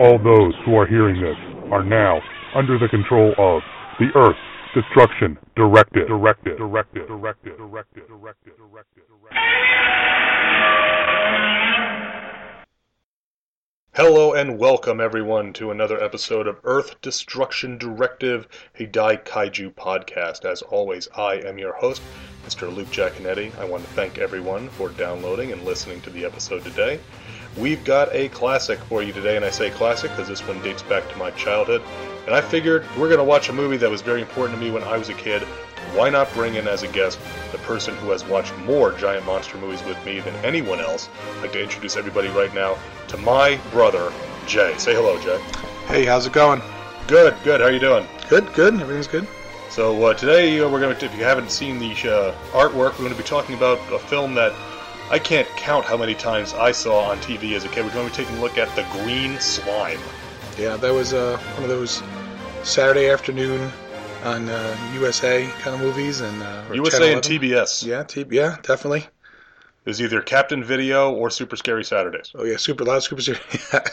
All those who are hearing this are now under the control of the Earth Destruction Directive. Directive. Directive. Directive. Directive. Directive. Directive. Hello and welcome everyone to another episode of Earth Destruction Directive, a Dai Kaiju podcast. As always, I am your host, Mr. Luke Jaconetti. I want to thank everyone for downloading and listening to the episode today. We've got a classic for you today, and I say classic because this one dates back to my childhood. And I figured we're going to watch a movie that was very important to me when I was a kid. Why not bring in as a guest the person who has watched more giant monster movies with me than anyone else? I'd like to introduce everybody right now to my brother, Jay. Say hello, Jay. Hey, how's it going? Good, good. How are you doing? Good, good. Everything's good. So uh, today uh, we're going to, if you haven't seen the uh, artwork, we're going to be talking about a film that I can't count how many times I saw on TV as a kid. We're going to be taking a look at The Green Slime. Yeah, that was uh, one of those Saturday afternoon on uh, USA kind of movies and uh, USA and TBS. Yeah, T- yeah, definitely. It was either Captain Video or Super Scary Saturdays. Oh yeah, super loud, super scary.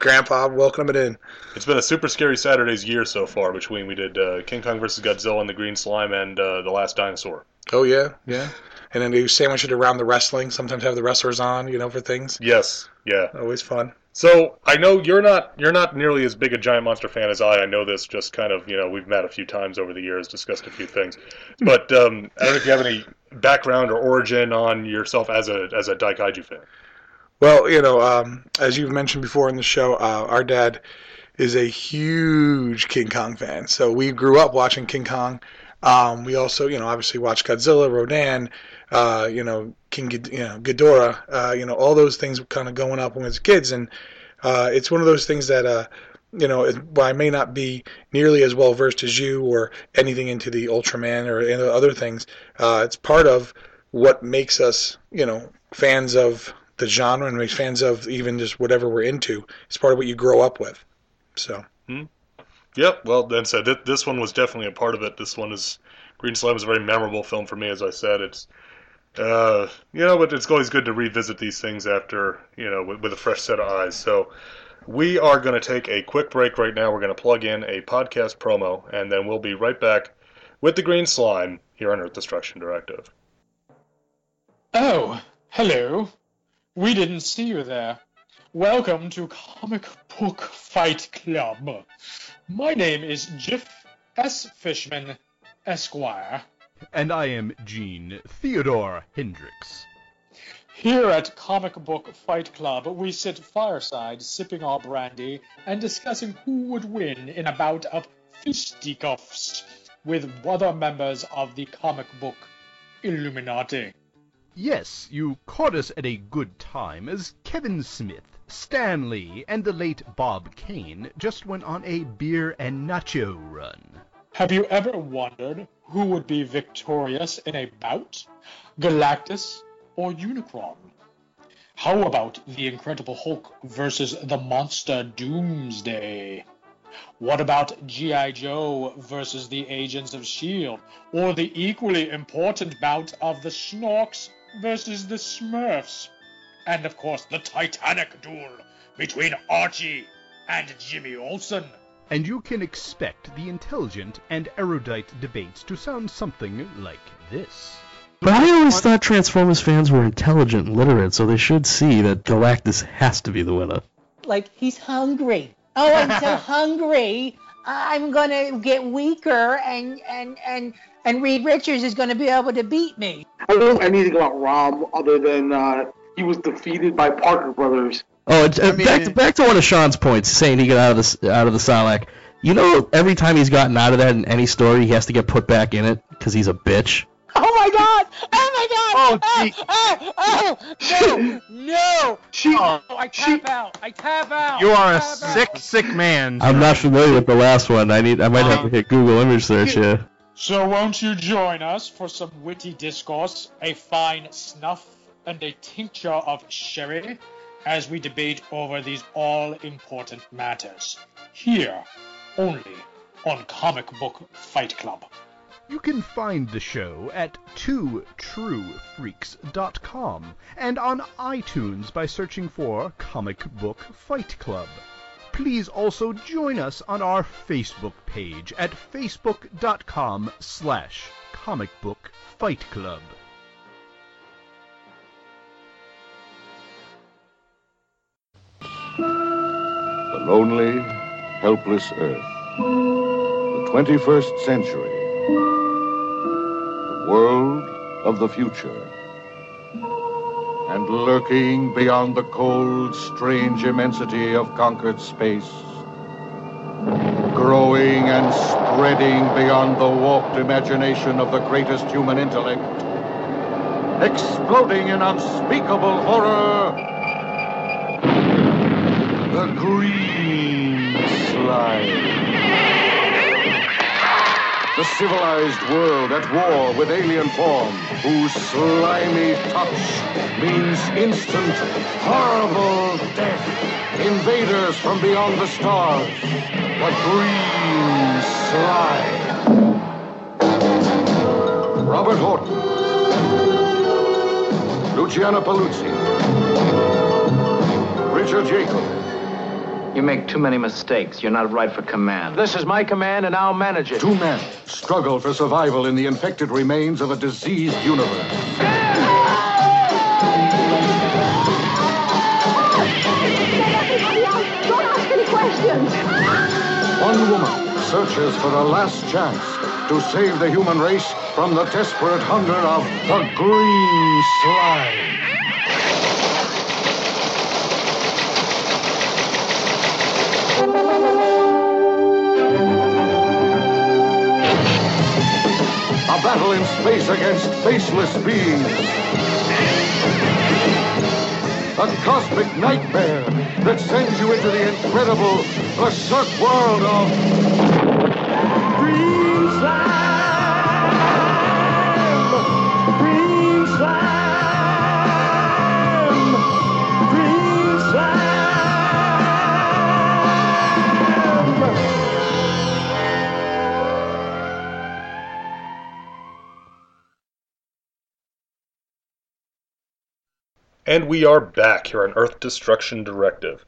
Grandpa, welcome it in. It's been a Super Scary Saturdays year so far between we did uh, King Kong versus Godzilla and The Green Slime and uh, The Last Dinosaur. Oh yeah, yeah. And then they sandwich it around the wrestling. Sometimes have the wrestlers on, you know, for things. Yes, yeah. Always fun. So I know you're not you're not nearly as big a giant monster fan as I. I know this just kind of you know we've met a few times over the years, discussed a few things, but um, I don't know if you have any background or origin on yourself as a as a Daikaiju fan. Well, you know, um, as you've mentioned before in the show, uh, our dad is a huge King Kong fan. So we grew up watching King Kong. Um, we also, you know, obviously watched Godzilla, Rodan, uh, you know, King, you know, Ghidorah, uh, you know, all those things kind of going up when we was kids. And uh, it's one of those things that, uh, you know, while I may not be nearly as well versed as you or anything into the Ultraman or other things, uh, it's part of what makes us, you know, fans of the genre and makes fans of even just whatever we're into. It's part of what you grow up with. So Yep. Well, then said th- this one was definitely a part of it. This one is Green Slime is a very memorable film for me, as I said. It's uh, you know, but it's always good to revisit these things after you know with, with a fresh set of eyes. So we are going to take a quick break right now. We're going to plug in a podcast promo, and then we'll be right back with the Green Slime here on Earth Destruction Directive. Oh, hello. We didn't see you there. Welcome to Comic Book Fight Club. My name is Jiff S. Fishman, Esquire. And I am Gene Theodore Hendricks. Here at Comic Book Fight Club, we sit fireside sipping our brandy and discussing who would win in a bout of fisticuffs with other members of the comic book Illuminati. Yes, you caught us at a good time as Kevin Smith, Stan Lee, and the late Bob Kane just went on a beer and nacho run. Have you ever wondered who would be victorious in a bout? Galactus or Unicron? How about the Incredible Hulk versus the Monster Doomsday? What about G.I. Joe versus the Agents of S.H.I.E.L.D.? Or the equally important bout of the Snorks versus the Smurfs? And of course, the Titanic duel between Archie and Jimmy Olsen. And you can expect the intelligent and erudite debates to sound something like this. But I always thought Transformers fans were intelligent and literate, so they should see that Galactus has to be the winner. like he's hungry. Oh, I'm so hungry. I'm gonna get weaker, and and and and Reed Richards is gonna be able to beat me. I don't know anything about Rob other than uh, he was defeated by Parker Brothers. Oh, it's, uh, I mean- back to back to one of Sean's points, saying he got out of the out of the Sarlacc. You know, every time he's gotten out of that in any story, he has to get put back in it because he's a bitch. Oh my God! Oh my my god! Oh, gee. oh, oh, no, no! She, Oh, I she, tap out. I tap out. You are a tap out. sick, sick man. I'm not familiar with the last one. I need. I might have to uh-huh. hit Google image search. Yeah. So won't you join us for some witty discourse, a fine snuff, and a tincture of sherry as we debate over these all-important matters? Here, only on Comic Book Fight Club. You can find the show at twotruefreaks.com and on iTunes by searching for Comic Book Fight Club. Please also join us on our Facebook page at facebook.com slash comic book fight club. The lonely, helpless Earth. The 21st century. The world of the future. And lurking beyond the cold, strange immensity of conquered space. Growing and spreading beyond the warped imagination of the greatest human intellect. Exploding in unspeakable horror. The Green Slime. The civilized world at war with alien form, whose slimy touch means instant, horrible death. Invaders from beyond the stars. The Green Slime. Robert Horton. Luciana Paluzzi. Richard Jaeckel. You make too many mistakes. You're not right for command. This is my command, and I'll manage it. Two men struggle for survival in the infected remains of a diseased universe. Don't ask any questions. One woman searches for a last chance to save the human race from the desperate hunger of the green slime. Battle in space against faceless beings. A cosmic nightmare that sends you into the incredible, berserk world of Green And we are back here on Earth Destruction Directive.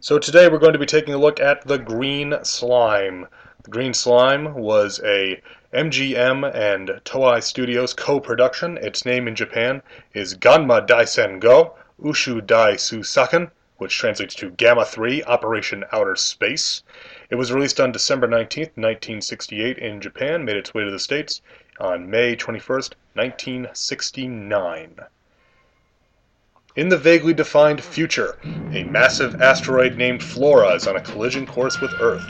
So today we're going to be taking a look at the Green Slime. The Green Slime was a MGM and Toei Studios co-production. Its name in Japan is Ganma Daisen Go Ushu Dai Susaken, which translates to Gamma 3 Operation Outer Space. It was released on December 19th, 1968 in Japan, made its way to the States on May 21st, 1969. In the vaguely defined future, a massive asteroid named Flora is on a collision course with Earth.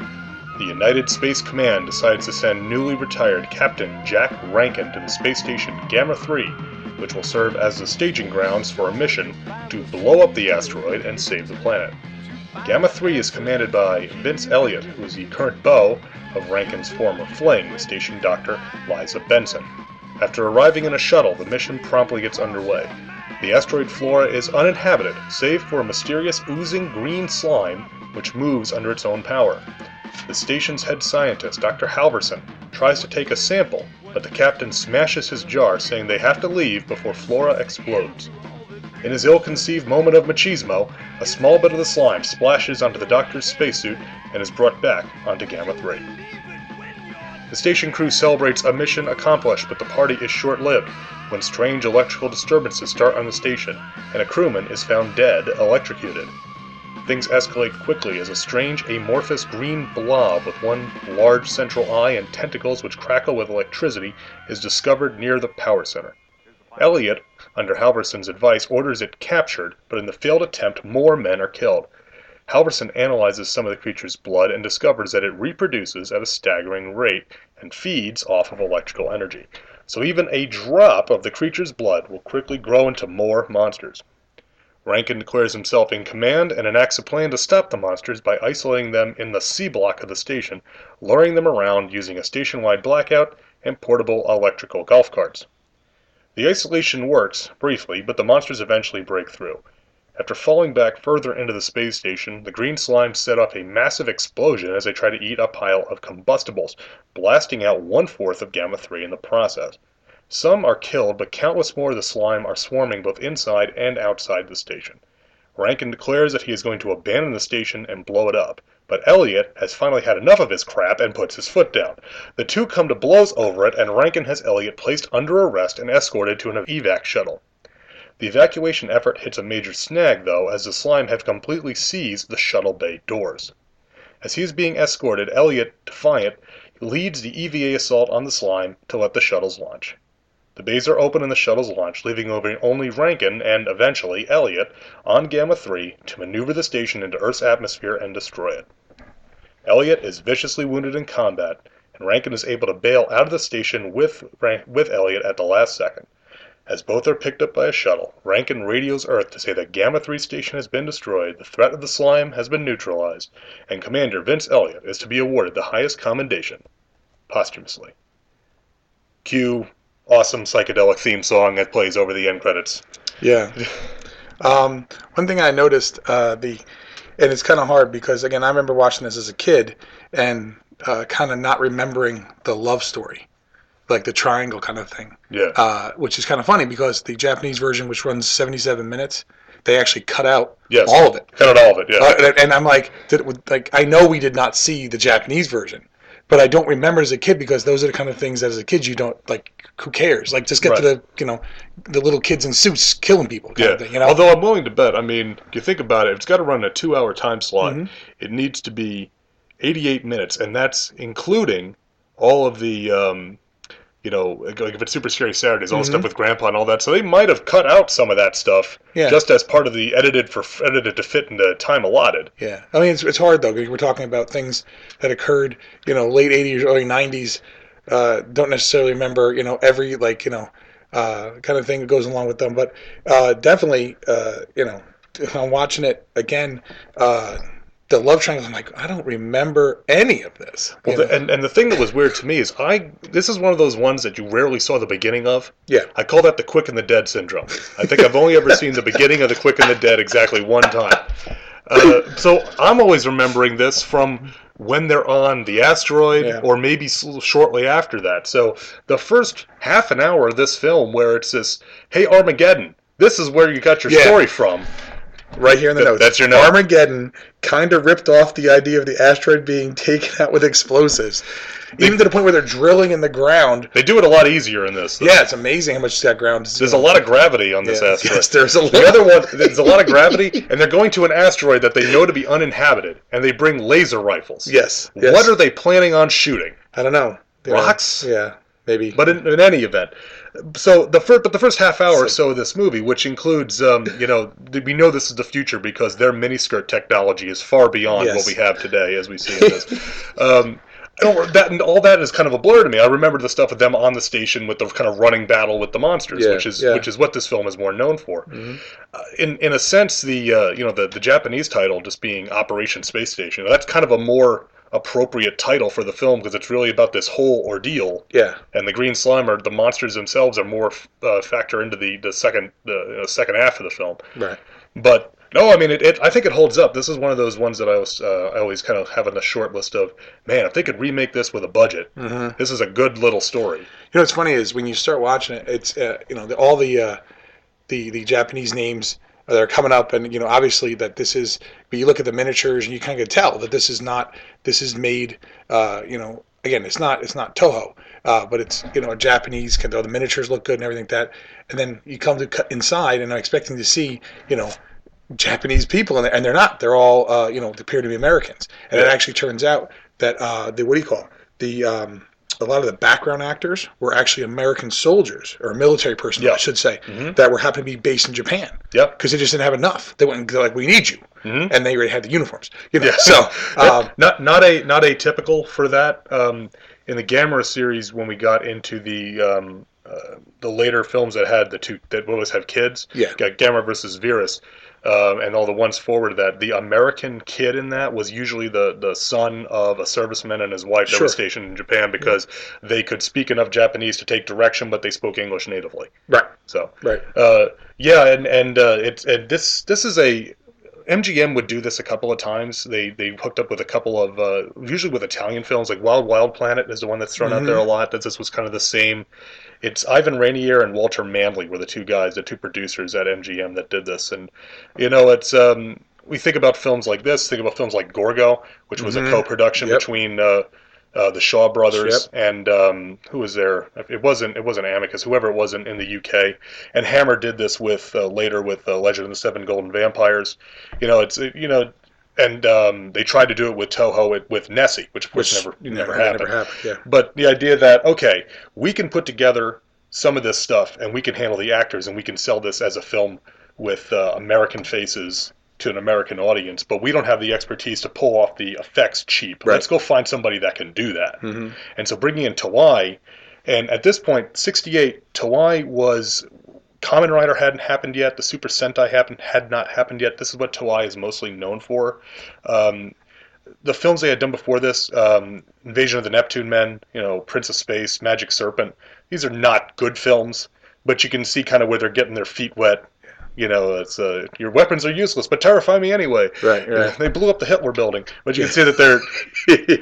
The United Space Command decides to send newly retired Captain Jack Rankin to the space station Gamma 3, which will serve as the staging grounds for a mission to blow up the asteroid and save the planet. Gamma 3 is commanded by Vince Elliott, who is the current beau of Rankin's former fling, the station doctor Liza Benson. After arriving in a shuttle, the mission promptly gets underway. The asteroid Flora is uninhabited, save for a mysterious oozing green slime which moves under its own power. The station's head scientist, Dr. Halverson, tries to take a sample, but the captain smashes his jar, saying they have to leave before Flora explodes. In his ill-conceived moment of machismo, a small bit of the slime splashes onto the doctor's spacesuit and is brought back onto Gamma 3. The station crew celebrates a mission accomplished, but the party is short-lived when strange electrical disturbances start on the station and a crewman is found dead, electrocuted. Things escalate quickly as a strange amorphous green blob with one large central eye and tentacles which crackle with electricity is discovered near the power center. Elliot, under Halverson's advice, orders it captured, but in the failed attempt more men are killed. Halverson analyzes some of the creature's blood and discovers that it reproduces at a staggering rate and feeds off of electrical energy. so even a drop of the creature's blood will quickly grow into more monsters. Rankin declares himself in command and enacts a plan to stop the monsters by isolating them in the C block of the station, luring them around using a station-wide blackout and portable electrical golf carts. The isolation works, briefly, but the monsters eventually break through. After falling back further into the space station, the green slime set off a massive explosion as they try to eat a pile of combustibles, blasting out one-fourth of Gamma-3 in the process. Some are killed, but countless more of the slime are swarming both inside and outside the station. Rankin declares that he is going to abandon the station and blow it up, but Elliot has finally had enough of his crap and puts his foot down. The two come to blows over it, and Rankin has Elliot placed under arrest and escorted to an evac shuttle. The evacuation effort hits a major snag, though, as the slime have completely seized the shuttle bay doors. As he is being escorted, Elliot, defiant, leads the EVA assault on the slime to let the shuttles launch. The bays are open and the shuttles launch, leaving only Rankin and, eventually, Elliot on Gamma 3 to maneuver the station into Earth's atmosphere and destroy it. Elliot is viciously wounded in combat, and Rankin is able to bail out of the station with, with Elliot at the last second. As both are picked up by a shuttle, Rankin radios Earth to say that Gamma 3 station has been destroyed, the threat of the slime has been neutralized, and Commander Vince Elliot is to be awarded the highest commendation posthumously. Cue awesome psychedelic theme song that plays over the end credits. Yeah. Um, one thing I noticed, uh, the, and it's kind of hard because again, I remember watching this as a kid and uh, kind of not remembering the love story, like the triangle kind of thing. Yeah. Uh, which is kind of funny because the Japanese version, which runs 77 minutes, they actually cut out Yes. all of it. Cut out all of it, yeah. Uh, and- I'm like, did like I know we did not see the Japanese version, but I don't remember as a kid because those are the kind of things that as a kid you don't like. Who cares? Like just get to the you know the little kids in suits killing people. Kind Yeah. Of thing, you know. Although I'm willing to bet, I mean, if you think about it, it's got to run a two hour time slot, Mhm. it needs to be 88 minutes, and that's including all of the, um, you know, like if it's Super Scary Saturdays, all the Mhm. stuff with Grandpa and all that. So they might have cut out some of that stuff Yeah. just as part of the edited for edited to fit in the time allotted. Yeah, I mean it's it's hard though because we're talking about things that occurred, you know, late '80s, early '90s. Uh, don't necessarily remember, you know, every like you know, uh, kind of thing that goes along with them, but uh, definitely, uh, you know, I'm watching it again. The love triangle. I'm like, I don't remember any of this. Well, the, and, and the thing that was weird to me is I this is one of those ones that you rarely saw the beginning of. Yeah. I call that the quick and the dead syndrome. I think I've only ever seen the beginning of the quick and the dead exactly one time. Uh, so I'm always remembering this from when they're on the asteroid Yeah. or maybe shortly after that. So the first half an hour of this film where it's this, hey Armageddon, this is where you got your Yeah. story from. Right here in the Th- notes. that's your note. Armageddon kind of ripped off the idea of the asteroid being taken out with explosives, even to the point where they're drilling in the ground. They do it a lot easier in this. though. Yeah, it's amazing how much that ground. Is, There's a lot of gravity on this Yeah, asteroid. yes, there's a The other one, there's a lot of gravity, and they're going to an asteroid that they know to be uninhabited, and they bring laser rifles. Yes, yes. What are they planning on shooting? I don't know. Know, Rocks? Yeah, maybe. But in, in any event, so the first, but the first half hour or so of this movie, which includes, um, you know, we know this is the future because their miniskirt technology is far beyond Yes. what we have today, as we see this. um, I don't- that and all that is kind of a blur to me. I remember the stuff with them on the station with the kind of running battle with the monsters, Yeah, which is yeah. which is what this film is more known for. Mhm. Uh, in in a sense, the uh, you know the the Japanese title just being Operation Space Station, that's kind of a more appropriate title for the film because it's really about this whole ordeal Yeah. and the green slime or the monsters themselves are more uh, factor into the the second the you know, second half of the film. Right. But no, I mean it, it. I think it holds up. This is one of those ones that I was uh, I always kind of have on the short list of man. If they could remake this with a budget, Mhm. this is a good little story. You know what's funny is when you start watching it, it's uh, you know the, all the uh, the the Japanese names that are coming up, and you know obviously that this is. But you look at the miniatures, and you kind of tell that this is not. This is made. Uh, you know, again, it's not. It's not Toho, uh, but it's you know a Japanese. Kind of, the miniatures look good and everything like that. And then you come to cut inside, and I'm expecting to see you know Japanese people, and they're, and they're not. They're all uh, you know appear to be Americans, and it actually turns out that uh, the what do you call it? the um, a lot of the background actors were actually American soldiers or military personnel, I should say, Mhm. that were happened to be based in Japan. Yep. Because they just didn't have enough. They went and they're like, "We need you," Mhm. and they already had the uniforms. You know, Yeah. so um, not not a not atypical for that. Um, in the Gamera series, when we got into the um, uh, the later films that had the two that always have kids. Yeah. Got Gamera versus Viras. Um, and all the ones forward to that, the American kid in that was usually the, the son of a serviceman and his wife that was stationed in Japan because they could speak enough Japanese to take direction, but they spoke English natively. Right. So Right. uh, yeah, and and uh, it's and this this is a MGM would do this a couple of times. They they hooked up with a couple of uh, usually with Italian films like Wild Wild Planet is the one that's thrown out Mhm. there a lot. That this was kind of the same. It's Ivan Reiner and Walter Manley were the two guys, the two producers at MGM that did this, and you know it's. Um, we think about films like this. Think about films like Gorgo, which was Mhm. a co-production Yep. between uh, uh, the Shaw brothers and um, who was there? It wasn't it wasn't Amicus, whoever it was in, in the UK. And Hammer did this with uh, later with uh, Legend of the Seven Golden Vampires. You know, it's you know, and um, they tried to do it with Toho with, Nessie, which of course Which never never- never never happened. happened, yeah. But the idea that okay, we can put together some of this stuff and we can handle the actors and we can sell this as a film with uh, American faces to an American audience, but we don't have the expertise to pull off the effects cheap. Right. Let's go find somebody that can do that. Mhm. And so bringing in Toei, and at this point, 68, Toei was. Kamen Rider hadn't happened yet. The Super Sentai happened had not happened yet. This is what Toei is mostly known for. Um, the films they had done before this, um, Invasion of the Neptune Men, you know, Prince of Space, Magic Serpent, these are not good films, but you can see kind of where they're getting their feet wet. You know, it's uh, your weapons are useless, but terrify me anyway. Right, right. They blew up the Hitler building, but you can see that they're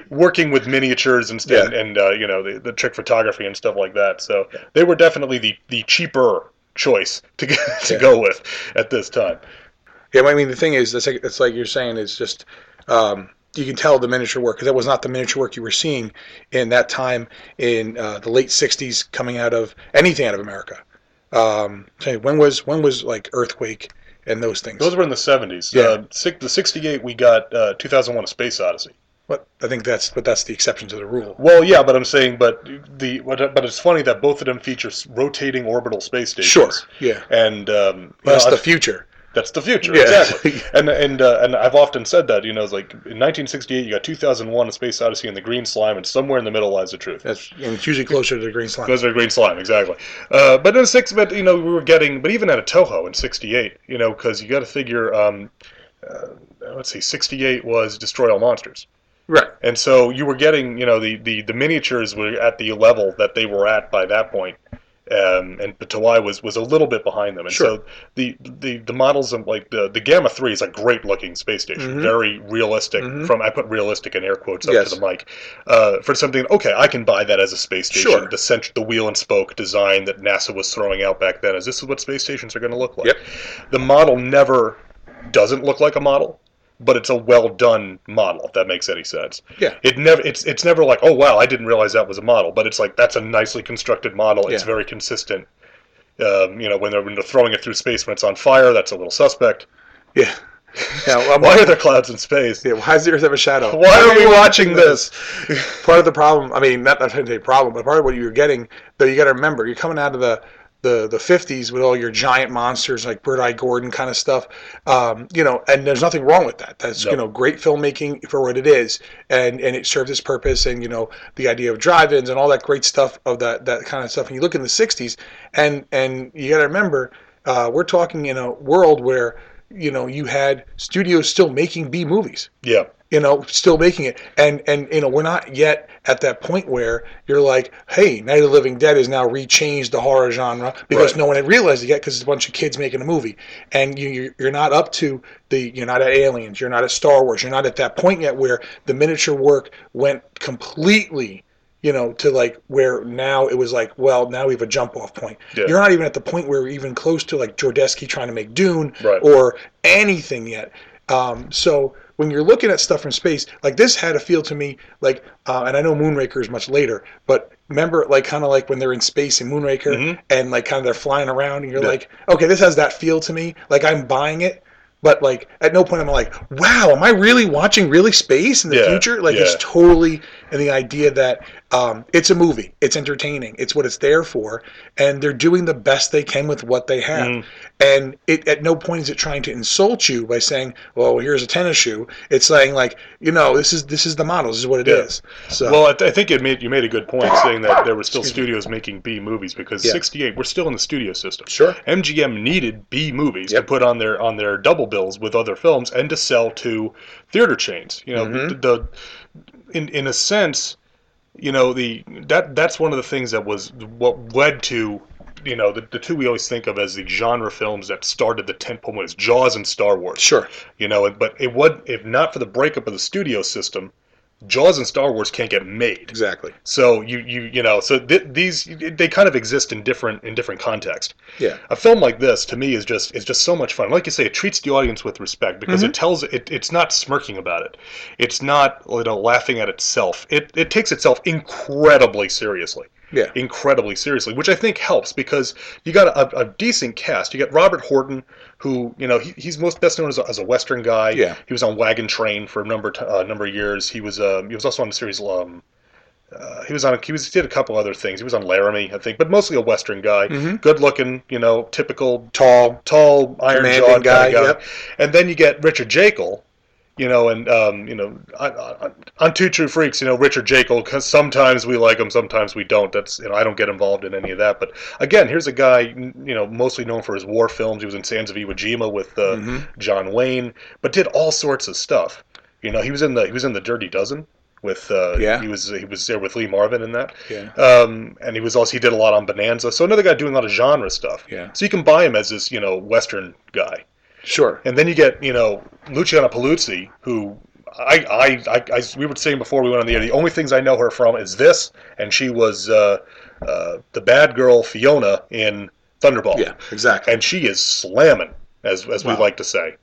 working with miniatures and st- and, and uh, you know the, the trick photography and stuff like that. So they were definitely the, the cheaper choice to go, to Yeah. go with at this time. Yeah, I mean the thing is, it's like, it's like you're saying, it's just um, you can tell the miniature work because that was not the miniature work you were seeing in that time in uh, the late '60s, coming out of anything out of America. Um, when was when was like Earthquake and those things? Those were in the 70s. Yeah. Uh, the 68 we got uh, 2001: A Space Odyssey. But I think that's but that's the exception to the rule. Well, yeah, but I'm saying, but the but, but it's funny that both of them feature rotating orbital space stations. Sure. Yeah. And um, That's know, the future. That's the future, Yeah. exactly. and and uh, and I've often said that you know, it's like in 1968 you got 2001: A Space Odyssey and the Green Slime, and somewhere in the middle lies the truth. That's and it's usually closer to the green slime. Those are green slime, exactly. Uh, but in six, but you know, we were getting, but even at a Toho in '68, you know, because you got to figure, um, uh, let's see, '68 was Destroy All Monsters, Right. and so you were getting, you know, the the the miniatures were at the level that they were at by that point. Um, and was, was a little bit behind them, and Sure. so the, the the models of like the the Gamma Three is a great looking space station, Mhm. very realistic. Mhm. From I put realistic in air quotes up Yes. to the mic uh, for something. Okay, I can buy that as a space station. Sure. The cent- the wheel and spoke design that NASA was throwing out back then is this is what space stations are going to look like. Yep. The model never doesn't look like a model, but it's a well done model. If that makes any sense. Yeah. It never it's it's never like oh wow I didn't realize that was a model, but it's like that's a nicely constructed model. It's Yeah. very consistent. Um, you know when they're when they're throwing it through space when it's on fire, that's a little suspect. Yeah. Yeah. um, Why are there clouds in space? Yeah, why does the Earth have a shadow? Why are we watching this? part of the problem, I mean, not not say problem, but part of what you're getting, though, you got to remember, you're coming out of the the the 50s with all your giant monsters like Bert I. Gordon kind of stuff, um, you know, and there's nothing wrong with that. That's you know great filmmaking for what it is, and and it served its purpose, and you know the idea of drive-ins and all that great stuff of that that kind of stuff. And you look in the 60s, and and you got to remember, uh, we're talking in a world where you know you had studios still making B movies Yeah. you know, still making it. And and you know, we're not yet at that point where you're like, hey, Night of the Living Dead has now rechanged the horror genre because Right. no one had realized it yet because it's a bunch of kids making a movie, and you you're- you're not up to the you're not at Aliens, you're not at Star Wars, you're not at that point yet where the miniature work went completely. You know, to like where now it was like, well, now we have a jump off point. Yeah. You're not even at the point where we're even close to like Jodorowsky trying to make Dune Right. or anything yet. Um, so when you're looking at stuff from space, like this had a feel to me like, uh, and I know Moonraker is much later, but remember, like kind of like when they're in space in Moonraker Mhm. and like kind of they're flying around, and you're Yeah. like, okay, this has that feel to me. Like I'm buying it, But like at no point am I like, wow, am I really watching really space in the Yeah, future? Like it's totally and the idea that um, it's a movie, it's entertaining, it's what it's there for, and they're doing the best they can with what they have. Mm. And it at no point is it trying to insult you by saying, well, here's a tennis shoe. It's saying like, you know, this is this is the model, this is what it is. So Well, I, th- I think it made you made a good point saying that there were still studios making B movies because Yeah. '68 we're still in the studio system. Sure. MGM needed B movies to put on their on their double bills with other films and to sell to theater chains. You know, Mhm. the, the in in a sense, you know the that that's one of the things that was what led to you know the, the two we always think of as the genre films that started the tentpole movies Jaws and Star Wars Sure. you know but it would if not for the breakup of the studio system Jaws and Star Wars can't get made exactly. so you you you know so th- these they kind of exist in different in different context Yeah. a film like this to me is just is just so much fun. Like you say, it treats the audience with respect because Mhm. it tells it. It's not smirking about it. It's not you know laughing at itself. It it takes itself incredibly seriously. Yeah. Incredibly seriously, which I think helps because you got a, a decent cast. You got Robert Horton, who you know he, he's most best known as a, as a Western guy. Yeah. He was on Wagon Train for a number t- uh, number of years. He was um, he was also on the series um, uh, he was on. He was he did a couple other things. He was on Laramie, I think, but mostly a Western guy. Mhm. Good looking, you know, typical Tall, tall, iron jawed guy, guy. guy. yep. And then you get Richard Jaeckel, you know, and um, you know, on, on, on Two True Freaks, you know, Richard Jaeckel. Because sometimes we like him, sometimes we don't. That's you know, I don't get involved in any of that. But again, here's a guy, you know, mostly known for his war films. He was in Sands of Iwo Jima with uh, Mhm. John Wayne, but did all sorts of stuff. You know, he was in the he was in the Dirty Dozen with uh, Yeah. he was he was there with Lee Marvin in that. Yeah. Um, and he was also he did a lot on Bonanza. So another guy doing a lot of genre stuff. Yeah. So you can buy him as this you know Western guy. Sure. And then you get you know Luciana Paluzzi, who I I, I, I we were saying before we went on the air. The only things I know her from is this, and she was uh, uh, the bad girl Fiona in Thunderball. Yeah, exactly. And she is slamming, as as we like to say.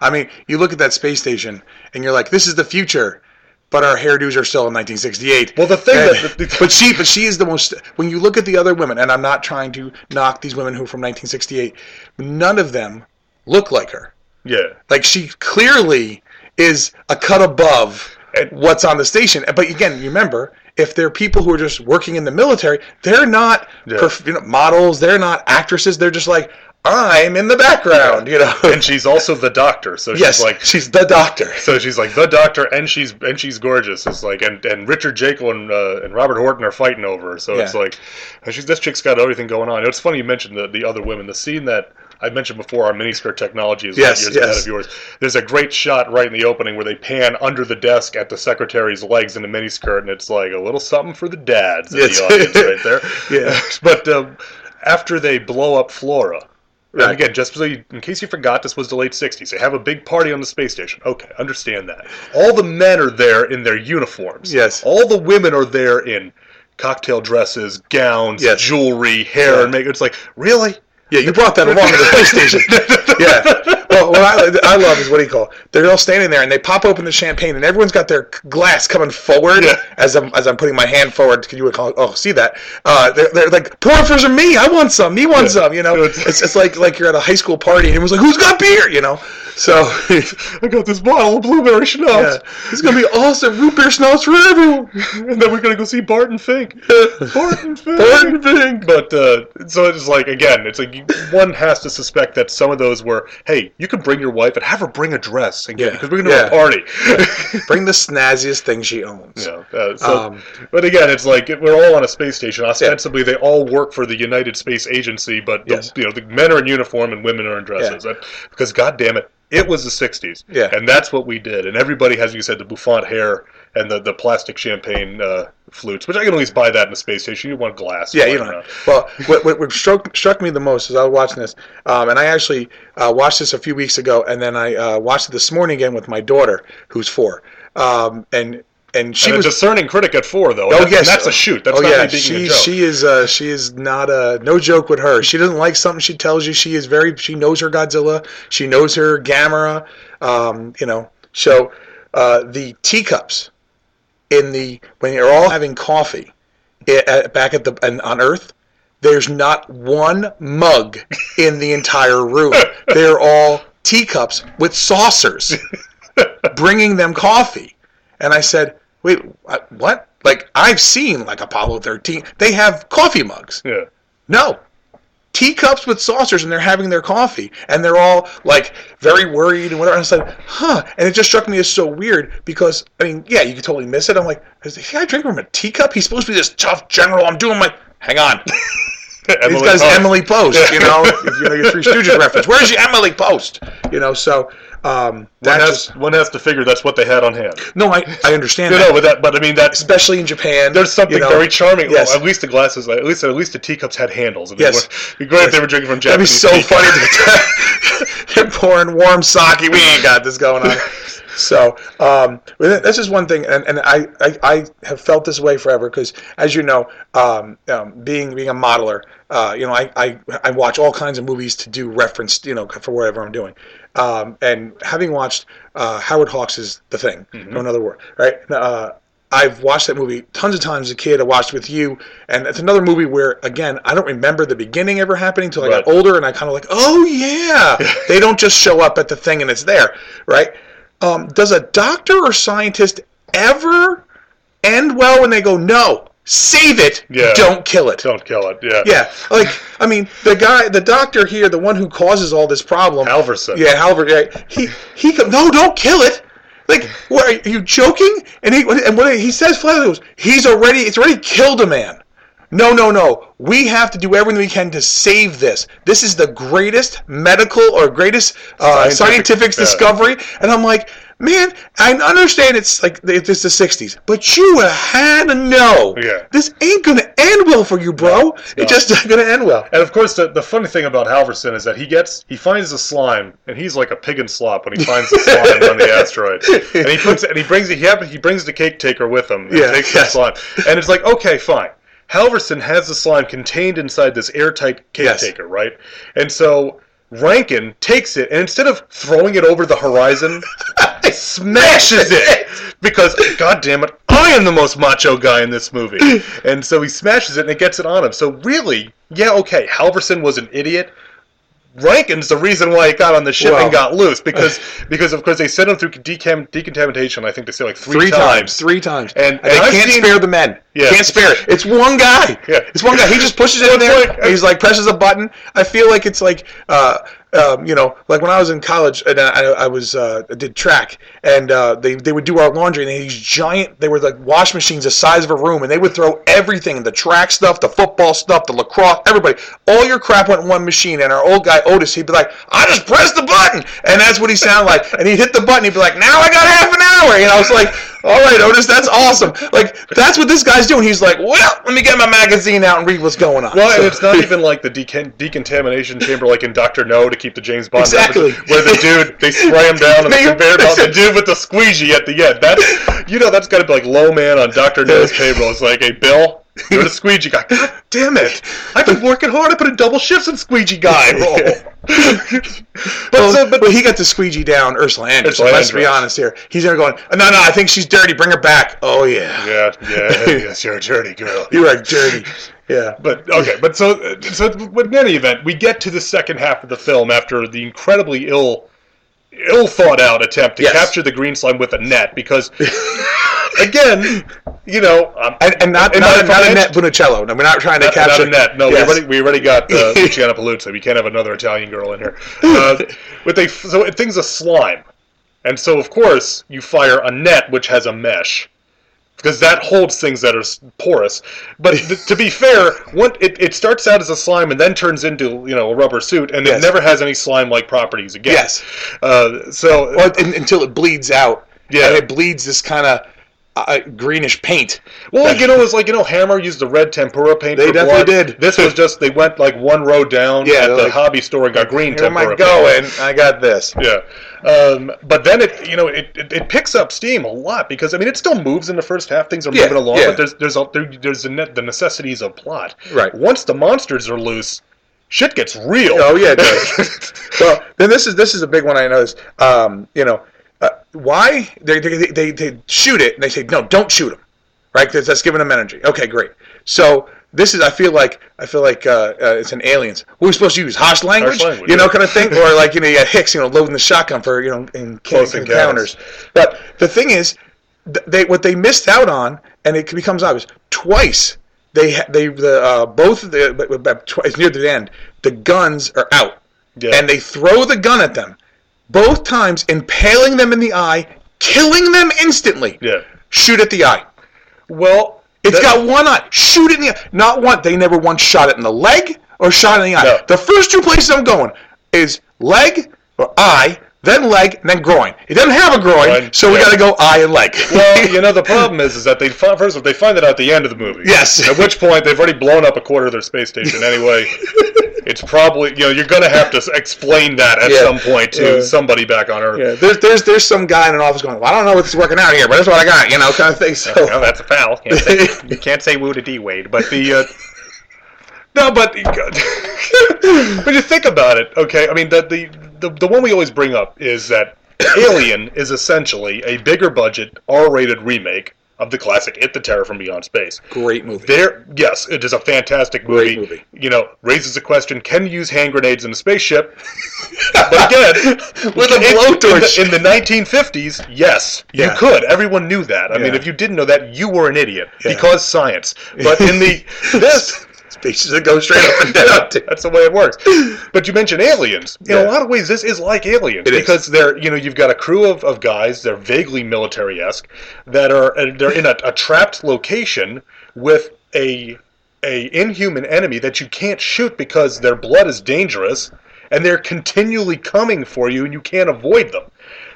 I mean, you look at that space station and you're like, this is the future. But our hairdos are still in 1968. Well, the thing And- that but she, but she is the most. When you look at the other women, and I'm not trying to knock these women who are from 1968, none of them look like her. Yeah. Like she clearly is a cut above what's on the station. But again, you remember, if they're people who are just working in the military, they're not Yeah. perf- you know, models. They're not actresses. They're just like, I'm in the background. You know. and she's also the doctor, so she's Yes, like she's the doctor. So she's like the doctor, and she's and she's gorgeous. It's like and, and Richard Jaeckel and uh, and Robert Horton are fighting over her. So it's like and she's this chick's got everything going on. It's funny you mentioned the, the other women. The scene that I mentioned before, our miniskirt technology is Yes, years yes. ahead of yours. There's a great shot right in the opening where they pan under the desk at the secretary's legs in a miniskirt, and it's like a little something for the dads in Yes. the audience right there. Yeah. but um, after they blow up Flora. Right. And again, just so you, in case you forgot, this was the late '60s. They have a big party on the space station. Okay, understand that. All the men are there in their uniforms. Yes. All the women are there in cocktail dresses, gowns, Yes. jewelry, hair, Yeah. and makeup. It's like, really? Yeah, you brought that along to the space station. Yeah. Well, what I, I love is what do you call? it? They're all standing there and they pop open the champagne and everyone's got their glass coming forward as I'm as I'm putting my hand forward. Can you would call? Oh, see that? Uh, they're, they're like pour for me. I want some. Me want some. You know, it's it's like like you're at a high school party and everyone's like, who's got beer? You know. So I got this bottle of blueberry schnapps. Yeah. It's gonna be awesome. Root beer schnapps for everyone. and then we're gonna go see Barton Fink. Barton Fink. Barton Fink. But uh, so it's like again, it's like one has to suspect that some of those were, hey, you could bring your wife and have her bring a dress and get Yeah. because we're gonna Yeah. do a party. Bring the snazziest thing she owns. Yeah. Uh, so, Um, but again, it's like we're all on a space station. Ostensibly, they all work for the United Space Agency, but the, Yes. you know the men are in uniform and women are in dresses. That- because God damn it, it was the '60s. Yeah. And that's what we did. And everybody has, you said, the bouffant hair and the, the plastic champagne uh, flutes, which I can always buy that in the space station. You want glass. Yeah, you know. Well, what, what, what struck struck me the most as I was watching this, um, and I actually uh, watched this a few weeks ago, and then I uh, watched it this morning again with my daughter, who's four, um, and and she and was a discerning critic at four, though. Oh and that's, yes, and that's a shoot. That's oh not yeah, she a she is uh, she is not a no joke with her. She doesn't like something she tells you. She is very she knows her Godzilla. She knows her Gamera. Um, you know, so uh, the teacups in the when you're all having coffee at, back at the on Earth. There's not one mug in the entire room. They're all teacups with saucers, bringing them coffee. And I said, wait, uh, what? Like, I've seen like Apollo 13. They have coffee mugs. Yeah. No. Teacups with saucers, and they're having their coffee, and they're all like very worried and whatever. And I said, "Huh?" And it just struck me as so weird because I mean, yeah, you could totally miss it. I'm like, "Is the guy drinking from a teacup? He's supposed to be this tough general." I'm doing my, hang on. He's got Post. Emily Post, you know, if you know your Three Stooges reference. Where's your Emily Post? You know, so um, One has, just one has to figure that's what they had on hand. no, I I understand You that. know, but that, but I mean, that especially in Japan. there's something you know. very charming. Yes. Well, at least the glasses, at least at least the teacups had handles. It'd be Yes. It'd be great if they were drinking from Japanese. That'd be so teacups. funny. They're pouring warm sake. We ain't got this going on. So um, this is one thing, and, and I, I, I have felt this way forever because, as you know, um, um, being being a modeler, uh, you know, I, I I watch all kinds of movies to do reference, you know, for whatever I'm doing. Um, and having watched uh, Howard Hawks' is The Thing, no another word, right? Uh, I've watched that movie tons of times as a kid. I watched it with you, and it's another movie where, again, I don't remember the beginning ever happening until I got older, and I kind of like, oh yeah, they don't just show up at the thing and it's there, right? Um, does a doctor or scientist ever end well when they go, no, save it, Yeah. don't kill it? Don't kill it. Yeah. Yeah, like I mean, the guy, the doctor here, the one who causes all this problem, Halverson. Yeah, Halver. Yeah, he he. No, don't kill it. Like, what are you joking? And he and what he says flat out goes, he's already it's already killed a man. No, no, no. We have to do everything we can to save this. This is the greatest medical or greatest uh, Scientific- scientific, discovery. And I'm like, man, I understand it's like it's the '60s, but you had to know. Yeah. This ain't gonna end well for you, bro. no. It's just not gonna end well. And of course, the, the funny thing about Halverson is that he gets he finds the slime, and he's like a pig in slop when he finds the slime on the asteroid. And he puts it, and he brings it. He, he brings the cake taker with him. Yeah, takes the slime, and it's like okay, fine. Halverson has the slime contained inside this airtight cake Yes. taker, right? And so Rankin takes it, and instead of throwing it over the horizon, he smashes it because God damn it, I am the most macho guy in this movie. And so he smashes it and it gets it on him. So really, yeah, okay, Halverson was an idiot. Rankin's the reason why it got on the ship Well- and got loose because because of course they sent him through decam- decontamination. I think they say like three, Three times, three times, And- and, they I've can't seen- spare the men. Yeah. Can't spare it. It's one guy. Yeah. It's one guy. He just pushes it in there. like- he's like presses a button. I feel like it's like, uh, um, you know, like when I was in college and I, I was uh, did track, and uh, they they would do our laundry, and these giant. They were like wash machines the size of a room, and they would throw everything: the track stuff, the football stuff, the lacrosse, everybody. All your crap went in one machine. And our old guy Otis, he'd be like, "I just pressed the button," and that's what he sounded like. And he'd hit the button. He'd be like, "Now I got half an hour," and I was like. All right, Otis, that's awesome. Like that's what this guy's doing. He's like, well, let me get my magazine out and read what's going on. Well, and it's not even like the decon- decontamination chamber like in Doctor No to keep the James Bond Exactly. references, where the dude they spray him down the They- conveyor belt. The dude with the squeegee at the end. That's you know that's got to be like low man on Doctor No's table. It's like, hey Bill, you're the squeegee guy. God damn it! I've been working hard. I put in double shifts in squeegee guy role. but, so, but, he got the squeegee down Ursula Anderson. Ursula let's be honest here. He's there going, no, no, I think she's dirty. Bring her back. Oh yeah, yeah, yeah, yes, you're a dirty girl. you are dirty. Yeah. But okay, but so so but in any event, we get to the second half of the film after the incredibly ill ill thought out attempt to Yes. capture the green slime with a net because again, you know, um, And, and not and not, not- not a net Funicello. No, we're not trying to not, capture not a net. No, Yes. we already we already got uh, Luciana Paluzzi. We can't have another Italian girl in here. Uh, but they so it thing's a slime, and so of course you fire a net which has a mesh. Because that holds things that are porous, but th- to be fair, one, it, it starts out as a slime and then turns into you know a rubber suit, and Yes. it never has any slime-like properties again. Yes. Uh, so Well, un- until it bleeds out. Yeah. And it bleeds this kind of uh, greenish paint. Well, like, you know, it's like you know, Hammer used the red tempera paint. They definitely blood. did. This was just they went like one row down Yeah, at the like, hobby store and got green Here am tempera. I paint. going? I got this. Yeah, um, but then it you know it, it, it picks up steam a lot because I mean it still moves in the first half. Things are Yeah, moving along, yeah. but there's there's a, there, there's the, ne- the necessities of plot. Right. Once the monsters are loose, shit gets real. Oh yeah, it does. well, then this is this is a big one I noticed. Um, you know, uh, why they, they they they shoot it and they say no, don't shoot him, right? Because that's giving them energy. Okay, great. So this is I feel like I feel like uh, uh, it's an aliens. What are we supposed to use? Harsh language, language, you know, yeah. kind of thing, or like you know, you got Hicks, you know, loading the shotgun for you know in Close encounters. But the thing is, they what they missed out on, and it becomes obvious twice. They they the uh, both of the twice near the end, the guns are out, Yeah. and they throw the gun at them, both times impaling them in the eye, killing them instantly. Yeah. Shoot at the eye. Well, It's that- got one eye. Shoot it in the eye. Not one. They never once shot it in the leg or shot it in the eye. No. The first two places I'm going is leg or eye, then leg, and then groin. It doesn't have a groin, Groin, so we yeah. got to go eye and leg. Well, you know the problem is, is that they find, first of all, they find it out at the end of the movie. Yes. At which point they've already blown up a quarter of their space station anyway. it's probably you know you're going to have to explain that at Yeah. some point to Yeah. somebody back on Earth. yeah, there's there's there's some guy in an office going, well, I don't know what's working out here, but that's what I got, you know, kind of thing. So Well, that's a foul. Can't say, you can't say woo to D Wade, but the uh, no, but when you think about it, okay, I mean the, the the the one we always bring up is that Alien is essentially a bigger budget R-rated remake of the classic It the Terror from Beyond Space. great movie. There, yes, it is a fantastic movie. Great movie. You know, raises the question: Can you use hand grenades in a spaceship? but again, With a blowtorch. in the, in the 1950s, yes, Yeah. you could. Everyone knew that. I mean, if you didn't know that, you were an idiot Yeah. because science. But in the this. Spaces that go straight up and down. That's the way it works. But you mentioned aliens. In a lot of ways, this is like aliens It is. because they're you know you've got a crew of, of guys. They're vaguely military esque that are uh, they're in a, a trapped location with a a inhuman enemy that you can't shoot because their blood is dangerous and they're continually coming for you and you can't avoid them.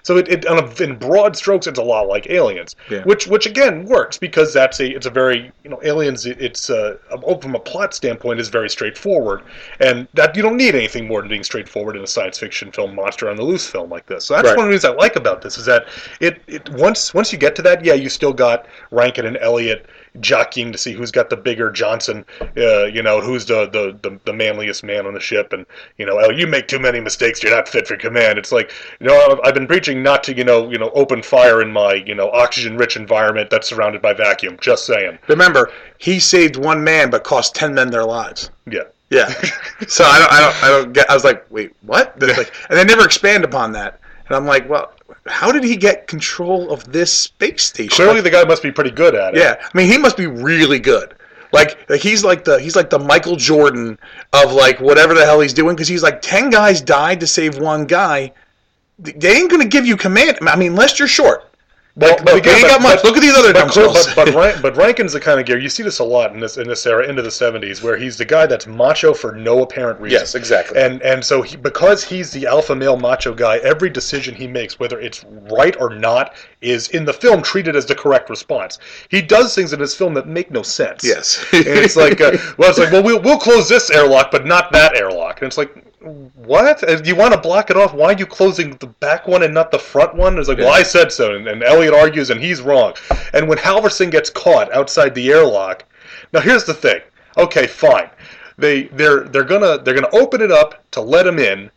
So it, it on a, in broad strokes, it's a lot like Aliens, Yeah. which which again works because that's a it's a very you know Aliens it- it's uh, from a plot standpoint is very straightforward, and that you don't need anything more than being straightforward in a science fiction film, monster on the loose film like this. So that's Right. one of the things I like about this is that it, it once once you get to that, yeah, you still got Rankin and Elliot jockeying to see who's got the bigger Johnson, uh, you know, who's the, the the the manliest man on the ship, and you know, oh, you make too many mistakes, you're not fit for command. It's like, you know, I've, been preaching not to, you know, you know, open fire in my, you know, oxygen-rich environment that's surrounded by vacuum. Just saying. Remember, he saved one man but cost ten men their lives. Yeah. Yeah. so I don't, I don't, I don't get. I was like, wait, what? Like, and they never expand upon that. And I'm like, well, how did he get control of this space station? Clearly, the guy must be pretty good at it. Yeah, I mean, he must be really good. Like, like he's like the he's like the Michael Jordan of like whatever the hell he's doing because he's like ten guys died to save one guy. They ain't gonna give you command. I mean, unless you're short. Well, but they ain't got much. Look at these other but, but, but, Rank, but Rankin's the kind of gear you see this a lot in this in this era into the '70s, where he's the guy that's macho for no apparent reason. Yes, exactly. And and so he, because he's the alpha male macho guy, every decision he makes, whether it's right or not, is in the film treated as the correct response. He does things in his film that make no sense. Yes. and it's like, uh, well, it's like, well, we'll we'll close this airlock, but not that airlock, and it's like. What? You want to block it off? Why are you closing the back one and not the front one? It's like, well, I said so, and, and Elliot argues, and he's wrong. And when Halverson gets caught outside the airlock, now here's the thing. Okay, fine. They they're they're gonna they're gonna open it up to let him in,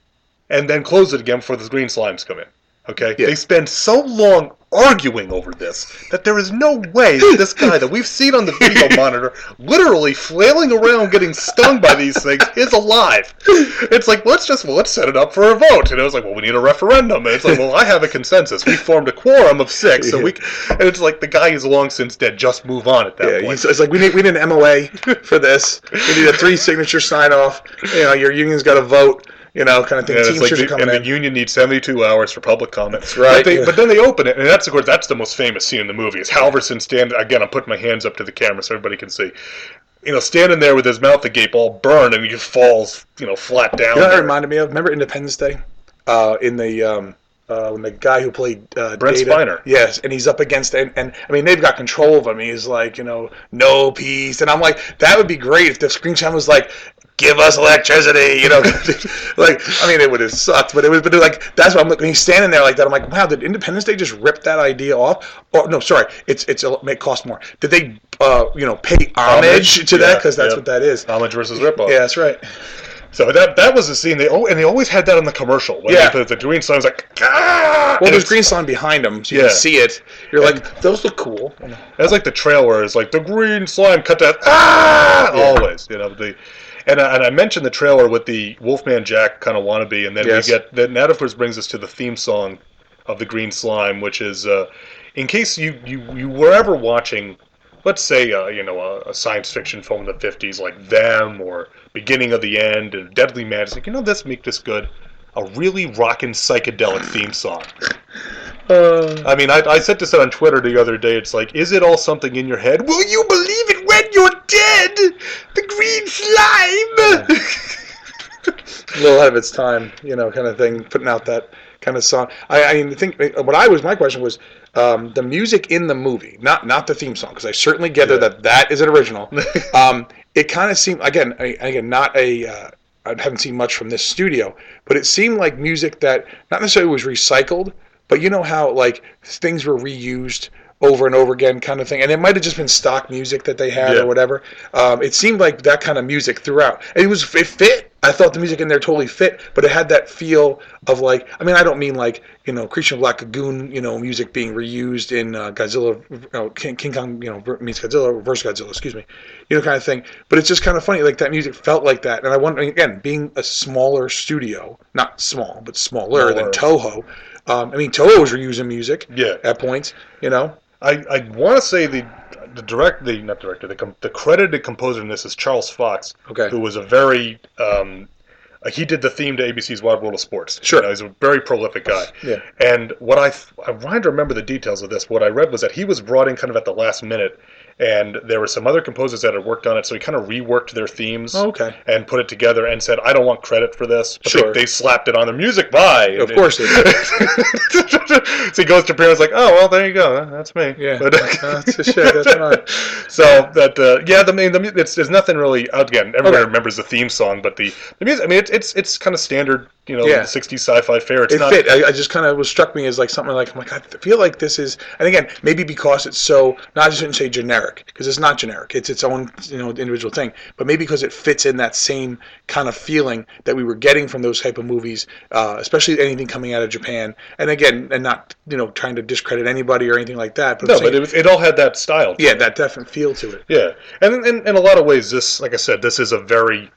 and then close it again before the green slimes come in. Okay, Yeah. they spend so long arguing over this that there is no way that this guy that we've seen on the video monitor, literally flailing around getting stung by these things, is alive. It's like let's just well, let's set it up for a vote. And it was like, well, we need a referendum. And it's like, well, I have a consensus. We formed a quorum of six, so we. And it's like the guy is long since dead. Just move on at that Yeah, point. it's like we need we need an MOA for this. We need a three signature sign off. You know, your union's got to vote. You know, kind of thing. And, it's like the, coming and in. the union needs 72 hours for public comments. Right, But, they, yeah. but then they open it, and that's of course that's the most famous scene in the movie. Is Halverson standing again? I'm putting my hands up to the camera so everybody can see. You know, standing there with his mouth agape, all burned, and he just falls, you know, flat down. You know that reminded me of? Remember Independence Day? Uh, in the um, uh, when the guy who played uh, Brent Data, Spiner. Yes, and he's up against and, and I mean they've got control of him. He's like you know no peace, and I'm like that would be great if the screen time was like. Give us electricity, you know. like, I mean, it would have sucked, but it was, but it, like, that's why I'm looking. He's standing there like that. I'm like, wow, did Independence Day just rip that idea off? Or no, sorry, it's it's a, may cost more. Did they, uh, you know, pay homage, to that? Because that's yeah. what that is. Homage versus ripoff. Yeah, that's right. So that that was the scene. They oh, and they always had that on the commercial. When Yeah. the, the green sign was like, ah! And there's green slime behind them, so you Yeah. can see it. You're like, those look cool. That's like the trailer is like the green slime cut that ah Yeah. always you know the and I, and I mentioned the trailer with the Wolfman Jack kind of wannabe and then Yes. we get then that of course brings us to the theme song of the green slime which is uh, in case you, you you were ever watching let's say uh, you know a, a science fiction film in the 50s like them or beginning of the end and Deadly Mad it's like you know this make this good a really rockin' psychedelic theme song Uh, I mean, I, I said this on Twitter the other day. It's like, is it all something in your head? Will you believe it you're dead? The green slime. a little ahead of its time, you know, kind of thing, putting out that kind of song. I, I mean, think what I was, my question was um, the music in the movie, not not the theme song, because I certainly gather that that is an original. um, it kind of seemed, again, I, again, not a. Uh, I haven't seen much from this studio, but it seemed like music that not necessarily was recycled, but you know how like things were reused over and over again, kind of thing, and it might have just been stock music that they had Yeah. or whatever. Um, it seemed like that kind of music throughout. And it was it fit. I thought the music in there totally fit, but it had that feel of like. I mean, I don't mean like you know Creature of Black Lagoon, you know, music being reused in uh, Godzilla, you know, King, King Kong, you know, meets Godzilla, versus Godzilla, excuse me, you know, kind of thing. But it's just kind of funny, like that music felt like that. And I wonder again, being a smaller studio, not small, but smaller than Toho. Um, I mean, Toho was reusing music Yeah. at points, you know. I, I want to say the the direct the not director the com- the credited composer in this is Charles Fox. Okay. Who was a very um, uh, he did the theme to ABC's Wild World of Sports. Sure. You know, he's a very prolific guy. Yeah. And what I I'm trying to remember the details of this. What I read was that he was brought in kind of at the last minute, and there were some other composers that had worked on it, so he kind of reworked their themes. Oh, okay. And put it together and said, "I don't want credit for this." But Sure. They, they slapped it on the music by. Of course they so he goes to parents like, "Oh well, there you go. That's me." Yeah. But, That's a shit. That's fine. so that uh, yeah, the main the, it's there's nothing really again. Everybody Okay. remembers the theme song, but the the music. I mean, it's it's it's kind of standard, you know, Yeah. '60s sci-fi fare. It's it not. fit. I, I just kind of was struck me as like something like I'm like I feel like this is, and again maybe because it's so not I shouldn't say generic because it's not generic. It's its own you know individual thing, but maybe because it fits in that same kind of feeling that we were getting from those type of movies, uh, especially anything coming out of Japan. And again, and not you know trying to discredit anybody or anything like that. But No, saying- but it, was, it all had that style. to yeah, it. that definite feel to it. Yeah, and in, in a lot of ways, this, like I said, this is a very,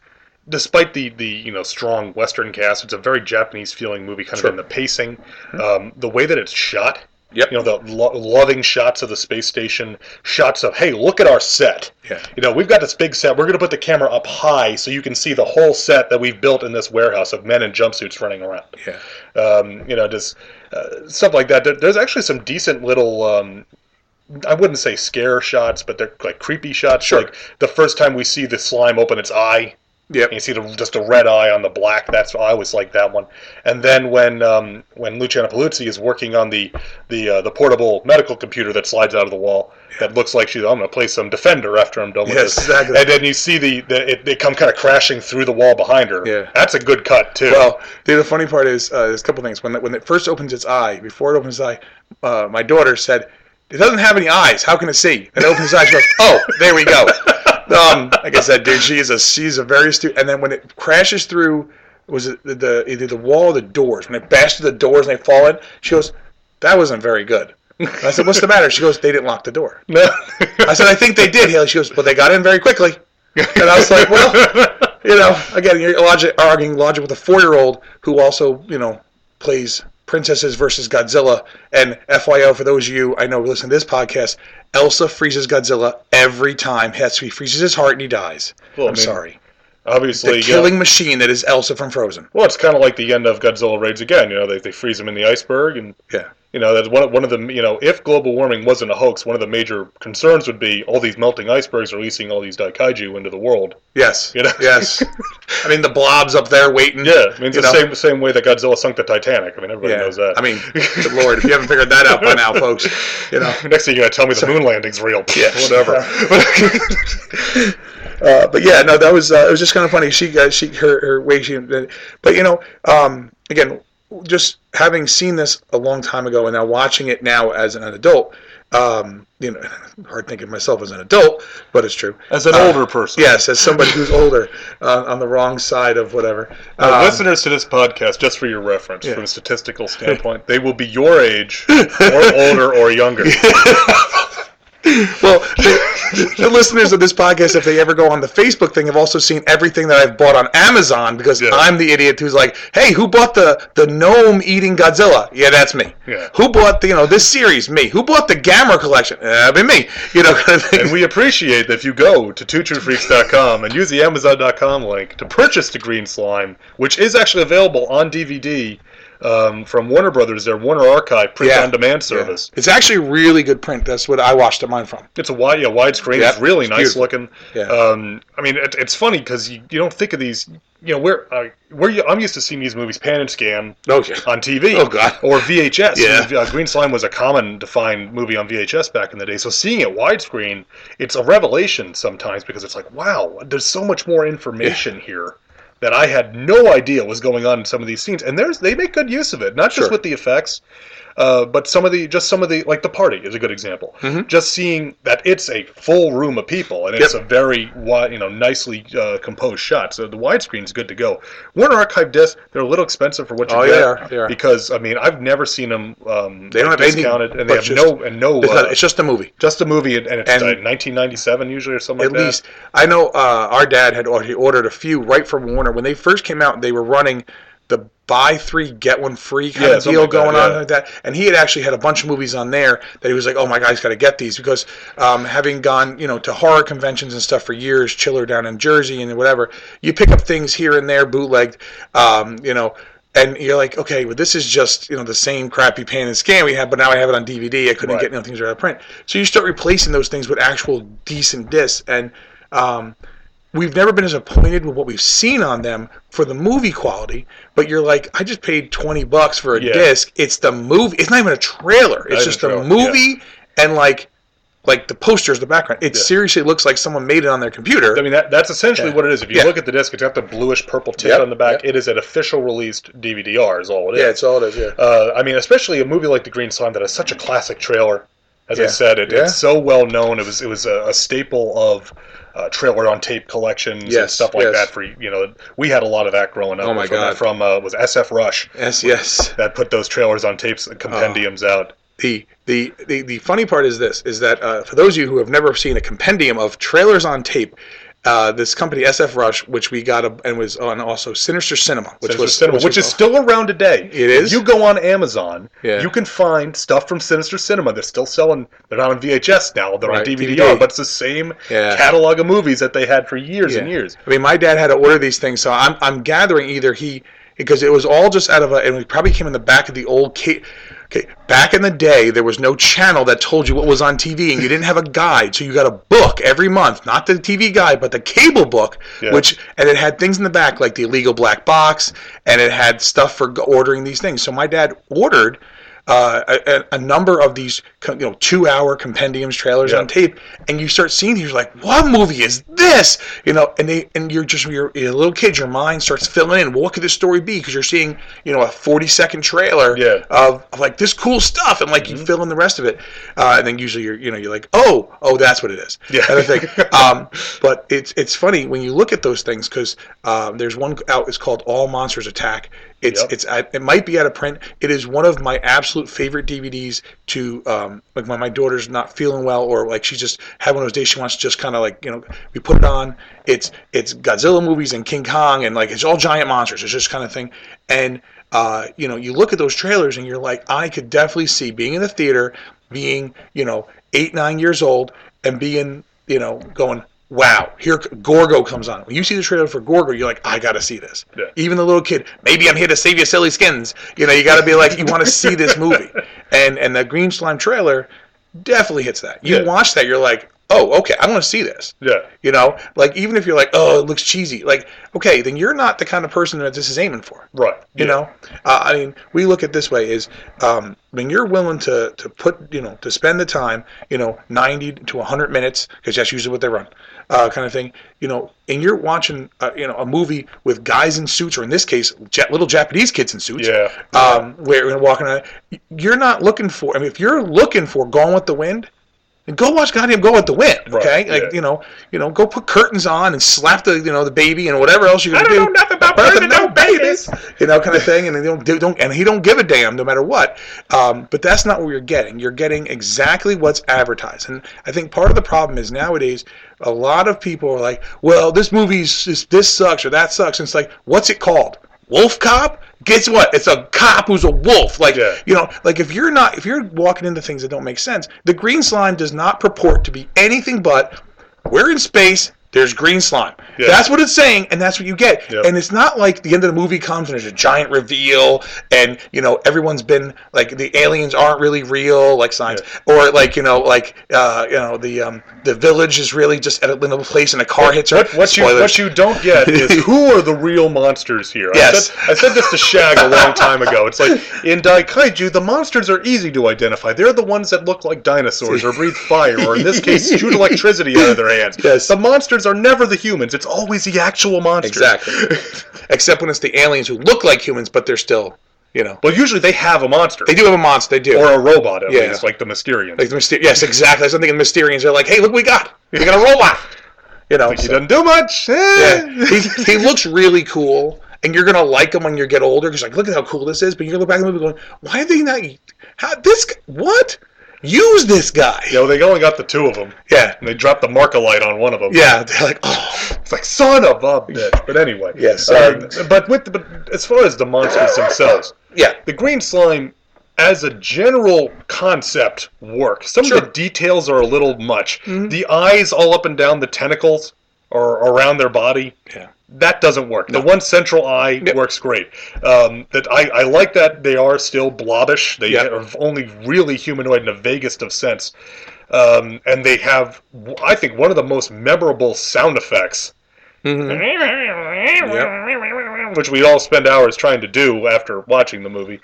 despite the the you know strong Western cast, it's a very Japanese feeling movie, kind Sure. of in the pacing, um, the way that it's shot. Yep. You know the lo- loving shots of the space station, shots of hey, look at our set. Yeah. You know we've got this big set. We're going to put the camera up high so you can see the whole set that we've built in this warehouse of men in jumpsuits running around. Yeah. Um, you know, just uh, stuff like that. There, there's actually some decent little. Um, I wouldn't say scare shots, but they're like creepy shots. Sure. Like the first time we see the slime open its eye, Yep. you see the, just a red eye on the black. That's I always like that one. And then when um, when Luciana Paluzzi is working on the the uh, the portable medical computer that slides out of the wall, that looks like she's I'm going to play some Defender after I'm done with Yes, this. exactly. And then you see the, the it, it come kind of crashing through the wall behind her. Yeah. That's a good cut too. Well, the, the funny part is, uh, there's a couple things. When it, when it first opens its eye, before it opens its eye, uh, my daughter said, "It doesn't have any eyes. How can it see?" And it opens its eyes. She goes, "Oh, there we go." Um, like I said, dude, she is a she's a very astute. And then when it crashes through, was it the, the either the wall or the doors? When it bashed through the doors and they fall in, she goes, "That wasn't very good." And I said, "What's the matter?" She goes, "They didn't lock the door." no. I said, "I think they did." Haley. She goes, "But they got in very quickly." And I was like, "Well." you know, again, you're logic, arguing logic with a four-year-old who also, you know, plays princesses versus Godzilla. And FYO, for those of you I know who listen to this podcast, Elsa freezes Godzilla every time. Has he freezes his heart and he dies. Well, I I'm mean, sorry. Obviously, The yeah. killing machine that is Elsa from Frozen. Well, it's kind of like the end of Godzilla Raids Again. You know, they, they freeze him in the iceberg, and Yeah. You know that's one of, one of the you know if global warming wasn't a hoax, one of the major concerns would be all these melting icebergs releasing all these daikaiju into the world. Yes. You know? Yes. I mean, the blobs up there waiting. Yeah, I mean it's the know? same same way that Godzilla sunk the Titanic. I mean everybody Yeah. knows that. I mean, good lord, if you haven't figured that out by now, folks, you know. next thing you're gonna tell me the moon landing's real. Yeah, whatever. uh, but yeah, no, that was uh, it was just kind of funny. She uh, she her her way she, but you know, um, again, just having seen this a long time ago and now watching it now as an adult, um, you know, hard thinking of myself as an adult, but it's true. As an Uh, older person. Yes, as somebody who's older uh, on the wrong side of whatever. Uh, Um, listeners to this podcast, just for your reference, Yeah. from a statistical standpoint, they will be your age, or older, or younger. well, the, the listeners of this podcast, if they ever go on the Facebook thing, have also seen everything that I've bought on Amazon because I'm the idiot who's like, "Hey, who bought the the gnome eating Godzilla?" Yeah, that's me. Yeah. Who bought the you know this series? Me. Who bought the Gamera collection? Uh, been me. You know, kind of and we appreciate that if you go to twotruefreaks.com and use the Amazon.com link to purchase the Green Slime, which is actually available on DVD um, from Warner Brothers, their Warner Archive print Yeah. on demand service. Yeah. It's actually really good print. That's what I watched it mine from. It's a wide, yeah, widescreen. Yeah, it's really it's nice beautiful. looking. Yeah. Um, I mean, it, it's funny because you, you don't think of these. You know, we're uh, we're I'm used to seeing these movies pan and scan Oh, yeah. on TV. Oh, God. Or VHS. Yeah. Uh, Green Slime was a common to find movie on VHS back in the day. So seeing it widescreen, it's a revelation sometimes because it's like, wow, there's so much more information here that I had no idea was going on in some of these scenes. And there's they make good use of it, not just Sure. with the effects. Uh, but some of the, just some of the, like the party is a good example. Just seeing that it's a full room of people and it's Mm-hmm. Yep. a very, wi- you know, nicely uh, composed shot. So the widescreen's good to go. Warner Archive discs, they're a little expensive for what you Oh, get. yeah, they are. They are. Because I mean, I've never seen them. Um, They don't have anything discounted, and they have just- no and no. It's, uh, not- it's just a movie. just a movie, and and it's And- uh, 1997 usually or something At like least I know uh, our dad had already ordered a few right from Warner when they first came out. They were running the buy three get one free kind Yeah, of deal like that, going on yeah. like that. And he had actually had a bunch of movies on there that he was like, "Oh my guy's got to get these," because um, having gone you know to horror conventions and stuff for years, Chiller down in Jersey and whatever, you pick up things here and there bootlegged, um, you know. And you're like, okay, well, this is just you know the same crappy pan and scan we had, but now I have it on DVD. I couldn't Right. get you know, things out of print, so you start replacing those things with actual decent discs. And um, we've never been disappointed with what we've seen on them for the movie quality. But you're like, I just paid twenty bucks for a Yeah. disc. It's the movie. It's not even a trailer. It's even just a movie and like like the posters, the background. It Yeah. seriously looks like someone made it on their computer. I mean, that, that's essentially Yeah. what it is. If you Yeah. look at the disc, it's got the bluish purple tip Yep, on the back. yep. It is an official released DVD-R, is all it is. yeah, it's all it is. Yeah. Uh, I mean, especially a movie like The Green Slime that has such a classic trailer. As I said, it, Yeah. it's so well known. It was it was a, a staple of uh, trailer on tape collections and stuff like yes. that. For you know, we had a lot of that growing up. Oh, my from, God. From uh, was SF Rush Yes, yes. that put those trailers on tapes and compendiums out. the the the, the funny part is this is that uh, for those of you who have never seen a compendium of trailers on tape uh, this company SF Rush which we got a, and was on also Sinister Cinema which Sinister was Cinema, which is still around today. It is? If you go on Amazon, Yeah. you can find stuff from Sinister Cinema. They're still selling. They're not on VHS now. They're Right, on DVD, DVD. but it's the same Yeah. catalog of movies that they had for years and years. I mean, my dad had to order these things, so I'm I'm gathering either he because it was all just out of a and it probably came in the back of the old ca- Okay, back in the day, there was no channel that told you what was on TV, and you didn't have a guide, so you got a book every month, not the TV guide, but the cable book, Yeah. which and it had things in the back like the illegal black box, and it had stuff for ordering these things. So my dad ordered uh, a, a- number of these, you know, two-hour compendiums, trailers Yeah. on tape, and you start seeing these. You're like, "What movie is this?" You know, and they and you're just you're, you're a little kid. Your mind starts filling in. Well, what could this story be? Because you're seeing, you know, a 40-second trailer Yeah. Mm-hmm. of, of like this cool stuff, and like you fill in the rest of it, uh, and then usually you're, you know, you're like, "Oh, oh, that's what it is." Yeah. kind of thing. um, but it's it's funny when you look at those things because um, there's one out. It's called All Monsters Attack. It's Yep. it's it might be out of print. It is one of my absolute favorite DVDs to um, like when my daughter's not feeling well or like she's just had one of those days she wants to just kind of like you know we put it on. It's it's Godzilla movies and King Kong and like it's all giant monsters. It's just kind of thing and. Uh, you know, you look at those trailers and you're like, I could definitely see being in the theater, being, you know, eight, nine years old, and being, you know, going, wow, here Gorgo comes on. When you see the trailer for Gorgo, you're like, I got to see this. Yeah. Even the little kid, maybe I'm here to save your silly skins. You know, you got to be like, you want to see this movie. And and the Green Slime trailer definitely hits that. You Yeah. watch that, you're like, oh, okay, I want to see this. Yeah. You know, like even if you're like, oh, it looks cheesy, like, okay, then you're not the kind of person that this is aiming for. Right. You Yeah. know, uh, I mean, we look at this way: is um, when you're willing to to put, you know, to spend the time, you know, ninety to hundred minutes, because that's usually what they run. Uh, kind of thing. You know, and you're watching, uh, you know, a movie with guys in suits, or in this case, ja- little Japanese kids in suits. Yeah. Um, where you're walking around, you're not looking for. I mean, if you're looking for Gone with the Wind, then go watch goddamn Go with the Wind. Okay, Right, like yeah. you know, you know, go put curtains on and slap the you know the baby and whatever else you're gonna I don't do. Birthing no babies. you know, kind of thing, and they don't do, don't and he don't give a damn no matter what. Um, but that's not what you're getting. You're getting exactly what's advertised, and I think part of the problem is nowadays a lot of people are like, well, this movie's this, this sucks or that sucks, and it's like, what's it called? Wolf Cop? Guess what? It's a cop who's a wolf. Like Yeah. you know, like if you're not if you're walking into things that don't make sense, the green slime does not purport to be anything but we're in space. There's green slime. Yeah. That's what it's saying, and that's what you get. Yep. And it's not like the end of the movie comes and there's a giant reveal, and you know everyone's been like the aliens aren't really real, like science, or like you know like uh, you know the um, the village is really just at a little place and a car hits her. What, what you what you don't get is who are the real monsters here. Yes. I said, I said this to Shag a long time ago. It's like in Daikaiju, the monsters are easy to identify. They're the ones that look like dinosaurs or breathe fire, or in this case, shoot electricity out of their hands. Yes. The monsters are never the humans. It's always the actual monsters. Exactly. Except when it's the aliens who look like humans, but they're still, you know, Well, usually they have a monster. they do have a monster. They do. or a robot at Yeah. least, like the Mysterians. like the Myster- yes, exactly. I was thinking the Mysterians are like, hey, look, what we got. We got a robot. You know, he so- doesn't do much. Eh. Yeah, he, he looks really cool, and you're gonna like him when you get older because like, look at how cool this is. But you're gonna look back at the movie going, why are they not? How this? What? Use this guy? You know, they only got the two of them, Yeah, and they dropped the Markalite on one of them. yeah. They're like, oh, It's like son of a bitch. But anyway, Yes, Um, but with the, but as far as the monsters themselves, yeah, the green slime, as a general concept, work. Some Sure. of the details are a little much. Mhm. The eyes all up and down the tentacles or around their body. Yeah. That doesn't work. The one central eye Yep. works great. Um, that I, I like that they are still blobbish. They Yep. are only really humanoid in the vaguest of sense. Um, and they have, I think, one of the most memorable sound effects Mhm. which we all spend hours trying to do after watching the movie.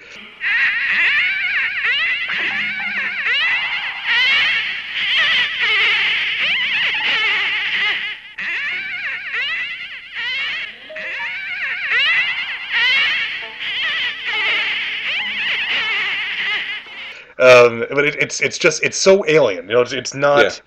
Um, but it, it's it's just it's so alien, you know. It's, it's not,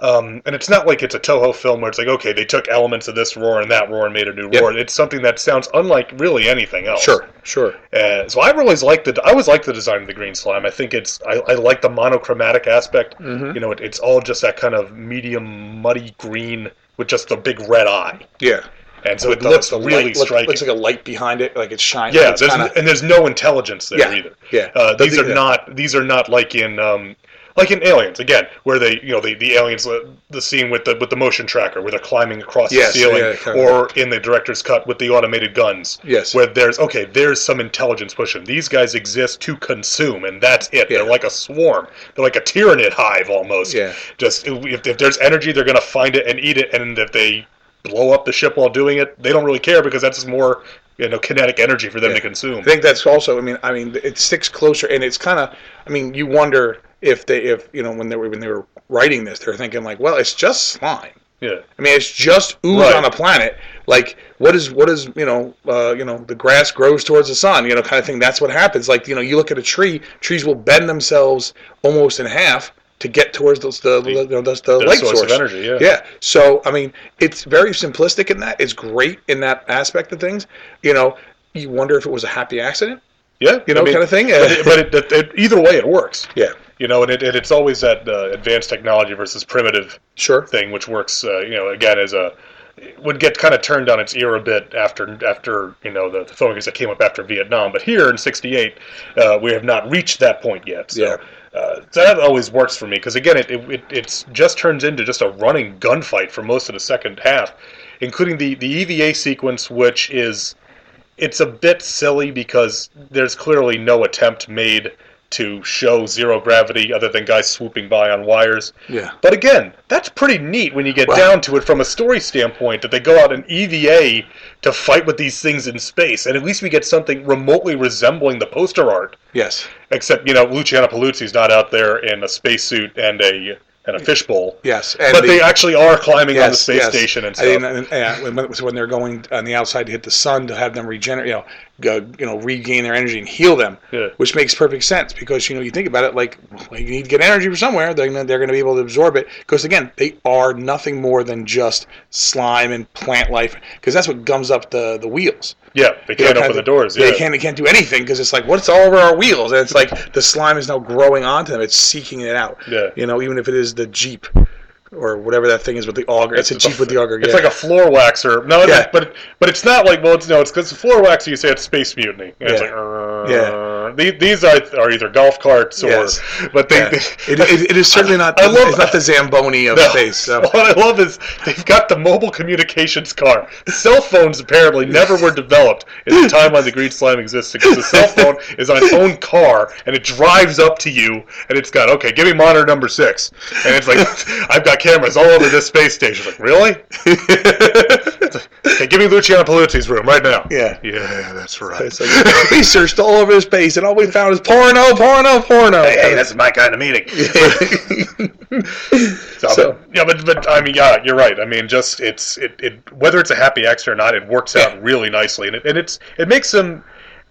um, and it's not like it's a Toho film where it's like okay, they took elements of this roar and that roar and made a new Yep. roar. It's something that sounds unlike really anything else. sure, sure. Uh, so I've always liked the I always liked the design of the green slime. I think it's I, I like the monochromatic aspect. Mhm. You know, it, it's all just that kind of medium muddy green with just a big red eye, Yeah. And so it looks really light, striking. Looks like a light behind it, like it's shining. yeah, it's there's, kinda, and there's no intelligence there Yeah, either. yeah. Uh, these The- are yeah. not these are not like in um, like in Aliens again, where they you know the, the aliens uh, the scene with the with the motion tracker where they're climbing across Yes, the ceiling, yeah, kind of. or in the director's cut with the automated guns. Yes. where there's okay, there's some intelligence pushing. These guys exist to consume, and that's it. Yeah. They're like a swarm. They're like a tyranid hive almost. Yeah. Just if, if there's energy, they're gonna find it and eat it, and if they blow up the ship while doing it, they don't really care because that's more you know kinetic energy for them Yeah. to consume. I think that's also. I mean, I mean, it sticks closer, and it's kind of. I mean, you wonder if they, if you know, when they were when they were writing this, they're thinking like, well, it's just slime. Yeah. I mean, it's just ooze Right. on a planet. Like, what is what is you know, uh, you know, the grass grows towards the sun, you know, kind of thing. That's what happens. Like, you know, you look at a tree, trees will bend themselves almost in half to get towards those, the the, you know, the, the light source source. of energy, yeah. Yeah. So, I mean, it's very simplistic in that. It's great in that aspect of things. You know, you wonder if it was a happy accident. Yeah, You know, kind of thing? But, it, but it, it, it- either way, it works. Yeah. You know, and it, and it's always that uh, advanced technology versus primitive Sure. thing, which works. Uh, you know, again as a would get kind of turned on its ear a bit after after you know the, the filmmakers that came up after Vietnam. But here in '68, uh, we have not reached that point yet. So, Yeah. Uh, so that always works for me because again, it, it, it it's just turns into just a running gunfight for most of the second half, including the the EVA sequence, which is it's a bit silly because there's clearly no attempt made to show zero gravity other than guys swooping by on wires. Yeah. But again, that's pretty neat when you get Well- down to it from a story standpoint that they go out and EVA to fight with these things in space, and at least we get something remotely resembling the poster art. Yes. Except, you know, Luciana Paluzzi's not out there in a spacesuit and a and a fishbowl. Yes, but the- they actually are climbing on the space yes. station and I stuff. mean, and, and when, when they're going on the outside to hit the sun to have them regenerate, you know, go, you know, regain their energy and heal them, Yeah. which makes perfect sense because you know you think about it, like you need to get energy from somewhere. They're gonna, they're going to be able to absorb it because again, they are nothing more than just slime and plant life because that's what gums up the the wheels. Yeah, they can't open the doors. Yeah, they can't. They can't do anything because it's like what's all over our wheels, and it's like the slime is now growing onto them. It's seeking it out. Yeah. You know, even if it is the Jeep or whatever that thing is with the auger. It's, a Jeep with the auger. It's yeah. like a floor waxer. No, Yeah. but but it's not like well, it's no, it's because the floor waxer. You say it's space mutiny. It's Yeah. like uh, Yeah. The- These are are either golf carts or, Yes. but they. Yeah. they it, it, it is certainly not. I love- it's not the Zamboni of No. space. So. What I love is they've got the mobile communications car. Cell phones apparently never were developed in the time when the green slime existed because the cell phone is on its own car and it drives up to you and it's got okay, give me monitor number six, and it's like I've got cameras all over this space station. Like really? okay, give me Luciana Paluzzi's room right now. Yeah. Yeah, that's right. It's like, we searched all over the space and all we found is porno, porno, porno. Hey, hey, that's my kind of meeting. so, So- yeah, but but I mean, yeah, you're right. I mean, just it's it, it whether it's a happy accident or not, it works out really nicely, and it and it's it makes them.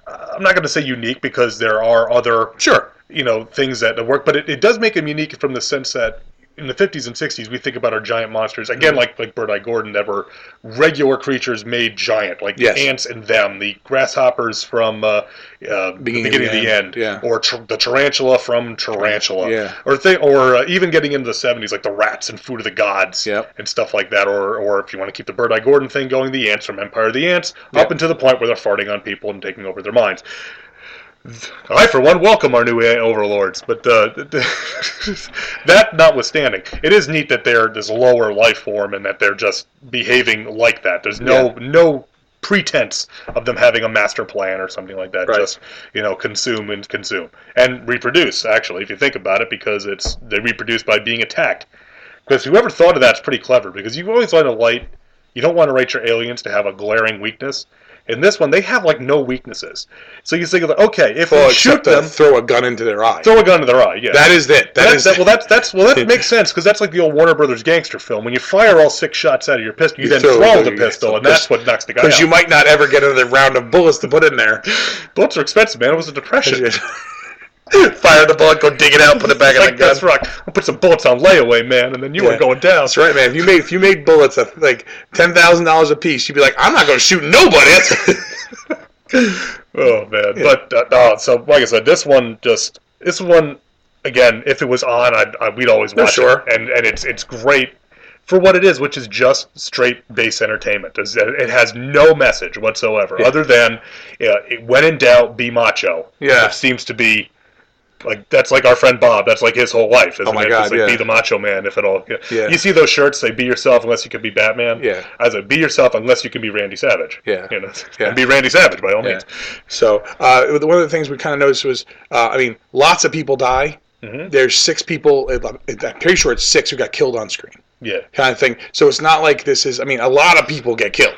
Uh, I'm not going to say unique because there are other Sure. you know things that work, but it, it does make them unique from the sense that in the 50s and 60s we think about our giant monsters again Mm-hmm. like like Bert I. Gordon that were regular creatures made giant like Yes. the ants and them the grasshoppers from uh, uh, the Beginning beginning of the End, end, yeah. or tr- the tarantula from Tarantula Yeah. or th- or uh, even getting into the 70s like the rats and Food of the Gods Yep. and stuff like that or or if you want to keep the Bert I. Gordon thing going the ants from Empire of the Ants Yep. up until the point where they're farting on people and taking over their minds I, for one, welcome our new AI overlords, but uh, that notwithstanding, it is neat that they're this lower life form and that they're just behaving like that. There's no no pretense of them having a master plan or something like that. Right. Just you know, consume and consume and reproduce. Actually, if you think about it, because it's they reproduce by being attacked. Because whoever thought of that's pretty clever. Because you always want to light, you don't want to rate your aliens to have a glaring weakness. In this one, they have like no weaknesses. So you think, okay, if Well, we shoot them, throw a gun into their eye. throw a gun to their eye. Yeah, That is it. That That's- is that, well, that's that's well, that makes sense because that's like the old Warner Brothers gangster film. When you fire all six shots out of your pistol, you, You then throw throw, it, the pistol, and that's what knocks the guy out. Because you might not ever get another round of bullets to put in there. Bullets are expensive, man. It was a depression. Fire the bullet, go dig it out, put it back in the gun. that's right. I'll put some bullets on layaway, man, and then you Yeah. were going down. That's right, man. If you made if you made bullets at like ten thousand dollars a piece, you'd be like, I'm not going to shoot nobody. Oh man, but uh, so like I said, this one just this one again. If it was on, I'd, I, we'd always No, watch sure. it, and and it's it's great for what it is, which is just straight base entertainment. It has no message whatsoever, Yeah. other than uh, it, when in doubt, be macho. Yeah. which seems to be. Like that's like our friend Bob. That's like his whole life. Isn't Oh my it? God, It's like yeah. be the macho man, if at all. Yeah. You see those shirts? Say "Be yourself unless you can be Batman." Yeah. I was like, "Be yourself unless you can be Randy Savage." Yeah. You know, Yeah. and be Randy Savage by all Yeah. means. So uh, one of the things we kind of noticed was, uh, I mean, lots of people die. Mm-hmm. There's six people. I'm pretty sure it's six who got killed on screen, Yeah. kind of thing. So it's not like this is. I mean, a lot of people get killed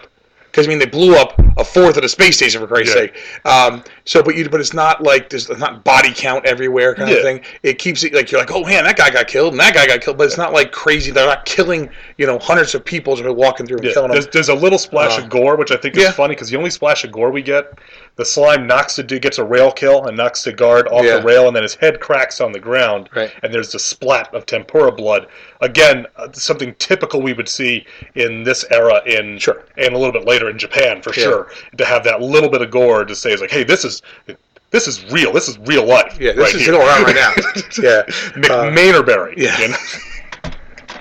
because I mean they blew up a fourth of the space station for Christ's Yeah. sake. Um, so, but you, but it's not like there's not body count everywhere kind Yeah. of thing. It keeps it like you're like, oh man, that guy got killed and that guy got killed, but it's not like crazy. They're not killing you know hundreds of people just walking through and Yeah, killing them. there's, there's a little splash Uh, of gore, which I think is funny because the only splash of gore we get, the slime knocks the dude, gets a rail kill and knocks the guard off Yeah. the rail, and then his head cracks on the ground, Right. and there's the splat of tempera blood. Again, uh, something typical we would see in this era in Sure. and a little bit later in Japan for Yeah. sure. To have that little bit of gore to say is like, hey, this is. This is real. This is real life. Yeah, this right is here. going on right now. Yeah. McManerberry. yeah. You know?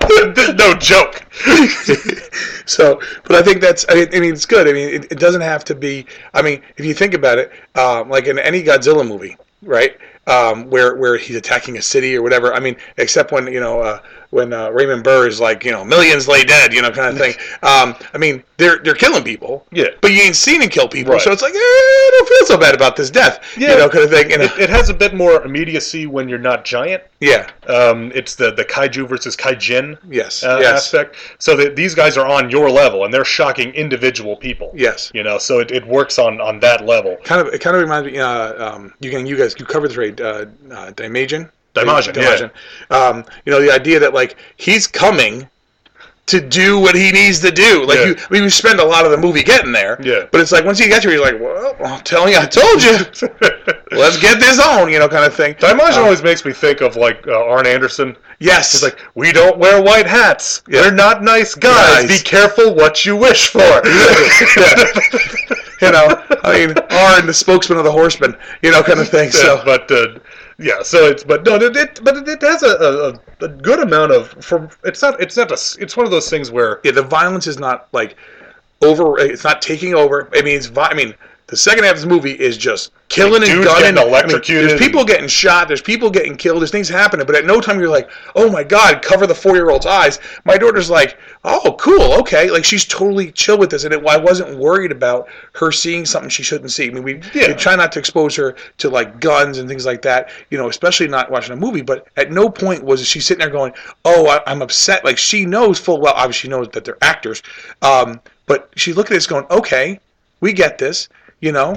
No joke. so, but I think that's. I mean, I mean it's good. I mean, it, it doesn't have to be. I mean, if you think about it, um, like in any Godzilla movie, right, um, where where he's attacking a city or whatever. I mean, except when you know uh, when uh, Raymond Burr is like, you know, millions lay dead, you know, kind of thing. Um, I mean, they're they're killing people. Yeah. But you ain't seen him kill people, Right. so it's like, eh, I don't feel so bad about this death. You know, kind of thing. You know? it, it has a bit more immediacy when you're not giant. yeah. Um, it's the, the kaiju versus kaijin Yes. uh, yes. aspect. So that these guys are on your level and they're shocking individual people. Yes. You know, so it, it works on, on that level. Kind of. It kind of reminds me. Uh, um, you can. You guys. You covered this right. Uh, uh, Daimajin, yeah. Um, you know, the idea that like he's coming to do what he needs to do. Like Yeah. you, I mean, we spend a lot of the movie getting there. Yeah. But it's like once you get here, you're like, well, I'm telling you, I told you. Let's get this on, you know, kind of thing. Daimajin Um, always makes me think of like uh, Arn Anderson. Yes. He's like, we don't wear white hats. Yeah. They're not nice guys. Nice. Be careful what you wish for. you know, I mean, Arn, the spokesman of the Horsemen, you know, kind of thing. So, Yeah, but uh, yeah, so it's but no, it, it but it, it has a, a, a good amount of from. It's not. It's not. A, it's one of those things where yeah, the violence is not like over. It's not taking over. I mean, it's. I mean, the second half of this movie is just killing and dudes gunning. getting I mean, there's people getting shot. There's people getting killed. There's things happening. But at no time you're like, oh my god, cover the four year old's eyes. My daughter's like, oh cool, okay. Like she's totally chill with this, and it, I wasn't worried about her seeing something she shouldn't see. I mean, we, Yeah. we try not to expose her to like guns and things like that. You know, especially not watching a movie. But at no point was she sitting there going, oh, I, I'm upset. Like she knows full well. Obviously, knows that they're actors. Um, but she looked at this going, okay, we get this. You know,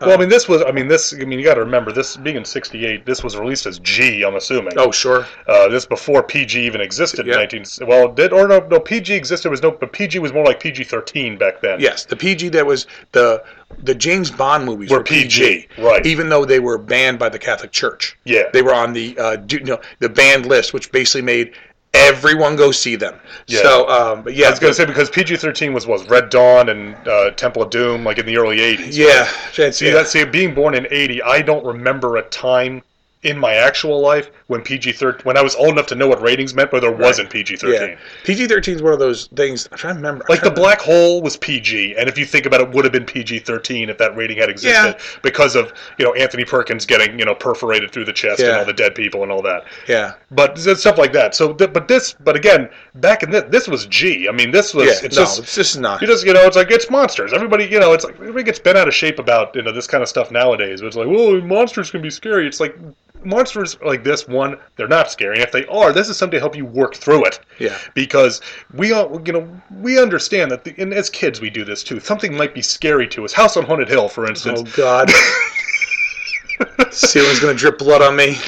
Well, I mean, this was. I mean, this. I mean, you got to remember this being in '68. This was released as G. I'm assuming. Oh, sure. Uh, this before PG even existed Yeah. in 19. Well, did or no? No, PG existed. There was no, but PG was more like PG-13 back then. Yes, the PG that was the the James Bond movies Were PG, right. Even though they were banned by the Catholic Church. Yeah. they were on the uh, do, you know, the banned list, which basically made everyone go see them. Yeah. So, um, but yeah, I was gonna say because PG-13 was was Red Dawn and uh, Temple of Doom, like in the early '80s. yeah, that's- See yeah. that? See, being born in '80, I don't remember a time in my actual life when PG-13 when I was old enough to know what ratings meant, but there wasn't PG-13. yeah. PG thirteen is one of those things. I'm trying to remember. Like the to- black hole was PG, and if you think about it, would have been PG-13 if that rating had existed, because of you know Anthony Perkins getting you know perforated through the chest and all the dead people and all that. Yeah, But stuff like that. So, th- but this, but again, back in this, this was G. I mean, this was. yeah. it's no, just it's just not. you just you know it's like it's monsters. Everybody you know it's like everybody gets bent out of shape about you know this kind of stuff nowadays. It's like well monsters can be scary. It's like monsters like this one they're not scary. And if they are, this is something to help you work through it. Yeah. Because we all you know we understand that the, and as kids we do this too. Something might be scary to us. House on Haunted Hill, for instance. Oh God. Ceiling's gonna drip blood on me.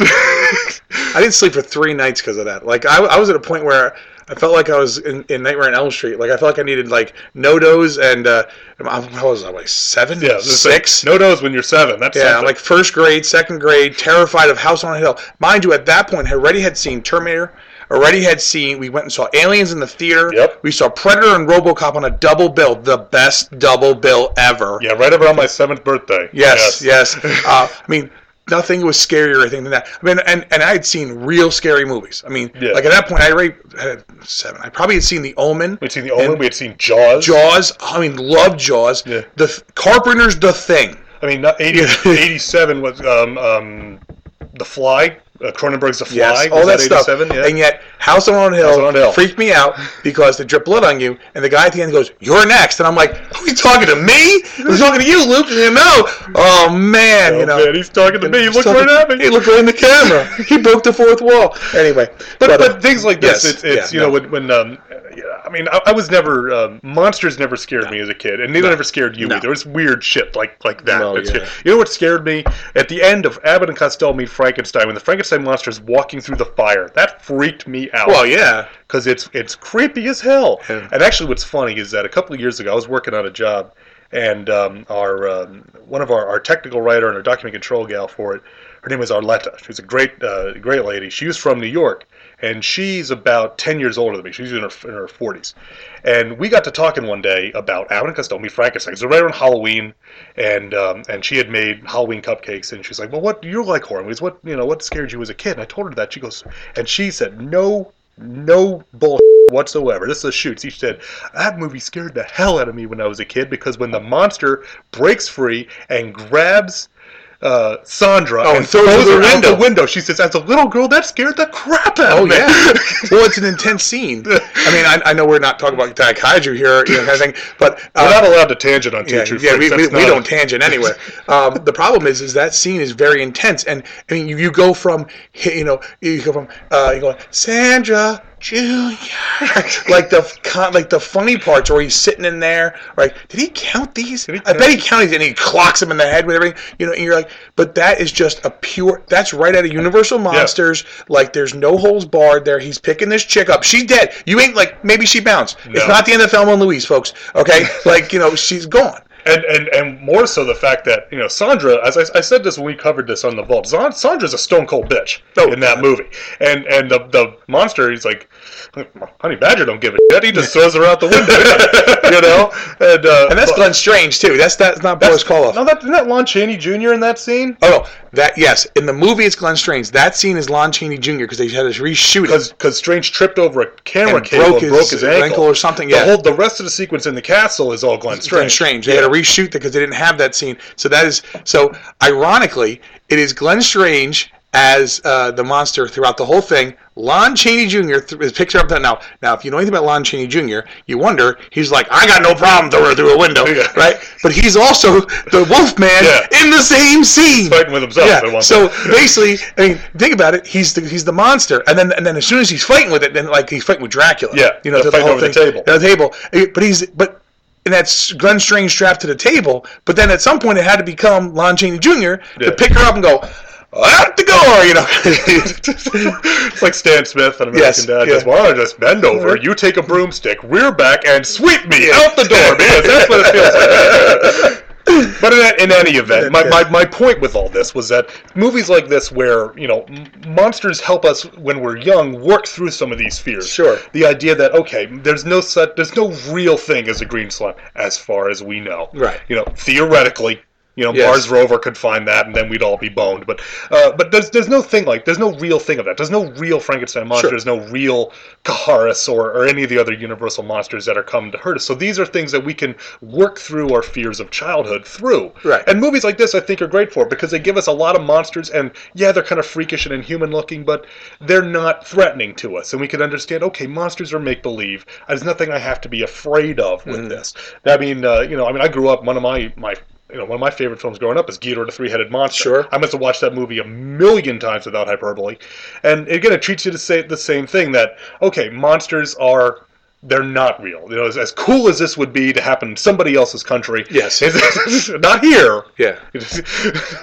I didn't sleep for three nights because of that. Like I, I was at a point where I felt like I was in, in Nightmare on Elm Street. Like I felt like I needed like NoDoz and uh, how was I like seven, Yeah, is like, six? no nose when you're seven. That's Yeah, something. like first grade, second grade, terrified of House on a Hill. Mind you, at that point, I already had seen Terminator. Already had seen. We went and saw Aliens in the theater. Yep. We saw Predator and RoboCop on a double bill, the best double bill ever. yeah, right around my seventh birthday. Yes, yes. Uh, I mean, nothing was scarier, I think, than that. I mean, and, and I had seen real scary movies. I mean, Yeah. like at that point, I already had seven. I probably had seen The Omen. We'd seen the Omen. We had seen Jaws. Jaws. I mean, loved Jaws. Yeah. The th- Carpenter's The Thing. I mean, not 80, 87 was um, um, The Fly. Uh, Cronenberg's The Fly. Yes, all that, stuff. Yeah. And yet, House on Hill, House on Hill. freaked me out because they drip blood on you, and the guy at the end goes, "You're next," and I'm like, "Are you talking to me? I'm talking to you, Luke." You know? Oh man, Oh, you know. man, he's talking to me. He looked talking- right at me. He looked right in the camera. he broke the fourth wall. Anyway, But, but, uh, things like this, yes, it's, it's yeah, you know, no. when, when um, I mean, I, I was never um, monsters never scared me as a kid, and neither No. ever scared you No. either. It's weird shit like like that. No, yeah. You know what scared me at the end of Abbott and Costello meet Frankenstein when the Frankenstein monster's walking through the fire. That freaked me out. Well, yeah. because it's it's creepy as hell. Yeah. And actually, what's funny is that a couple of years ago, I was working on a job, and um, our um, one of our, our technical writer and our document control gal for it, her name is Arletta. She's a great uh, great lady. She was from New York, and she's about ten years older than me. She's in her in her forties, and we got to talking one day about Abbott and Costello meet Frankenstein. It was right around Halloween, and um, and she had made Halloween cupcakes, and she's like, "Well, what you like horror movies? What you know? What scared you as a kid?" And I told her that. She goes, and she said, "No, no bull." whatsoever. This is a shoot. She said that movie scared the hell out of me when I was a kid because when the monster breaks free and grabs uh, Sandra Oh, and throws her throws her through the out the window. she says, "As a little girl, that scared the crap out Oh of me." Oh yeah. well, it's an intense scene. I mean, I, I know we're not talking about Kaiju here, you know, kind of thing, but uh, We're not allowed to tangent on Two yeah, yeah, we, we, we don't tangent anywhere. Um, the problem is, is that scene is very intense, and I mean, you, you go from, you know, you go from, uh, you go, Sandra, Junior, like the like the funny parts where he's sitting in there, right? Did he count these? I bet he counted, and he clocks him in the head with everything, you know. And you're like, but that is just a pure. That's right out of Universal Monsters. Like, there's no holes barred there. He's picking this chick up. She's dead. You ain't like maybe she bounced. It's not the end of Thelma and Louise, folks. Okay, like you know, she's gone. And, and and more so the fact that you know Sandra, as I, I said this when we covered this on the vault, Sandra's a stone cold bitch Oh, in that movie, and and the the monster, he's like, Honey Badger don't give a shit. He just throws her out the window, you know. And uh, And that's but- Glenn Strange too. That's that's not Boris Karloff. No, that isn't that Lon Chaney Jr. in that scene. Oh no, that yes. In the movie, it's Glenn Strange. That scene is Lon Chaney Jr. because they had to reshoot it. Because Strange tripped over a camera And cable broke and his broke his ankle. ankle or something, The whole the rest of the sequence in the castle is all Glenn Glenn Strange. Strange. They had to reshoot that because they didn't have that scene. So that is so. Ironically, it is Glenn Strange as uh, the monster throughout the whole thing. Lon Chaney Jr. Th- is picture up that now. Now, if you know anything about Lon Chaney Jr., you wonder he's like, I got no problem throwing through a window, right? But he's also the Wolfman Yeah. in the same scene. fighting with himself Yeah. So point. basically, I mean, think about it. He's the he's the monster, and then and then as soon as he's fighting with it, then like he's fighting with Dracula. Yeah, you know, the fighting whole over the thing. table. The table. But he's but. And that's Glenn Strange strapped to the table, but then at some point it had to become Lon Chaney Jr. Yeah. to pick her up and go out the door, you know. it's like Stan Smith and American Yes, Dad. yeah. Just, well, just bend over, uh-huh. you take a broomstick, rear back, and sweep me out the door because that's what it feels like. But in, in any event, my, my, my point with all this was that movies like this, where you know monsters help us when we're young, work through some of these fears. Sure. The idea that okay, there's no such, there's no real thing as a green slime, as far as we know. Right. You know, theoretically, you know, Yes. Mars rover could find that, and then we'd all be boned. But uh, but there's there's no thing like there's no real thing of that. There's no real Frankenstein monster. Sure. There's no real Kaharis or, or any of the other Universal monsters that are coming to hurt us. So these are things that we can work through our fears of childhood through. Right. And movies like this, I think, are great for because they give us a lot of monsters, and yeah, they're kind of freakish and inhuman looking, but they're not threatening to us, and we can understand. Okay, monsters are make believe. There's nothing I have to be afraid of with Mm. this. I mean, uh, you know, I mean, I grew up. One of my my you know, one of my favorite films growing up is Ghidorah the Three-Headed Monster. Sure. I must have watched that movie a million times without hyperbole. And again, it treats you to say the same thing that okay, monsters are they're not real. You know, as, as cool as this would be to happen in somebody else's country, Yes. not here. Yeah.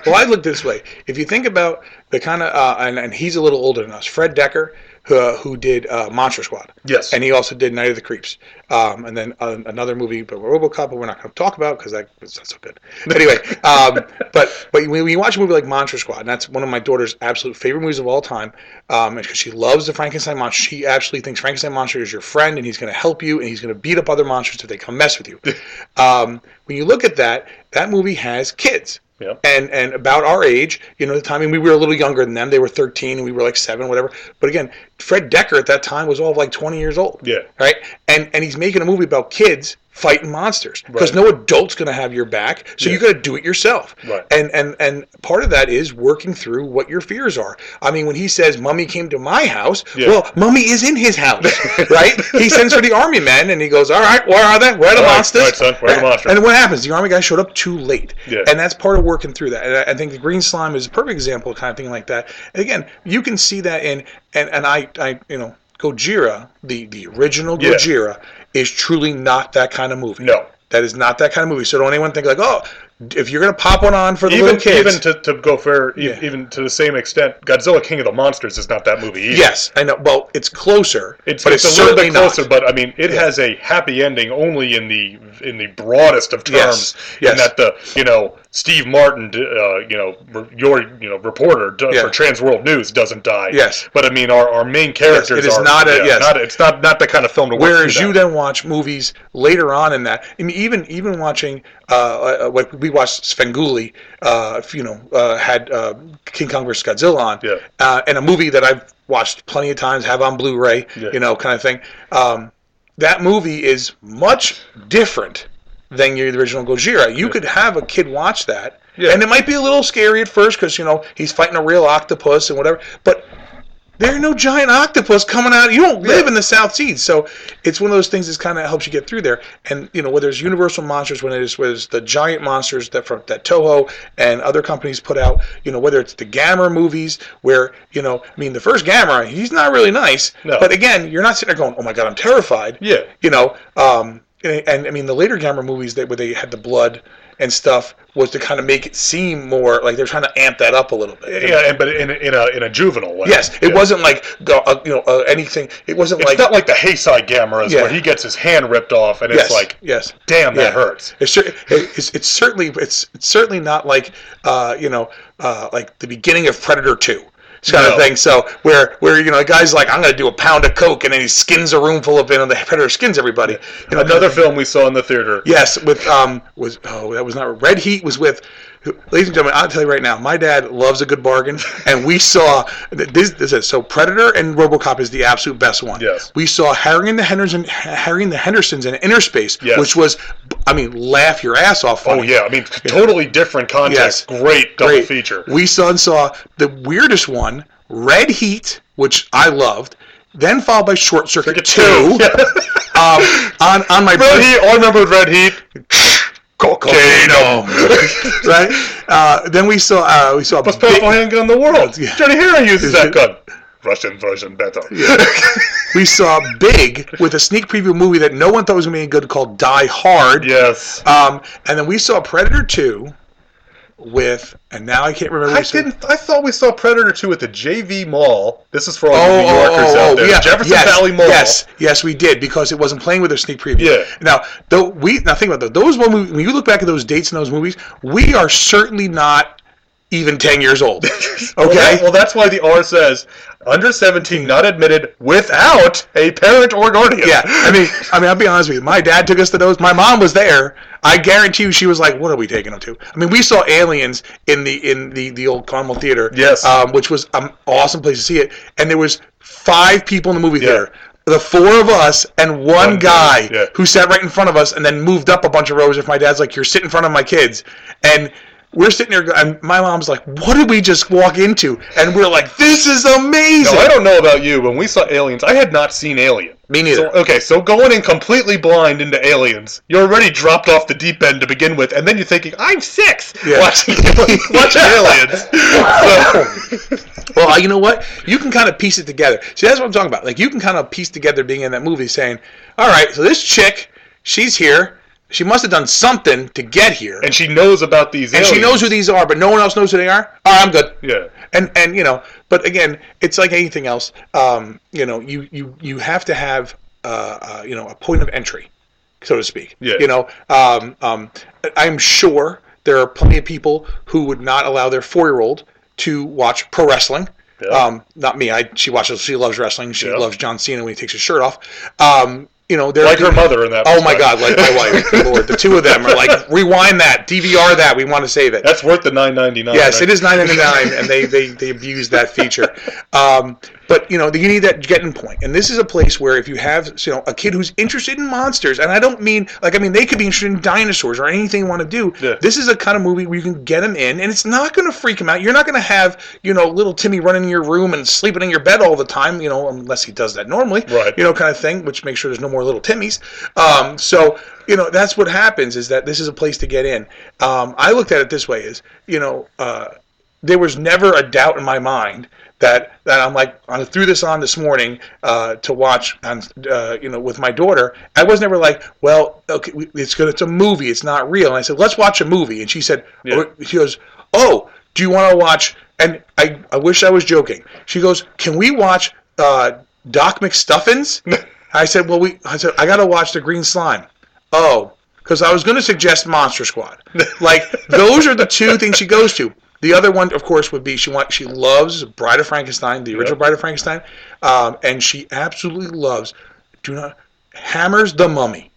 Well, I look this way. If you think about the kind of, uh, and, and he's a little older than us, Fred Dekker, who, uh, who did uh, Monster Squad. Yes. And he also did Night of the Creeps. Um, and then uh, another movie, but RoboCop, but we're not going to talk about because that was not so good. Anyway, um, but but when you watch a movie like Monster Squad, and that's one of my daughter's absolute favorite movies of all time, um, because she loves the Frankenstein monster. She actually thinks Frankenstein monster is your friend, and he's going to help you, and he's going to beat up other monsters if they come mess with you. um, when you look at that, that movie has kids Yep. and and about our age, you know, the time I mean, we were a little younger than them. They were 13 and we were like seven, whatever. But again, Fred Dekker at that time was all of like 20 years old. Yeah. Right. And and he's making a movie about kids fighting monsters because Right. no adult's going to have your back, so you got to do it yourself. Right. And and and part of that is working through what your fears are. I mean, when he says, "Mummy came to my house," Yeah. well, Mummy is in his house, right? He sends for the army men, and he goes, "All right, where are they? Where are the All monsters?" right, son, where are the monsters? And what happens? The army guy showed up too late, Yeah. and that's part of working through that. And I, think the green slime is a perfect example of kind of thing like that. And again, you can see that in and and I I you know Gojira, the the original Yeah. Gojira, is truly not that kind of movie. No. That is not that kind of movie. So don't anyone think like, oh, if you're gonna pop one on for the even little kids, even to, to go fair, e- Yeah. even to the same extent, Godzilla King of the Monsters is not that movie either. yes, I know. Well, it's closer, It's, but it's, it's, a little bit closer, not. but I mean, it Yeah. has a happy ending only in the in the broadest of Yes, terms. yes. In that the you know Steve Martin, uh, you know your you know reporter Yeah. for Trans World News doesn't die. Yes. but I mean our, our main characters. it is are, not a- yeah, yes. not it's not not the kind of film to Whereas you then watch movies later on in that, I mean, even even watching uh, uh, what we watched Svengoolie, uh, you know, uh, had uh, King Kong vs Godzilla on, Yeah. uh, and a movie that I've watched plenty of times, have on Blu-ray, Yeah. you know, kind of thing. Um, that movie is much different than your original Gojira. You could have a kid watch that, Yeah. and it might be a little scary at first because you know he's fighting a real octopus and whatever, but there are no giant octopus coming out. You don't live in the South Seas, so it's one of those things that kind of helps you get through there. And you know, whether it's Universal monsters, when it is was the giant monsters that from that Toho and other companies put out, you know, whether it's the Gamera movies, where you know, I mean, the first Gamera, he's not really nice, No. but again, you're not sitting there going, "Oh my God, I'm terrified." Yeah. you know, um, and, and I mean, the later Gamera movies that where they had the blood and stuff was to kind of make it seem more like they're trying to amp that up a little bit. Yeah, and, but in, a- in a in a juvenile way. Yes, it Yeah. wasn't like go- uh, you know uh, anything. It wasn't like It's like not like the Heisei Gameras Yeah. where he gets his hand ripped off and yes, it's like, yes, damn, that Yeah. hurts. It's, it's it's certainly it's, it's certainly not like uh, you know uh, like the beginning of Predator Two. Kind of thing. So where where you know a guy's like I'm going to do a pound of coke and then he skins a room full of you and the predator skins everybody. You know, Another film we saw in the theater. Yes, with um was oh that was not Red Heat was with ladies and gentlemen, I'll tell you right now, my dad loves a good bargain, and we saw this. This is so Predator and RoboCop is the absolute best one. Yes. we saw Harry and the Henderson, Harry and the Hendersons in Innerspace, Yes. which was, I mean, laugh your ass off. Oh yeah, I mean totally different context. Yes. Great double Great. feature. We saw and saw the weirdest one, Red Heat, which I loved. Then followed by Short Circuit, Two. um, on on my Red Heat. I remember Red Heat. cocaine, right? Uh, then we saw uh, we saw Most powerful handgun in the world. Yeah. Johnny Hero uses that gun. Russian version better. we saw Big with a sneak preview movie that no one thought was going to be any good called Die Hard. Yes. Um, and then we saw Predator Two with, and now I can't remember. I we didn't. I thought we saw Predator 2 at the JV Mall. This is for all Oh, New Yorkers oh, oh, out there. yeah, Jefferson yes, Valley Mall. Yes, yes, we did because it wasn't playing with their sneak preview. Yeah. Now, though we now think about that. Those one movie, when you look back at those dates in those movies, we are certainly not even ten years old. Okay. Well, that- well, that's why the R says under 17, not admitted without a parent or guardian. Yeah, I mean, I mean, I'll be honest with you. My dad took us to those. My mom was there. I guarantee you, she was like, "What are we taking them to?" I mean, we saw Aliens in the in the the old Carmel Theater. Yes. um, which was an awesome place to see it. And there was five people in the movie Yeah. theater. The four of us and one, One guy guy, yeah. who sat right in front of us, and then moved up a bunch of rows. If my dad's like, "You're sitting in front of my kids," and we're sitting there, and my mom's like, "What did we just walk into?" And we're like, "This is amazing." No, I don't know about you. When we saw Aliens, I had not seen Alien. Me neither. So, okay, so going in completely blind into Aliens, you're already dropped off the deep end to begin with, and then you're thinking, I'm six Yeah. watching, watching Aliens. So, well, you know what? You can kind of piece it together. See, that's what I'm talking about. Like, you can kind of piece together being in that movie saying, all right, so this chick, she's here. She must have done something to get here. and she knows about these And aliens. she knows who these are, but no one else knows who they are. All right, I'm good. Yeah. And and you know, but again, it's like anything else. Um, you know, you you you have to have uh, uh, you know a point of entry, so to speak. Yeah. You know, um, um, I'm sure there are plenty of people who would not allow their four year old to watch pro wrestling. Yeah. Um, not me. I she watches. She loves wrestling. She Yeah. loves John Cena when he takes his shirt off. Um, you know, there Like her mother in that Oh my. God, like my wife. Lord, the two of them are like rewind that, DVR that. We want to save it. That's worth the nine ninety nine. Yes, it is nine ninety nine, and they, they they abuse that feature. Um, but you know, you need that getting point, and this is a place where if you have you know a kid who's interested in monsters, and I don't mean like I mean they could be interested in dinosaurs or anything you want to do. Yeah. This is a kind of movie where you can get them in, and it's not going to freak him out. You're not going to have you know little Timmy running in your room and sleeping in your bed all the time, you know, unless he does that normally, Right. You know, kind of thing, which makes sure there's no more little Timmys. Um, so you know that's what happens is that this is a place to get in. Um, I looked at it this way: is you know. Uh, there was never a doubt in my mind that that I'm like I threw this on this morning uh, to watch on uh, you know with my daughter. I was never like, well, okay, it's good. It's a movie. It's not real. And I said, let's watch a movie. And she said, Yeah. oh, she goes, oh, do you want to watch? And I I wish I was joking. She goes, can we watch uh, Doc McStuffins? I said, well, we. I said I got to watch the Green Slime. Oh, because I was going to suggest Monster Squad. Like those are the two things she goes to. The other one, of course, would be she want she loves Bride of Frankenstein, the original Yep. Bride of Frankenstein, um, and she absolutely loves. Do not hammers the Mummy.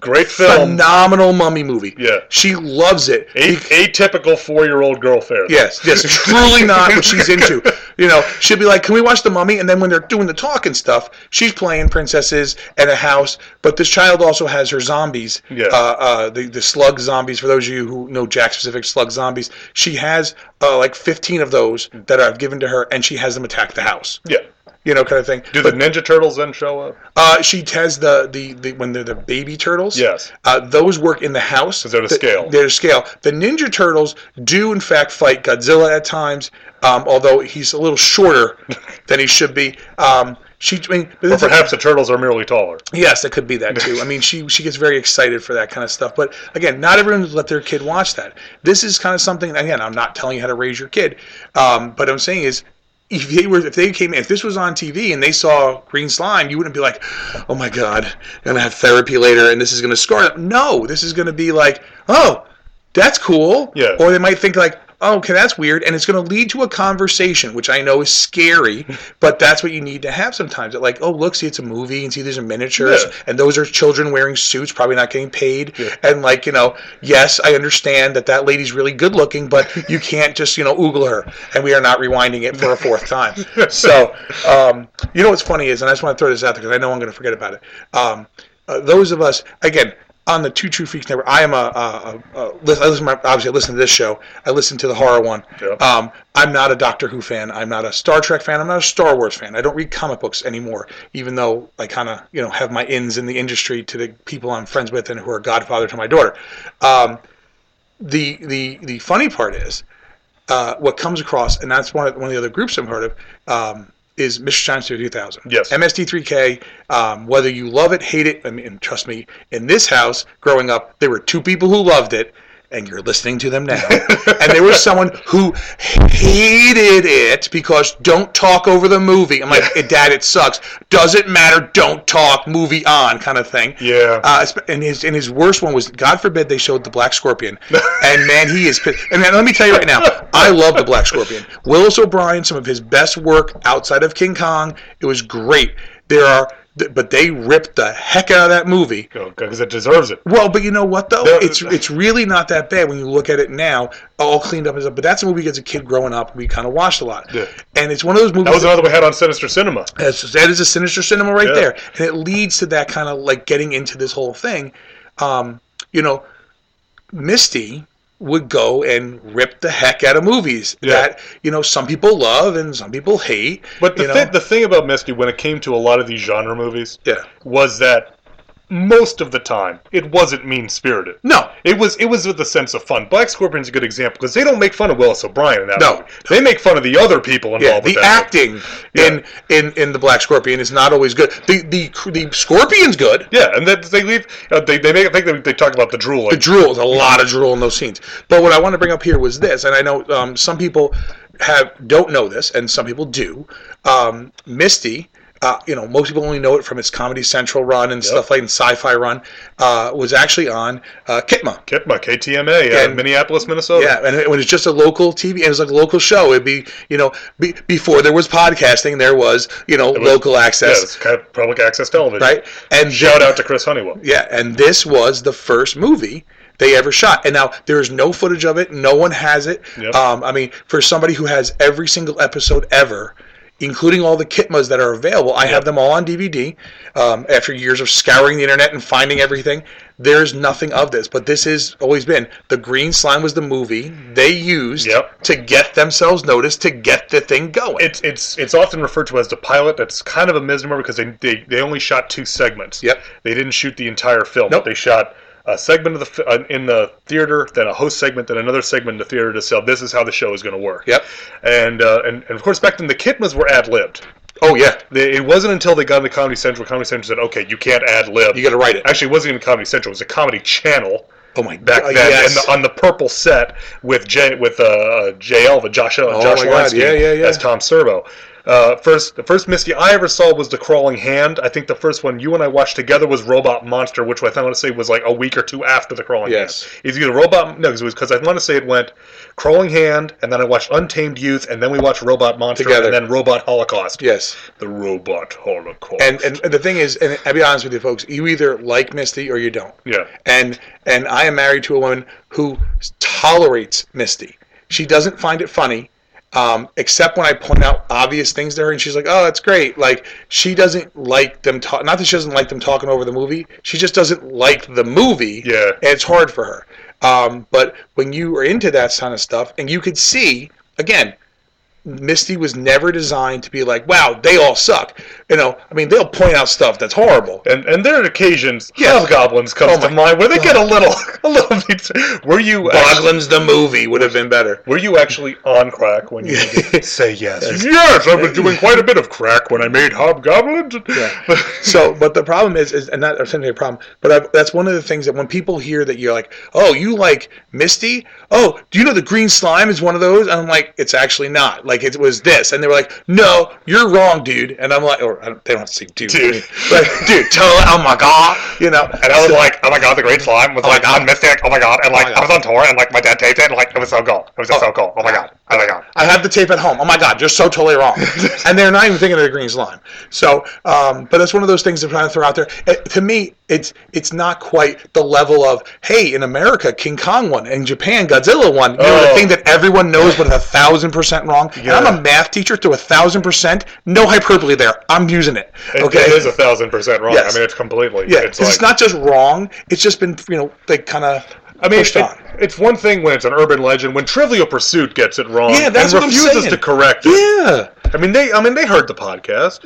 Great film. Phenomenal mummy movie. Yeah. She loves it. A- atypical four year old girl fare. Yes, yes, truly not what she's into. You know, she'll be like, "Can we watch the Mummy?" And then when they're doing the talking stuff, she's playing princesses and a house. But this child also has her zombies. Yeah. Uh, uh, the the slug zombies. For those of you who know Jakks Pacific slug zombies, she has uh, like 15 of those that I've given to her, and she has them attack the house. Yeah. You know, kind of thing. Do the Ninja Turtles then show up? Uh, she has the, the, the when they're the baby turtles. Yes. Uh, those work in the house. Because they're to scale. They're to scale. The Ninja Turtles do in fact fight Godzilla at times, um, although he's a little shorter than he should be. Um, she, I mean, but Or perhaps the turtles are merely taller. Yes, it could be that too. I mean, she she gets very excited for that kind of stuff. But again, not everyone let their kid watch that. This is kind of something. Again, I'm not telling you how to raise your kid, um, but I'm saying is. If they were, if they came, if this was on TV and they saw green slime, you wouldn't be like, "Oh my God, I'm gonna have therapy later, and this is gonna scar them." No, this is gonna be like, "Oh, that's cool." Yeah. Or they might think like, oh, okay, that's weird, and it's going to lead to a conversation, which I know is scary, but that's what you need to have sometimes. Like, oh, look, see, it's a movie, and see, there's a miniatures, Yeah. and those are children wearing suits, probably not getting paid, Yeah. and like, you know, yes, I understand that that lady's really good looking, but you can't just, you know, oogle her, and we are not rewinding it for a fourth time. So, um, you know what's funny is, and I just want to throw this out there because I know I'm going to forget about it. Um, uh, those of us, again, on the Two True Freaks Network, I am a, a, a, a listen, I listen. to my- Obviously, I listen to this show. I listen to the horror one. Yeah. Um, I'm not a Doctor Who fan. I'm not a Star Trek fan. I'm not a Star Wars fan. I don't read comic books anymore, even though I kind of you know have my ins in the industry to the people I'm friends with and who are godfather to my daughter. Um, the the the funny part is uh, what comes across, and that's one of one of the other groups I've heard of. Um, is Mystery Science 3000. Yes. MST3K, um, whether you love it, hate it, I mean, and trust me, in this house, growing up, there were two people who loved it, and you're listening to them now. and there was someone who hated it because don't talk over the movie. I'm like, Dad, it sucks. Doesn't matter. Don't talk. Movie on, kind of thing. Yeah. Uh, and his and his worst one was, God forbid, they showed the Black Scorpion. and man, he is pissed. And man, let me tell you right now, I love the Black Scorpion. Willis O'Brien, some of his best work outside of King Kong. It was great. There are, but they ripped the heck out of that movie. Because it deserves it. Well, but you know what though? There- It's it's really not that bad when you look at it now, all cleaned up and stuff. But that's a movie as a kid growing up, we kind of watched a lot. Yeah. And it's one of those movies. That was another we had on Sinister Cinema. That's, that is a sinister cinema right Yeah. there, and it leads to that kind of like getting into this whole thing. Um, you know, Misty would go and rip the heck out of movies Yeah. that you know some people love and some people hate. But the, you know? thi- the thing about Misty, when it came to a lot of these genre movies, yeah, was that most of the time it wasn't mean spirited. No. it was it was with a sense of fun. Black Scorpion's a good example because they don't make fun of Willis O'Brien in that No. movie. They make fun of the other people involved. Yeah, the acting Yeah. in, in in the Black Scorpion is not always good. The the the Scorpion's good. Yeah, and that they leave. Uh, they they make. I think they, they talk about the drool. The drool, is a lot of drool in those scenes. But what I want to bring up here was this, and I know um, some people have don't know this, and some people do. Um, Misty, uh, you know, most people only know it from its Comedy Central run and stuff like and Sci-Fi run. Uh, was actually on uh, Kitma. Kitma, KTMA, uh, And- Minneapolis, Minnesota. Yeah, and it, when it's just a local TV, and it was like a local show. It'd be, you know, be, before there was podcasting, there was, you know, was- local Yeah, access, it's kind of public access television. right? And Shout out to Chris Honeywell. Yeah, and this was the first movie they ever shot. And now there is no footage of it. No one has it. Yep. Um, I mean, for somebody who has every single episode ever, including all the Kitmas that are available, I have them all on DVD. Um, after years of scouring the internet and finding everything, there's nothing of this. But this has always been the Green Slime was the movie they used Yep. to get themselves noticed to get the thing going. It's it's it's often referred to as the pilot. That's kind of a misnomer because they they, they only shot two segments. Yep. They didn't shoot the entire film. Nope. They shot a segment of the uh, in the theater, then a host segment, then another segment in the theater to sell. This is how the show is going to work. Yep. And, uh, and and of course back then the Kitmas were ad libbed. oh yeah, They, it wasn't until they got into Comedy Central, Comedy Central said, "Okay, you can't ad lib. you got to write it. Actually, it wasn't even Comedy Central; it was a Comedy Channel Oh my back God, then, yes. and the, on the purple set with J with uh, J Elvis, Josh, uh, Oh Josh Weinstein yeah, yeah, yeah. as Tom Servo. Uh, first, the first Misty I ever saw was the Crawling Hand. I think the first one you and I watched together was Robot Monster, which I want to say was like a week or two after the Crawling Hand. Yes. Hand. It's either Robot no, 'cause it was because I want to say it went Crawling Hand, and then I watched Untamed Youth, and then we watched Robot Monster, Together. and then Robot Holocaust. yes. The Robot Holocaust. And, and and the thing is, and I'll be honest with you, folks, you either like Misty or you don't. yeah, And and I am married to a woman who tolerates Misty. She doesn't find it funny. Um, except when I point out obvious things to her, and she's like, "Oh, that's great." Like she doesn't like them talk. Not that she doesn't like them talking over the movie. She just doesn't like the movie. Yeah. and it's hard for her. Um, but when you are into that kind of stuff, and you could see again, Misty was never designed to be like, "Wow, they all suck." You know, I mean, they'll point out stuff that's horrible. And and there are occasions Yeah. Hobgoblins comes Oh to my mind where they get a little a little bit. Were you Boglan's the movie would have been better. Were you actually on crack when you say yes? Yes, I was doing quite a bit of crack when I made Hobgoblins. Yeah. so, but the problem is, is and not essentially a problem, but i that's one of the things that when people hear that you're like, oh, you like Misty? Oh, do you know the green slime is one of those? And I'm like, it's actually not. Like it was this, and they were like, no, you're wrong, dude. And I'm like, or I don't, they don't say dude, Dude. but dude, tell oh my god, you know. And I was like, oh my god, the Great Slime was like oh on Mystic. Oh my god, and like oh my I was on tour, and like my dad taped it, and like it was so cool. It was just oh. so cool. Oh my god. Oh my god. I have the tape at home. Oh my God, you're so totally wrong. and they're not even thinking of the green slime. So, um, but it's one of those things I'm trying to throw out there. It, to me, it's it's not quite the level of hey, in America, King Kong won, in Japan, Godzilla won. You know, the Oh. thing that everyone knows, but a thousand percent wrong. And I'm a math teacher to a thousand percent. No hyperbole there. I'm using it. It- Okay. it is a thousand percent wrong. Yes. I mean, it's completely. yeah, it's it's, not just wrong. It's just been you know they kind of I mean, it- it's one thing when it's an urban legend. When Trivial Pursuit gets it wrong, Yeah, that's and what I'm refuses saying. to correct it. Yeah. I mean, they. I mean, they heard the podcast.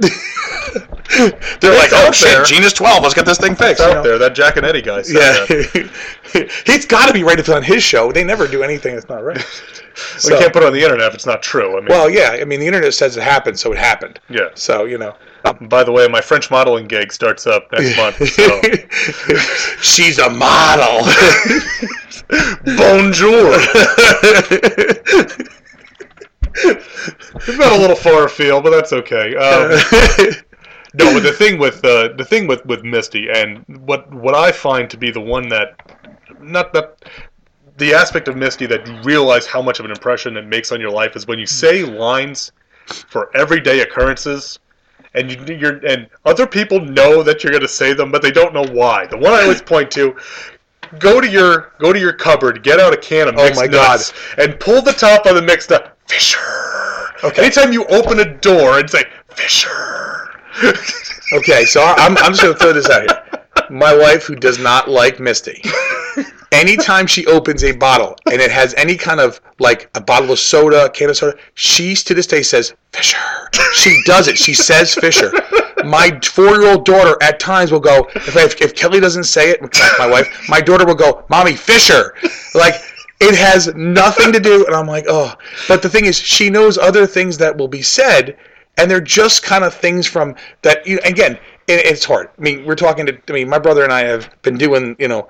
They're like, oh shit, there. 12, let's get this thing fixed. It's you out know? there. That Jack and Eddie guy said Yeah, that. he's got to be right if it's on his show. They never do anything that's not right. we can't put it on the internet if it's not true. I mean, well, yeah, I mean the internet says it happened, so it happened. yeah. So you know, uh, By the way, my French modeling gig starts up next month. So. she's a model. Bonjour. We've got a little far afield, but that's okay. Um, no, but the thing with uh, the thing with, with Misty and what what I find to be the one that not that the aspect of Misty that you realize how much of an impression it makes on your life is when you say lines for everyday occurrences. And you, you're and other people know that you're going to say them, but they don't know why. The one I always point to: go to your go to your cupboard, get out a can of Oh mixed my nuts, and pull the top of the mixed nut. Fisher. Okay. Anytime you open a door and say Fisher. okay, so I'm I'm just gonna throw this out here. My wife, who does not like Misty, anytime she opens a bottle and it has any kind of like a bottle of soda, a can of soda, she to this day says Fisher. She does it. She says Fisher. My four-year-old daughter at times will go if, if if Kelly doesn't say it, my wife, my daughter will go, "Mommy, Fisher," like. It has nothing to do, and I'm like, oh. But the thing is, she knows other things that will be said, and they're just kind of things from that. You again, it, it's hard. I mean, we're talking to. I mean, my brother and I have been doing, you know,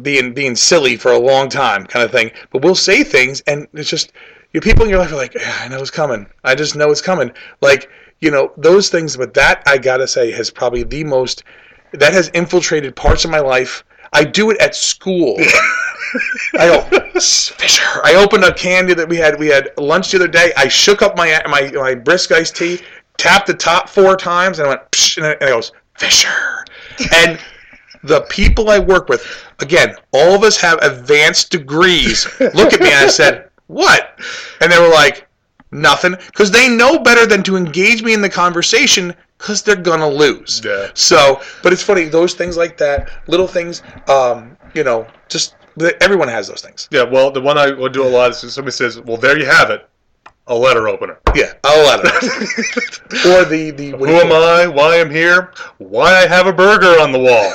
being being silly for a long time, kind of thing. But we'll say things, and it's just you people in your life are like, yeah, I know it's coming. I just know it's coming. Like you know those things. But that I gotta say has probably the most that has infiltrated parts of my life. I do it at school. I go, Fisher. I opened a candy that we had. We had lunch the other day. I shook up my my my brisk iced tea, tapped the top four times, and I went, Psh, and it goes, Fisher. And the people I work with, again, all of us have advanced degrees. Look at me, and I said, what? And they were like, nothing, because they know better than to engage me in the conversation. Because they're gonna lose. Yeah. So, but it's funny those things like that, little things. Um, you know, just everyone has those things. Yeah, well, the one I would do a lot is somebody says, "Well, there you have it, a letter opener." Yeah, a letter. or the the Who am I? Why I'm here? Why I have a burger on the wall?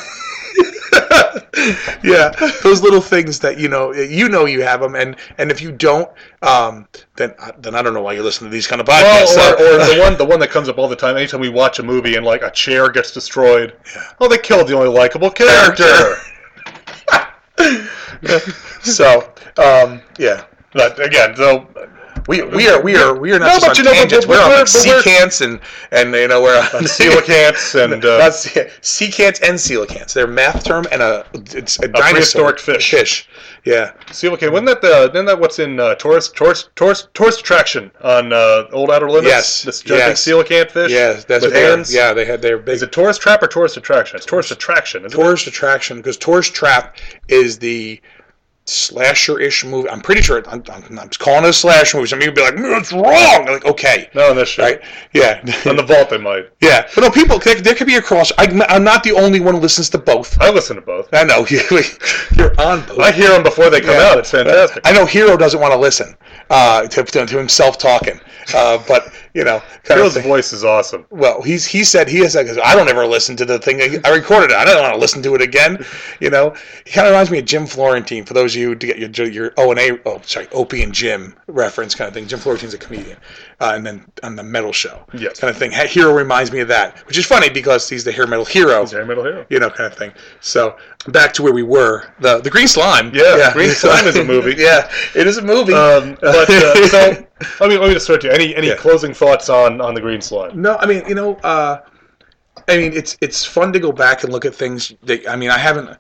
yeah, those little things that you know, you know, you have them, and and if you don't, um, then then I don't know why you listen to these kind of podcasts. Well, or, or the one the one that comes up all the time. Anytime we watch a movie and like a chair gets destroyed, oh, they killed the only likable character. so, um, yeah. But again, so we we are we are we are not No, but on you know, tangents. but we're on we're- like but we're- secants and and you know we're on coelacanths and, uh, not secants and coelacanths. They're a math term and a it's a, a dinosaur prehistoric fish. Fish, yeah. Okay, wasn't that the isn't that what's in uh, tourist tourist tourist tourist attraction on uh, Old Outer Limits? Yes, this giant yes. coelacanth fish. Yes, that's with hands. Yeah, they had their big Is it tourist trap or tourist attraction? It's tourist attraction. Isn't tourist attraction because tourist trap is the slasher-ish movie. I'm pretty sure I'm, I'm, I'm calling it a slasher movie. Some people be like, mm, "That's wrong." I'm like, okay, No, that's right? Yeah, On the vault, they might. yeah. But no, people, there, there could be a cross. I, I'm not the only one who listens to both. I listen to both. I know you're on both. I hear them before they come Yeah. out. It's fantastic. I know Hero doesn't want to listen uh, to, to, himself talking, uh, but you know, kind of Hero's thing. voice is awesome. Well, he's he said he has like I don't ever listen to the thing I recorded it. I don't want to listen to it again. You know, he kind of reminds me of Jim Florentine. For those of you to get your your O and A, oh sorry, Opie and Jim reference kind of thing. Jim Florentine's a comedian, uh, and then on the metal show, Yes. kind of thing. Hero reminds me of that, which is funny because he's the hair metal hero. He's a metal hero. You know, kind of thing. So back to where we were. The the Green Slime. Yeah, Green Slime is a movie. yeah, it is a movie. Um, but uh, so let me let me just start you. Any any Yeah. closing thoughts on on the green slime? No, I mean, you know, uh, I mean, it's it's fun to go back and look at things. That, I mean, I haven't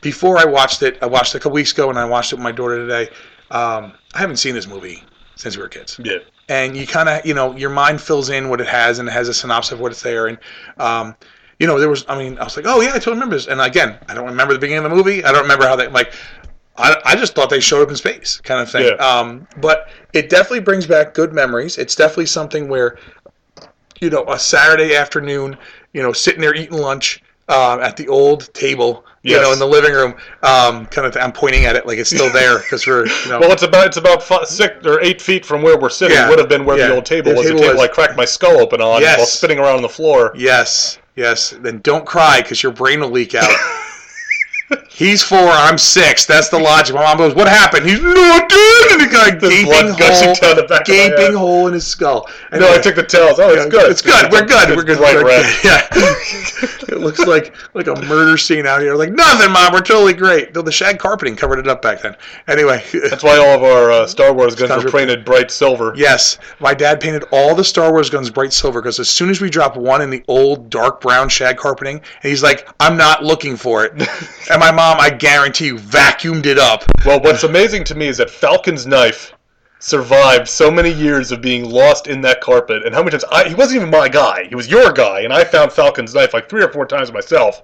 before I watched it. I watched it a couple weeks ago, and I watched it with my daughter today. Um, I haven't seen this movie since we were kids, Yeah. And you kind of, you know, your mind fills in what it has, and it has a synopsis of what it's there, and. Um, you know, there was. I mean, I was like, "Oh yeah, I totally remember this." And again, I don't remember the beginning of the movie. I don't remember how they like. I, I just thought they showed up in space, kind of thing. Yeah. Um, but it definitely brings back good memories. It's definitely something where you know, a Saturday afternoon, you know, sitting there eating lunch um, at the old table, you Yes. know, in the living room, um, kind of. I'm pointing at it like it's still there because we're, you know, Well, it's about it's about five, six or eight feet from where we're sitting. Yeah. Would have been where Yeah. the old table The was. table the table was- I cracked my skull open on Yes. while spinning around on the floor. yes, yes. Then don't cry because your brain will leak out. He's four, I'm six. That's the logic. My mom goes, "What happened?" He's not dead, and he got a There's gaping hole, down the back gaping hole in his skull. And No, I took the tails. Oh, it's good. It's good. We're good. We're good. Bright We're red. good. Yeah. it looks like like a murder scene out here. Like nothing, mom. We're totally great. Though the shag carpeting covered it up back then. Anyway. That's why all of our uh, Star Wars guns were were- painted bright silver. Yes, my dad painted all the Star Wars guns bright silver because as soon as we dropped one in the old dark brown shag carpeting, and he's like, "I'm not looking for it," and my mom, I guarantee you, vacuumed it up. Well, what's amazing to me is that Falcon's knife survived so many years of being lost in that carpet, and how many times I, he wasn't even my guy; he was your guy, and I found Falcon's knife like three or four times myself.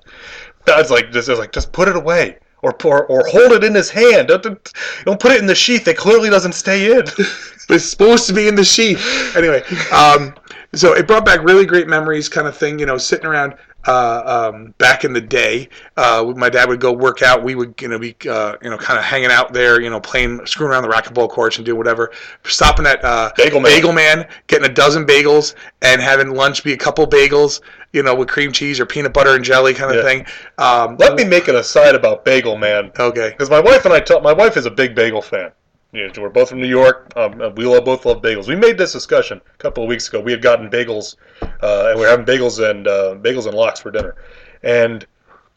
I was like, just, I was like, just put it away. Or, or, or hold it in his hand. Don't, don't don't put it in the sheath. It clearly doesn't stay in. it's supposed to be in the sheath. Anyway, um, so it brought back really great memories, kind of thing. You know, sitting around uh, um, back in the day, uh, my dad would go work out. We would, you know, be, uh, you know, kind of hanging out there, you know, playing, screwing around the racquetball courts and doing whatever. Stopping at uh, Bagel Man. Bagel Man, getting a dozen bagels, and having lunch be a couple bagels, you know, with cream cheese or peanut butter and jelly kind of Yeah. thing. Um, Let me make an aside about Bagel Man. Okay. Because my wife and I. My wife is a big bagel fan. You know, we're both from New York. Um, uh, we love, both love bagels. We made this discussion a couple of weeks ago. We had gotten bagels, uh, and we are having bagels and uh, bagels and lox for dinner. And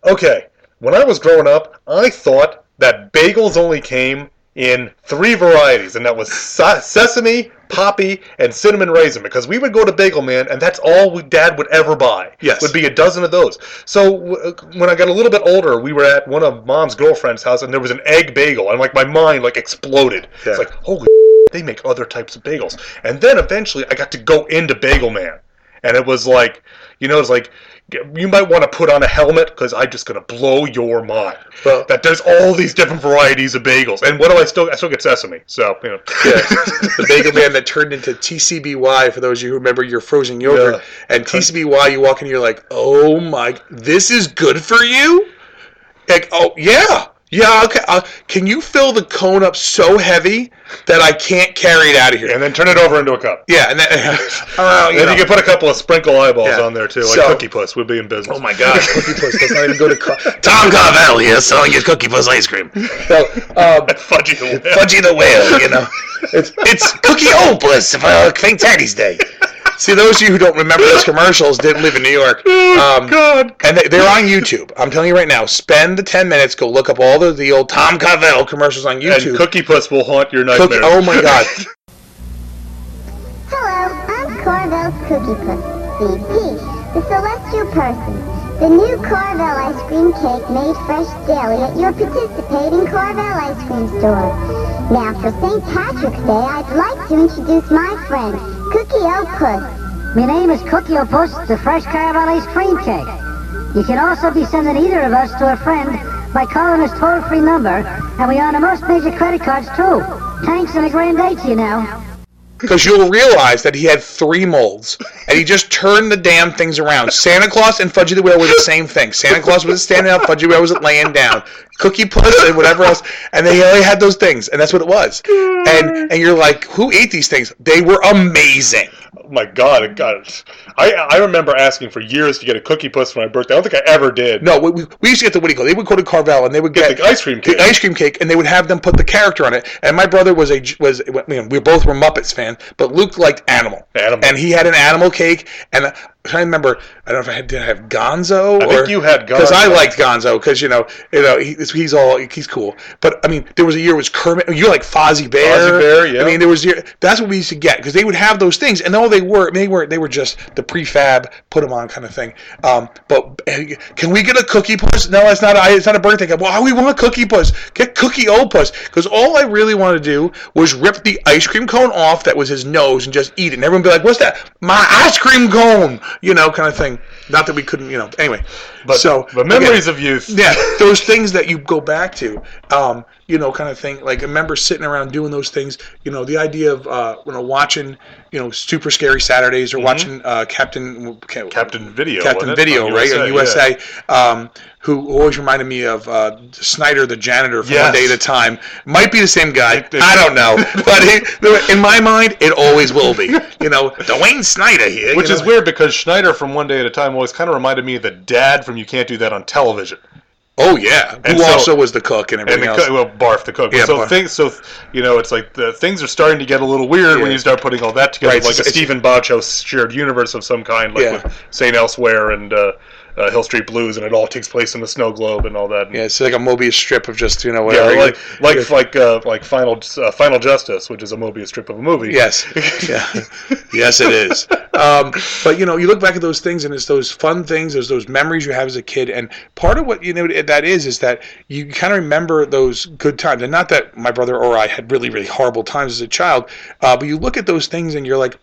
okay, when I was growing up, I thought that bagels only came in three varieties, and that was sa- sesame, poppy, and cinnamon raisin. Because we would go to Bagel Man, and that's all we, Dad would ever buy. Yes. would be a dozen of those. So w- uh, when I got a little bit older, we were at one of Mom's girlfriend's house, and there was an egg bagel, and like my mind like exploded. Yeah. It's like holy, they make other types of bagels. And then eventually, I got to go into Bagel Man, and it was like, you know, it's like. You might want to put on a helmet because I'm just gonna blow your mind. Well- that there's all these different varieties of bagels, and what do I still? I still get sesame. So you know, Yeah, the Bagel Man that turned into TCBY. For those of you who remember your frozen yogurt, Yeah. and TCBY, you walk in, you're like, "Oh my, this is good for you." Like, oh yeah, yeah. Okay, uh, can you fill the cone up so heavy that I can't carry it out of here? and then turn it over into a cup. Yeah, and then, uh, you And know. you can put a couple of sprinkle eyeballs Yeah. on there too, like So- Cookie Puss would be in business. Oh my gosh, Cookie Puss does not even go to co- Tom Carvel here selling you Cookie Puss ice cream. so, um, Fudgy the Whale. Fudgy the Whale, you know. It's, it's Cookie O Puss for St. Patty's Day. See, those of you who don't remember those commercials didn't live in New York. Um, God. And they, they're on YouTube. I'm telling you right now, spend the 10 minutes, go look up all the, the old Tom Carvel commercials on YouTube. And Cookie Puss will haunt your Cook- nightmares. oh my God. Hello, I'm Carvel's Cookie Puss, Steve Peach, the celestial person. The new Carvel ice cream cake made fresh daily at your participating Carvel ice cream store. Now, for St. Patrick's Day, I'd like to introduce my friend, Cookie O Puss. My name is Cookie O Puss, the fresh Carvel ice cream cake. You can also be sending either of us to a friend by calling us toll-free number And we honor most major credit cards, too. Tanks and a grand date to you now. Because you'll realize that he had three molds, and he just turned the damn things around. Santa Claus and Fudgy the Whale were the same thing. Santa Claus was standing up, Fudgy the Whale was laying down. Cookie Puss and whatever else, and they only had those things, and that's what it was. And and you're like, who ate these things? They were amazing. My God, God. I I remember asking for years to get a cookie puss for my birthday. I don't think I ever did. No, we, we, used to get the what do you call? it? They would go to Carvel and they would get, the ice cream cake. the ice cream cake, and they would have them put the character on it. And my brother was a was you know, we both were Muppets fan, but Luke liked Animal, Animal. and he had an Animal cake. And to remember, I don't know if I had, did I have Gonzo. I or, think you had because I liked Gonzo because you know you know he, he's all he's cool. But I mean, there was a year it was Kermit. You like Fozzie Bear. Fozzie Bear, yeah. I mean, there was year, that's what we used to get because they would have those things, and all they were they were they were just the prefab put them on kind of thing. Um, but can we get a cookie puss? No, it's not. a- It's not a birthday cake. Well, we want a cookie puss. Get cookie old puss because all I really wanted to do was rip the ice cream cone off that was his nose and just eat it. And everyone be like, "What's that? My ice cream cone?" You know, kind of thing. Not that we couldn't, you know. Anyway, But, so but memories of youth. yeah, those things that you go back to, um, you know, kind of thing. Like I remember sitting around doing those things. You know, the idea of uh, you know watching, you know, super scary Saturdays or watching uh, Captain Captain Video. Captain? Video, right on USA, USA. Um, who always reminded me of uh, Schneider, the janitor from Yes. One Day at a Time. Might be the same guy. I don't know, but he, in my mind, it always will be. You know, Dwayne Schneider here. Which you is know? weird because Schneider from One Day at a Time always kind of reminded me of the dad from You Can't Do That on Television. Oh yeah, And who so- also was the cook and And everything the else. well, Barth the cook. Yeah, so Barth. things, so you know, it's like the things are starting to get a little weird when you start putting all that together, Right, like it's- a Steven Bochco shared universe of some kind, like Yeah. with Saint Elsewhere and uh, uh, Hill Street Blues, and it all takes place in the snow globe and all that. Yeah, it's like a Mobius strip of just you know Yeah, whatever. like like like uh, like Final uh, Final Justice, which is a Mobius strip of a movie. Yes, yeah, yes, it is. Um, but you know, you look back at those things, and it's those fun things, there's those memories you have as a kid, and part of what you know that is is that you kind of remember those good times, and not that my brother or I had really really horrible times as a child, uh, but you look at those things and you're like.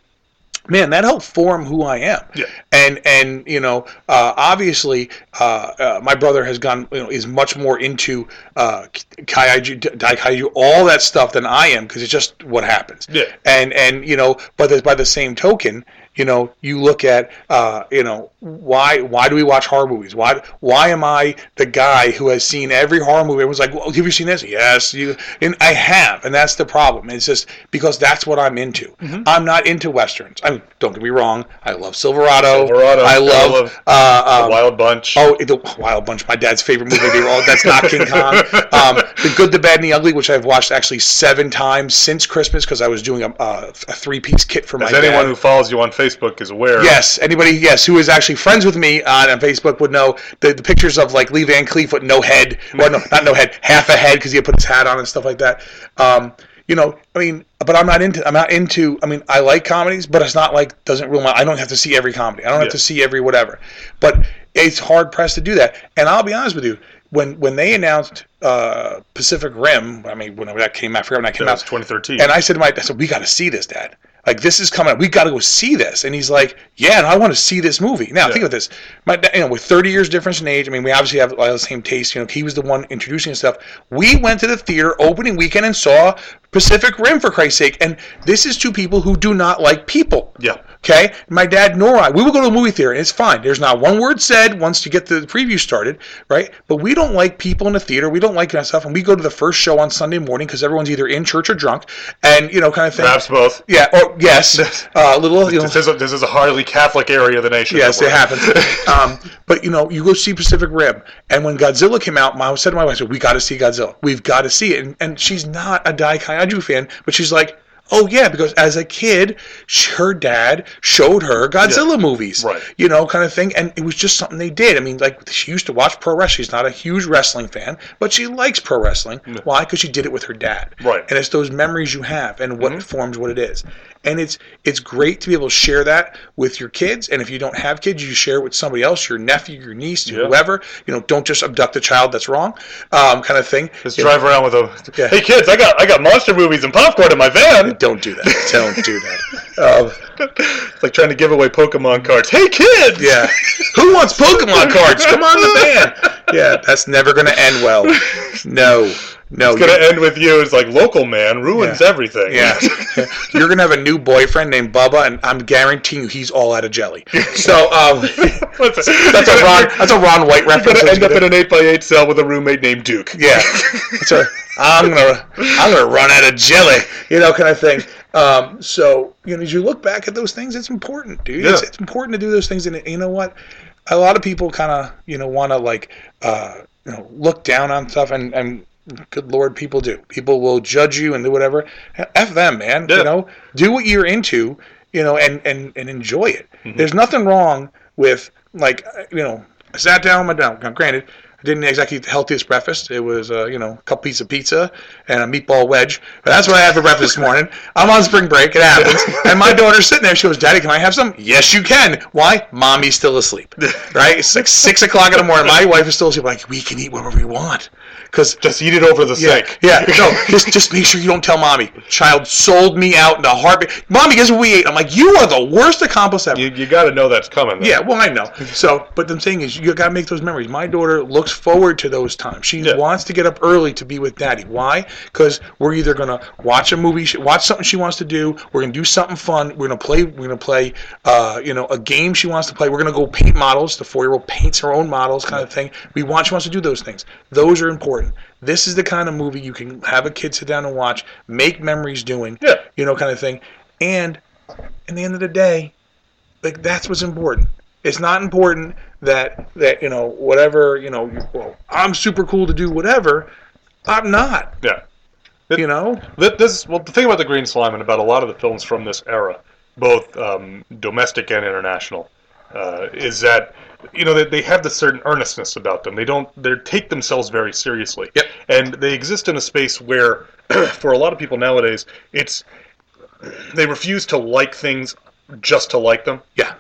Man, that helped form who I am. Yeah. And and you know, uh, obviously, uh, uh, my brother has gone, you know, is much more into uh, kaiju, daikaiju, all that stuff than I am because it's just what happens. Yeah. And and you know, but by the same token, you know, you look at, uh, you know, why why do we watch horror movies? Why why am I the guy who has seen every horror movie? Was like, well, have you seen this? Yes, you. And I have, and that's the problem. It's just because that's what I'm into. Mm-hmm. I'm not into westerns. I mean, don't get me wrong. I love Silverado. Silverado. I I love, love uh, The um, Wild Bunch. Oh, the Wild Bunch, my dad's favorite movie. That's not King Kong. Um, the Good, the Bad, and the Ugly, which I've watched actually seven times since Christmas because I was doing a, a, a three-piece kit for my As anyone dad. who follows you on Facebook is aware. Yes, anybody, yes, who is actually friends with me on, on Facebook would know the, the pictures of like Lee Van Cleef with no head, well, no, not no head, half a head because he had put his hat on and stuff like that. Um, you know, I mean, but I'm not into, I'm not into, I mean, I like comedies, but it's not like, doesn't rule my, I don't have to see every comedy. I don't have Yeah. to see every whatever. But it's hard pressed to do that. And I'll be honest with you, when when they announced uh, Pacific Rim, I mean, when that came out, I forgot when that came That out. was 2013. And I said to my, I said, we got to see this, Dad. Like this is coming. up. We got to go see this. And he's like, Yeah, and I want to see this movie. Now think of this. My, you know, with 30 years difference in age. I mean, we obviously have a lot of the same taste. You know, he was the one introducing stuff. We went to the theater opening weekend and saw Pacific Rim for Christ's sake. And this is two people who do not like people. Yeah. Okay, my dad nor I, we will go to the movie theater, and it's fine. There's not one word said once you get the preview started, right? But we don't like people in the theater. We don't like that stuff, and we go to the first show on Sunday morning because everyone's either in church or drunk, and you know, kind of thing. Perhaps both. Yeah. Or yes, uh, little. You know, This is, a, this is a highly Catholic area of the nation. Yes, it happens. um, but you know, you go see Pacific Rim, and when Godzilla came out, I said to my wife, "We got to see Godzilla. We've got to see it." And, and she's not a Dai Kaiju fan, but she's like, "Oh yeah," because as a kid, sh- her dad showed her Godzilla movies, Right. You know, kind of thing, and it was just something they did. I mean, like she used to watch pro wrestling. She's not a huge wrestling fan, but she likes pro wrestling. Why? Because she did it with her dad, Right. And it's those memories you have, and what forms what it is. And it's it's great to be able to share that with your kids. And if you don't have kids, you share it with somebody else, your nephew, your niece, Yeah. whoever. You know, don't just abduct a child that's wrong, um, kind of thing. Just You drive know, around with a. Yeah. Hey kids, I got I got monster movies and popcorn in my van. Don't do that. Don't do that. Um, It's like trying to give away Pokemon cards. Hey kids. yeah. Who wants Pokemon cards? Come on the van. Yeah, that's never going to end well. No. No, it's gonna end with you. It's like local man ruins Yeah. everything. Yeah, you're gonna have a new boyfriend named Bubba, and I'm guaranteeing you he's all out of jelly. So um, that's a Ron. That's a Ron White reference. You're gonna end up in an eight by eight cell with a roommate named Duke. Yeah, I'm gonna I'm gonna run out of jelly, you know, kind of thing. Um, so you know, as you look back at those things, it's important, dude. It's, it's important to do those things, and you know what? A lot of people kind of you know want to like uh, you know look down on stuff, and and good lord, people do. People will judge you and do whatever. F them, man. You know, do what you're into, you know, and and and enjoy it. Mm-hmm. There's nothing wrong with like you know, I sat down with my dog. Now, granted, didn't exactly eat the healthiest breakfast. It was uh, you know a couple pieces of pizza and a meatball wedge. But that's what I had for breakfast this morning. I'm on spring break. It happens. and my daughter's sitting there. She goes, "Daddy, can I have some?" Yes, you can. Why? Mommy's still asleep. Right? It's like six o'clock in the morning. My wife is still asleep. Like we can eat whatever we want. Cause just eat it over the yeah, sink. Yeah, no, just just make sure you don't tell mommy. Child sold me out in a heartbeat. Mommy, guess what we ate? I'm like, you are the worst accomplice ever. You, you got to know that's coming. though. Yeah, well, I know. So, but the thing is, you got to make those memories. My daughter looks forward to those times. She wants to get up early to be with daddy. Why? Because we're either gonna watch a movie, watch something she wants to do. We're gonna do something fun. We're gonna play. We're gonna play. Uh, you know, a game she wants to play. We're gonna go paint models. The four-year-old paints her own models, kind of thing. We want. She wants to do those things. Those are important. This is the kind of movie you can have a kid sit down and watch, make memories doing. Yeah. You know, kind of thing. And in the end of the day, like that's what's important. It's not important that that you know whatever you know. you- Well, I'm super cool to do whatever. I'm not. Yeah. you know. Th- This well, the thing about the Green Slime and about a lot of the films from this era, both um, domestic and international, uh, is that you know they, they have this certain earnestness about them. They don't they take themselves very seriously. Yep. And they exist in a space where, for a lot of people nowadays, it's they refuse to like things just to like them. Yeah.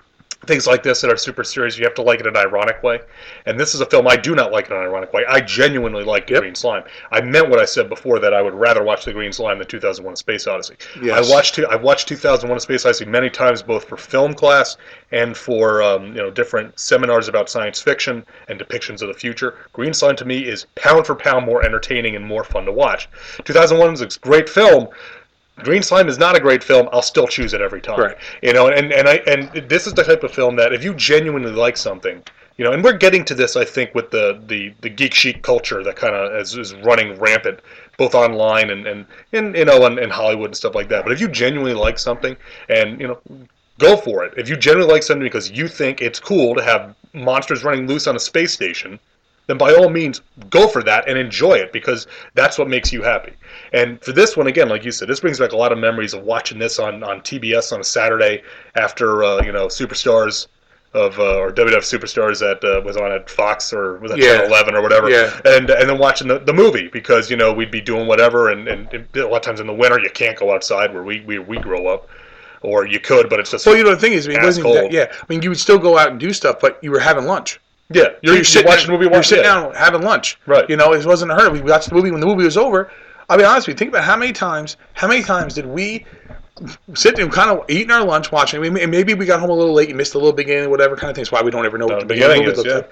Things like this that are super serious, you have to like it in an ironic way. And this is a film I do not like in an ironic way. I genuinely like The Green Slime. I meant what I said before that I would rather watch The Green Slime than 2001: A Space Odyssey. Yes. I watched I've watched 2001: A Space Odyssey many times, both for film class and for um, you know different seminars about science fiction and depictions of the future. Green Slime to me is pound for pound more entertaining and more fun to watch. 2001 is a great film. Green Slime is not a great film. I'll still choose it every time. Right. You know, and and I and this is the type of film that if you genuinely like something, you know, and we're getting to this, I think, with the the, the geek chic culture that kind of is, is running rampant, both online and and, and you know, and, and Hollywood and stuff like that. But if you genuinely like something, and you know, go for it. If you genuinely like something because you think it's cool to have monsters running loose on a space station, then by all means go for that and enjoy it because that's what makes you happy. And for this one, again, like you said, this brings back a lot of memories of watching this on, on TBS on a Saturday after uh, you know Superstars of uh, or WWF Superstars that uh, was on at Fox or was that Yeah. Channel 11 or whatever. Yeah. And and then watching the, the movie because you know we'd be doing whatever and, and, and a lot of times in the winter you can't go outside where we we, we grow up. Or you could, but it's just Well, you know the thing is, I mean, it wasn't that, yeah. I mean, you would still go out and do stuff, but you were having lunch. Yeah. You're, you're, sitting watching the movie. You're sitting down having lunch. Right. You know, it wasn't a hurt. We watched the movie when the movie was over. I'll be honest with you. Think about how many times, how many times did we sit and kind of eating our lunch, watching? I mean, maybe we got home a little late, you missed a little beginning, whatever kind of thing. That's why we don't ever know what the beginning, is, looks like.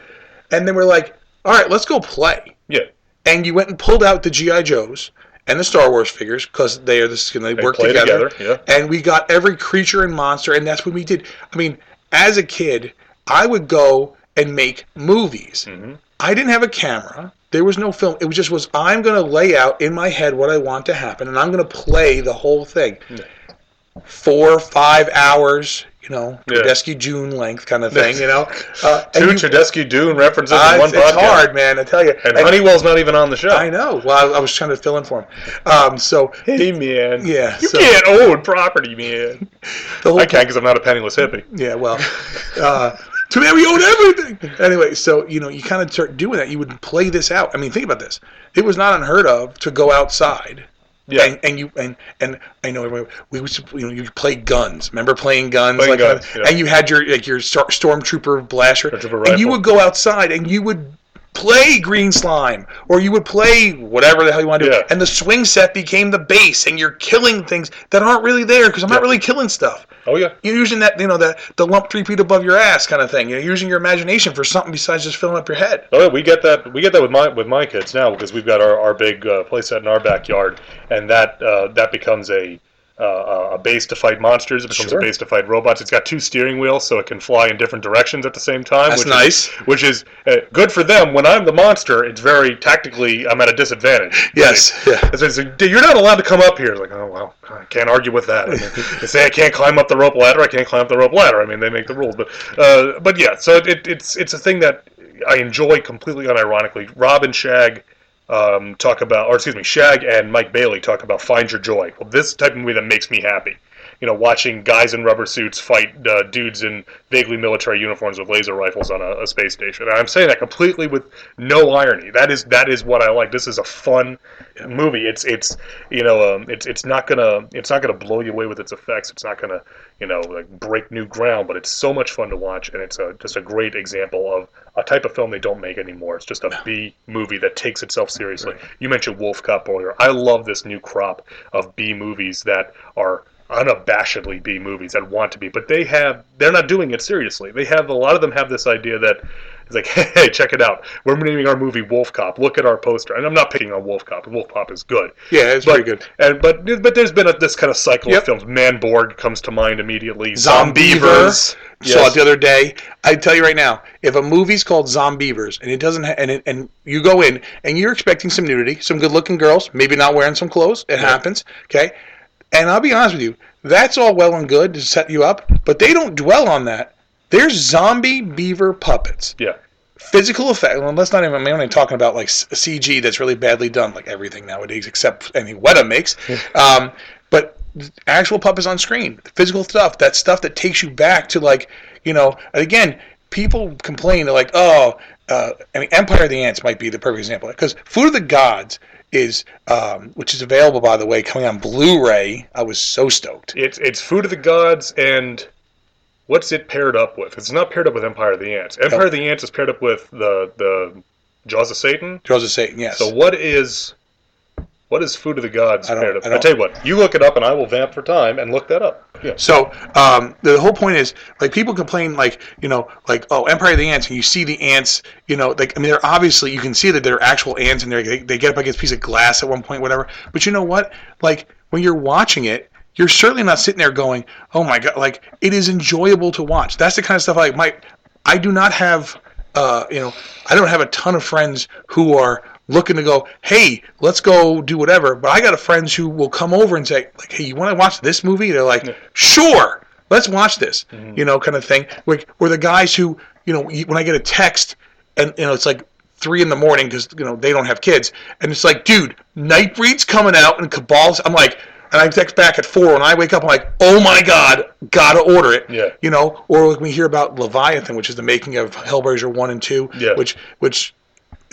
And then we're like, all right, let's go play. Yeah. And you went and pulled out the GI Joes and the Star Wars figures because they are this. Can they, work together. together, And we got every creature and monster, and that's what we did. I mean, as a kid, I would go and make movies. Mm-hmm. I didn't have a camera. There was no film. It was just was I'm going to lay out in my head what I want to happen, and I'm going to play the whole thing. Four, five hours, you know, Yeah. Tedeschi June length kind of thing, you know. Uh, Two and you- Tedeschi Dune references uh, in one it's, it's hard, man. I tell you. And Honeywell's not even on the show. I know. Well, I, I was trying to fill in for him. Um, so Hey man, Yeah, you so- can't own property, man. I can't because I'm not a penniless hippie. Yeah, well, uh, too bad we own everything. Anyway, so you know, you kind of start doing that. You would play this out. I mean, think about this. It was not unheard of to go outside. Yeah. And, and you and and I know we we used to, you know you play guns. Remember playing guns Playing like guns, uh, yeah. and you had your like your stormtrooper blaster, Stormtrooper and you would go outside and you would play green slime or you would play whatever the hell you want to do. And the swing set became the base and you're killing things that aren't really there because I'm not really killing stuff. Oh yeah. You're using that, you know, that the lump three feet above your ass kind of thing. You're using your imagination for something besides just filling up your head. Oh yeah, we get that. We get that with my with my kids now because we've got our, our big uh, playset in our backyard, and that uh, that becomes a uh, a base to fight monsters. It becomes Sure. a base to fight robots. It's got two steering wheels, so it can fly in different directions at the same time. That's which nice. Is, which is uh, good for them. When I'm the monster, it's very tactically. I'm at a disadvantage. Yes, Like, it's- it's like, you're not allowed to come up here. It's like, oh well, I can't argue with that. I mean, they say I can't climb up the rope ladder. I can't climb up the rope ladder. I mean, they make the rules, but uh, but yeah. So it, it's it's a thing that I enjoy completely unironically. Rob and Shag um, talk about, or excuse me, Shag and Mike Bailey talk about find your joy. Well, this type of movie that makes me happy. You know, watching guys in rubber suits fight uh, dudes in vaguely military uniforms with laser rifles on a, a space station. And I'm saying that completely with no irony. That is that is what I like. This is a fun movie. It's it's you know um, it's it's not gonna it's not gonna blow you away with its effects. It's not gonna you know like break new ground. But it's so much fun to watch, and it's a, just a great example of a type of film they don't make anymore. It's just a B movie that takes itself seriously. You mentioned Wolf Cop earlier. I love this new crop of B movies that are unabashedly B movies that want to be, but they have they're not doing it seriously. They have a lot of them have this idea that it's like, hey, check it out. We're naming our movie Wolf Cop. Look at our poster. And I'm not picking on Wolf Cop. Wolf Cop is good. Yeah, it's but, pretty good. And but but there's been a, this kind of cycle Yep. of films. Manborg comes to mind immediately. Zombeavers. Zombeavers. Saw it the other day. I tell you right now, if a movie's called Zombeavers and it doesn't, ha- and it, and you go in and you're expecting some nudity, some good-looking girls, maybe not wearing some clothes, it happens. Okay, and I'll be honest with you, that's all well and good to set you up, but they don't dwell on that. They're zombie beaver puppets. Yeah. Physical effect. Well, let's not even. I'm only talking about like CG that's really badly done, like everything nowadays except anything Weta makes. um, but actual puppets on screen, physical stuff. That stuff that takes you back to like, you know. Again, people complain they're like, oh, uh, I mean, Empire of the Ants might be the perfect example because Food of the Gods is, um, which is available by the way, coming on Blu-ray. I was so stoked. It's it's Food of the Gods and what's it paired up with? It's not paired up with Empire of the Ants. Empire of the Ants is paired up with the the Jaws of Satan. Jaws of Satan, yes. So what is what is Food of the Gods I don't- I I tell you what, you look it up and I will vamp for time and look that up. Yeah. So um, the whole point is, like, people complain, like, you know, like, oh, Empire of the Ants, and you see the ants, you know, like, I mean, they're obviously, you can see that they're actual ants, and they they get up against a piece of glass at one point, whatever. But you know what? Like, when you're watching it, you're certainly not sitting there going, oh my god, like, it is enjoyable to watch. That's the kind of stuff I like. My, I do not have, uh, you know, I don't have a ton of friends who are looking to go, hey, let's go do whatever. But I got a friends who will come over and say, like, hey, you want to watch this movie? They're like, sure, let's watch this, mm-hmm. you know, kind of thing. Like, we're the guys who, you know, when I get a text and you know it's like three in the morning because you know they don't have kids, and it's like, dude, Nightbreed's coming out and Cabal's. I'm like. And I text back at four, and I wake up. I'm like, "Oh my god, gotta order it!" Yeah. You know, or we hear about Leviathan, which is the making of Hellraiser one and two, Yeah. which which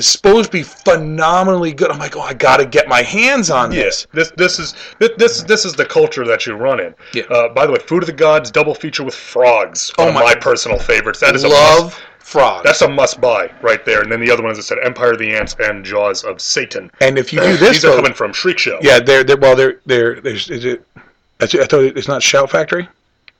is supposed to be phenomenally good. I'm like, oh, I gotta get my hands on this. Yes, this this is this this, this is the culture that you run in. Yeah. Uh, by the way, Food of the Gods double feature with frogs. Oh my- my personal favorites. That is a Love must, frogs. That's a must buy right there. And then the other one, as I said, Empire of the Ants and Jaws of Satan. And if you do this, these are coming from Shriek Show. Yeah, they're, they're well, they're they're there's is it. I thought it's not Shout Factory.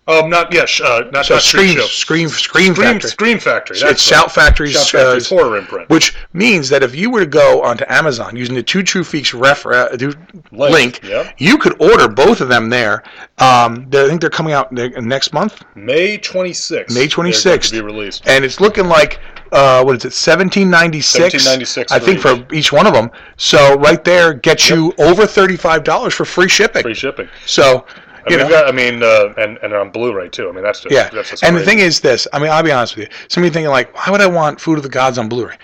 Um, not yes, uh, not, So not Scream, Show. Scream, Scream, Scream, Factory. Scream Factory. That's it's right. Shout Factory's, Shout Factory's uh, horror imprint. Which means that if you were to go onto Amazon using the Two True Freaks refer, uh, do- link, yep. you could order both of them there. Um, I think they're coming out ne- next month, May 26th. May they're going 26th. to be released. and it's looking like uh, what is it, seventeen ninety six? 1796 I for think for each one of them. So right there gets you over thirty five dollars for free shipping. Free shipping. So. I you mean, know. I mean, uh, and and on Blu-ray too. I mean, that's just Yeah, That's just and the thing is this. I mean, I'll be honest with you. Some of you thinking like, why would I want Food of the Gods on Blu-ray?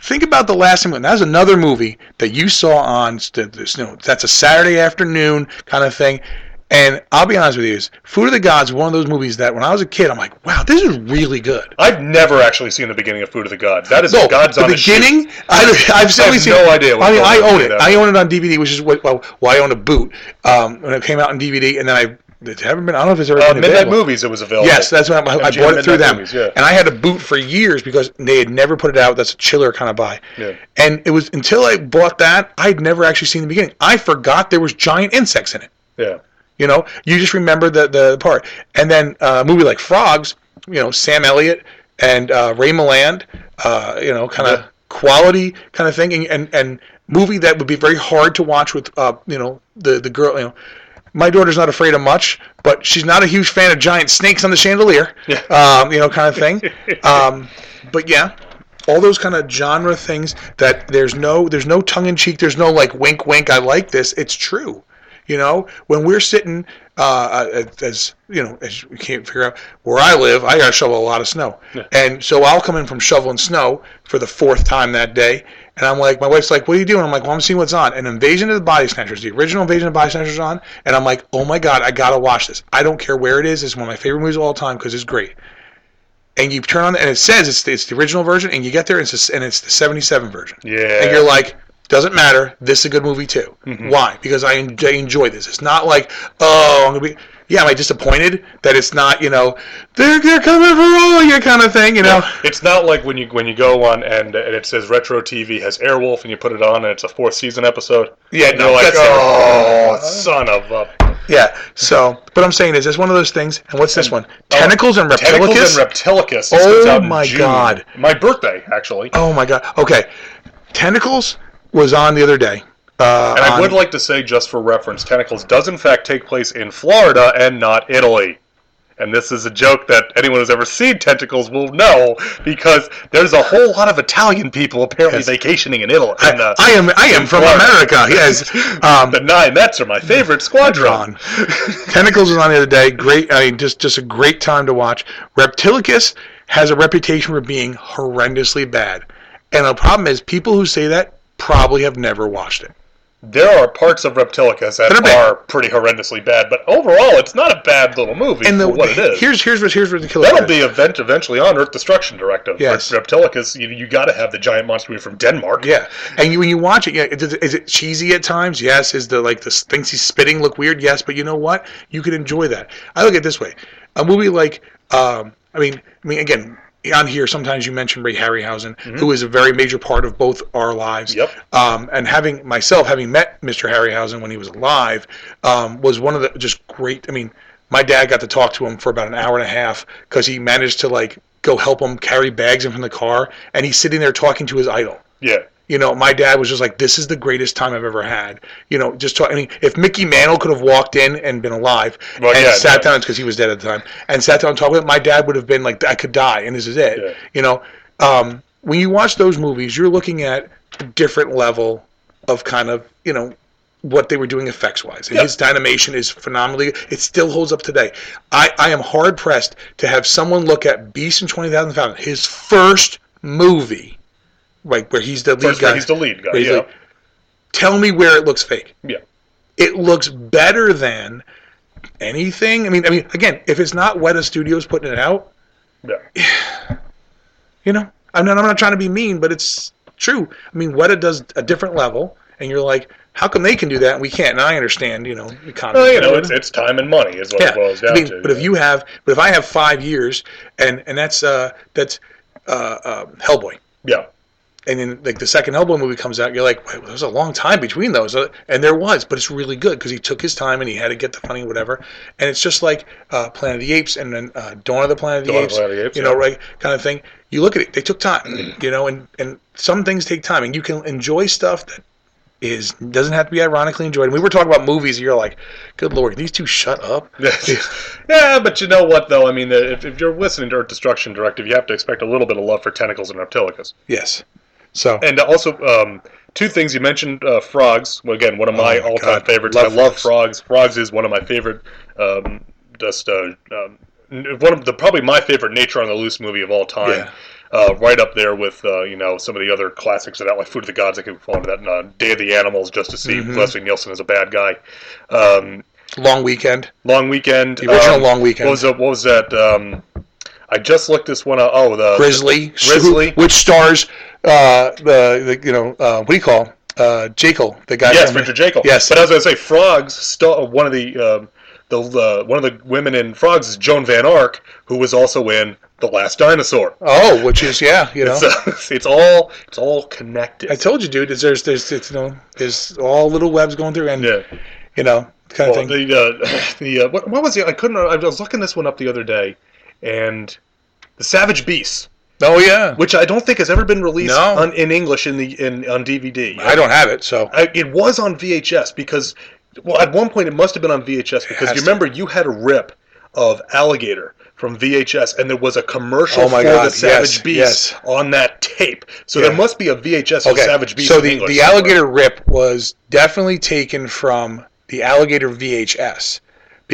Think about the last time. That was another movie that you saw on. You know, that's a Saturday afternoon kind of thing. And I'll be honest with you, is Food of the Gods one of those movies that when I was a kid, I'm like, wow, this is really good. I've never actually seen the beginning of Food of the Gods. That is No, the Gods the on the beginning. I, I've I have seen. no idea I mean, I own it. I own it on DVD, which is what. Well, well I own a boot um, when it came out on DVD, and then I It haven't been. I don't know if it's ever Uh, been Midnight available. Movies, it was available. Yes, that's when I, I bought it through them, Movies, yeah. and I had a boot for years because they had never put it out. That's a chiller kind of buy. Yeah. And it was until I bought that I'd never actually seen the beginning. I forgot there was giant insects in it. Yeah. You know, you just remember the the part. And then uh, a movie like Frogs, you know, Sam Elliott and uh, Ray Milland, uh, you know, kind of Yeah. quality kind of thing, and, and and movie that would be very hard to watch with, uh, you know, the the girl, you know. My daughter's not afraid of much, but she's not a huge fan of giant snakes on the chandelier, Yeah. um, you know, kind of thing. Um, but yeah, all those kind of genre things that there's no there's no tongue in cheek, there's no like wink wink. I like this. It's true. You know, when we're sitting, uh, as- as you know, as you can't figure out where I live, I got to shovel a lot of snow, and so I'll come in from shoveling snow for the fourth time that day, and I'm like, my wife's like, "What are you doing?" I'm like, "Well, I'm seeing what's on." An Invasion of the Body Snatchers, the original Invasion of the Body Snatchers, is on, and I'm like, "Oh my god, I gotta watch this." I don't care where it is. It's one of my favorite movies of all time because it's great. And you turn on and it says it's the, it's the original version, and you get there and it's, the- and it's the 77 version. Yeah. And you're like, doesn't matter. This is a good movie too. Mhm. Why? Because I, en- I enjoy this. It's not like, oh, I'm gonna be. Yeah, am I disappointed that it's not? You know, they're they're coming for all you kind of thing. You know. It's not like when you when you go on and, and it says retro TV has Airwolf and you put it on and it's a fourth season episode. Yeah, no, like, that's oh, son of a. Yeah. So, but I'm saying is, it's one of those things. And what's this one? Oh, Tentacles and Reptilicus. Tentacles and Reptilicus. Oh comes out in my God. My birthday, actually. Oh my god. Okay. Tentacles was on the other day. Uh, And I on- would like to say, just for reference, Tentacles does in fact take place in Florida and not Italy. And this is a joke that anyone who's ever seen Tentacles will know because there's a whole lot of Italian people apparently vacationing in Italy. In, uh, I am I am from Florida. America. Yes. Um, the Nine Mets are my favorite squadron. Tentacles was on the other day. Great. I mean, just just a great time to watch. Reptilicus has a reputation for being horrendously bad, and the problem is people who say that probably have never watched it. There are parts of Reptilicus that are are pretty horrendously bad, but overall, it's not a bad little movie And the, for what it is. here's here's what here's what the killer That'll is. be event eventually on Earth Destruction Directive. Yes. Reptilicus, you, you got to have the giant monster movie from Denmark. Yeah, and you, when you watch it, yeah, is it, is it cheesy at times? Yes. Is the like the things he's spitting look weird? Yes. But you know what? You can enjoy that. I look at it this way: a movie like, um, I mean, I mean, again, on here sometimes you mention Ray Harryhausen, who is a very major part of both our lives. Yep. Um, and having myself having met Mr. Harryhausen when he was alive um, was one of the just great. I mean, my dad got to talk to him for about an hour and a half because he managed to like go help him carry bags in from the car, and he's sitting there talking to his idol. Yeah. You know, my dad was just like, "This is the greatest time I've ever had." You know, just talk. I mean, if Mickey Mantle could have walked in and been alive Well, and yeah, sat no. down because he was dead at the time, and sat down and talked with him, my dad would have been like, "I could die, and this is it." Yeah. You know, um, when you watch those movies, you're looking at a different level of kind of you know what they were doing effects wise, and Yeah. his animation is phenomenally. It still holds up today. I, I am hard pressed to have someone look at Beast and Twenty Thousand Fathoms, his first movie, like where he's the lead First, guy. he's the lead guy. Yeah. like, tell me where it looks fake. yeah. It looks better than anything. I mean, I mean, again, if it's not Weta Studios putting it out, Yeah. you know, I'm not, I'm not trying to be mean, but it's true. I mean, Weta does a different level, and you're like, how come they can do that and we can't? And I understand, you know, economy. Well, you know, it's, it's time and money is what yeah. it boils down I mean, to. but if you have, but if I have five years, and and that's uh that's uh, uh Hellboy. yeah. And then like the second Hellboy movie comes out, you're like, Wait, there's a long time between those, Uh, and there was, but it's really good because he took his time and he had to get the funny whatever, and it's just like uh, Planet of the Apes and then uh, Dawn of the Planet of the, Apes, Planet of the Apes, you know, yeah. right, kind of thing. You look at it, they took time, you know, and and some things take time, and you can enjoy stuff that is doesn't have to be ironically enjoyed. And we were talking about movies, and you're like, good lord, these two shut up. yeah, but you know what, though? I mean, if, if you're listening to Earth Destruction Directive, you have to expect a little bit of love for tentacles and reptilicus. Yes. So And also, um, two things you mentioned: uh, frogs. Well, again, one of my Oh my all-time God. favorites. Love I love frogs. Frogs is one of my favorite. Um, just uh, um, one of the probably my favorite Nature on the Loose movie of all time. Yeah. Uh, right up there with uh, you know some of the other classics of that, like Food of the Gods. I could fall into that. And, uh, Day of the Animals, just to see Mhm. Leslie Nielsen as a bad guy. Um, Long Weekend. Long Weekend. The original um, Long Weekend. What was that? What was that? Um, I just looked this one up. Oh, the Grizzly, Grizzly. which stars uh, the, the you know uh, what do you call uh, Jaeckel, the guy. yes, from, Richard Jaeckel. Yes, but as I was going to say, Frogs. Still one of the um, the uh, one of the women in Frogs is Joan Van Ark, who was also in The Last Dinosaur. Oh, which is yeah, you know. It's, uh, it's all it's all connected. I told you, dude. Is there's there's it's, you know there's all little webs going through, and Yeah. you know kind of thing. the uh, the uh, what, what was it? I couldn't. I was looking this one up the other day, and the Savage Beast. Oh yeah, which I don't think has ever been released No. on, in English in the in on DVD. I don't have it, so I, it was on VHS because, well, at one point it must have been on VHS because you to. remember you had a rip of Alligator from VHS and there was a commercial Oh for God, the Savage yes, Beast yes. on that tape. So Yeah. there must be a VHS of Savage Beast. So the, the somewhere. alligator rip was definitely taken from the alligator VHS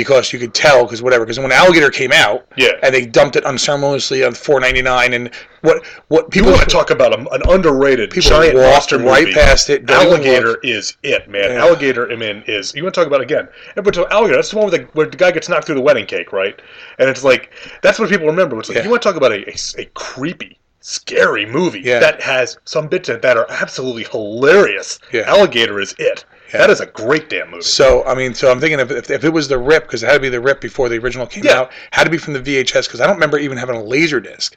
because you could tell because whatever because when alligator came out Yeah. and they dumped it unceremoniously on 4.99 and what what You people want to talk about a, an underrated People giant monster right movie. past it, Alligator is it, man. Yeah. Alligator, I mean, is you want to talk about again? Talk Alligator. That's the one where the, where the guy gets knocked through the wedding cake, right? And it's like that's what people remember. It's like Yeah. you want to talk about a, a, a creepy, scary movie Yeah. that has some bits in it that are absolutely hilarious. Yeah. Alligator is it. Yeah. That is a great damn movie. So I mean, so I'm thinking if, if, if it was the rip because it had to be the rip before the original came Yeah. out, had to be from the VHS because I don't remember even having a laser disc.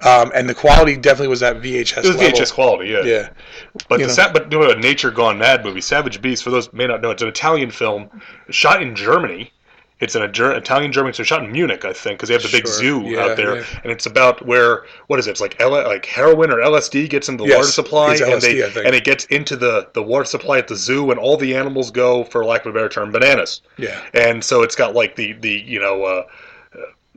Um, and the quality definitely was that VHS. It was level. VHS quality, yeah. Yeah. But You the sa- but doing a Nature Gone Mad movie, Savage Beast. For those who may not know, it's an Italian film shot in Germany. It's an Ger- Italian German, so shot in Munich, I think, because they have the big Sure. zoo Yeah, out there, yeah. and it's about where what is it? It's like L- like heroin or LSD gets into the Yes, water supply, it's and they and it gets into the the water supply at the zoo, and all the animals go, for lack of a better term, bananas. Yeah. And so it's got like the the you know. Uh,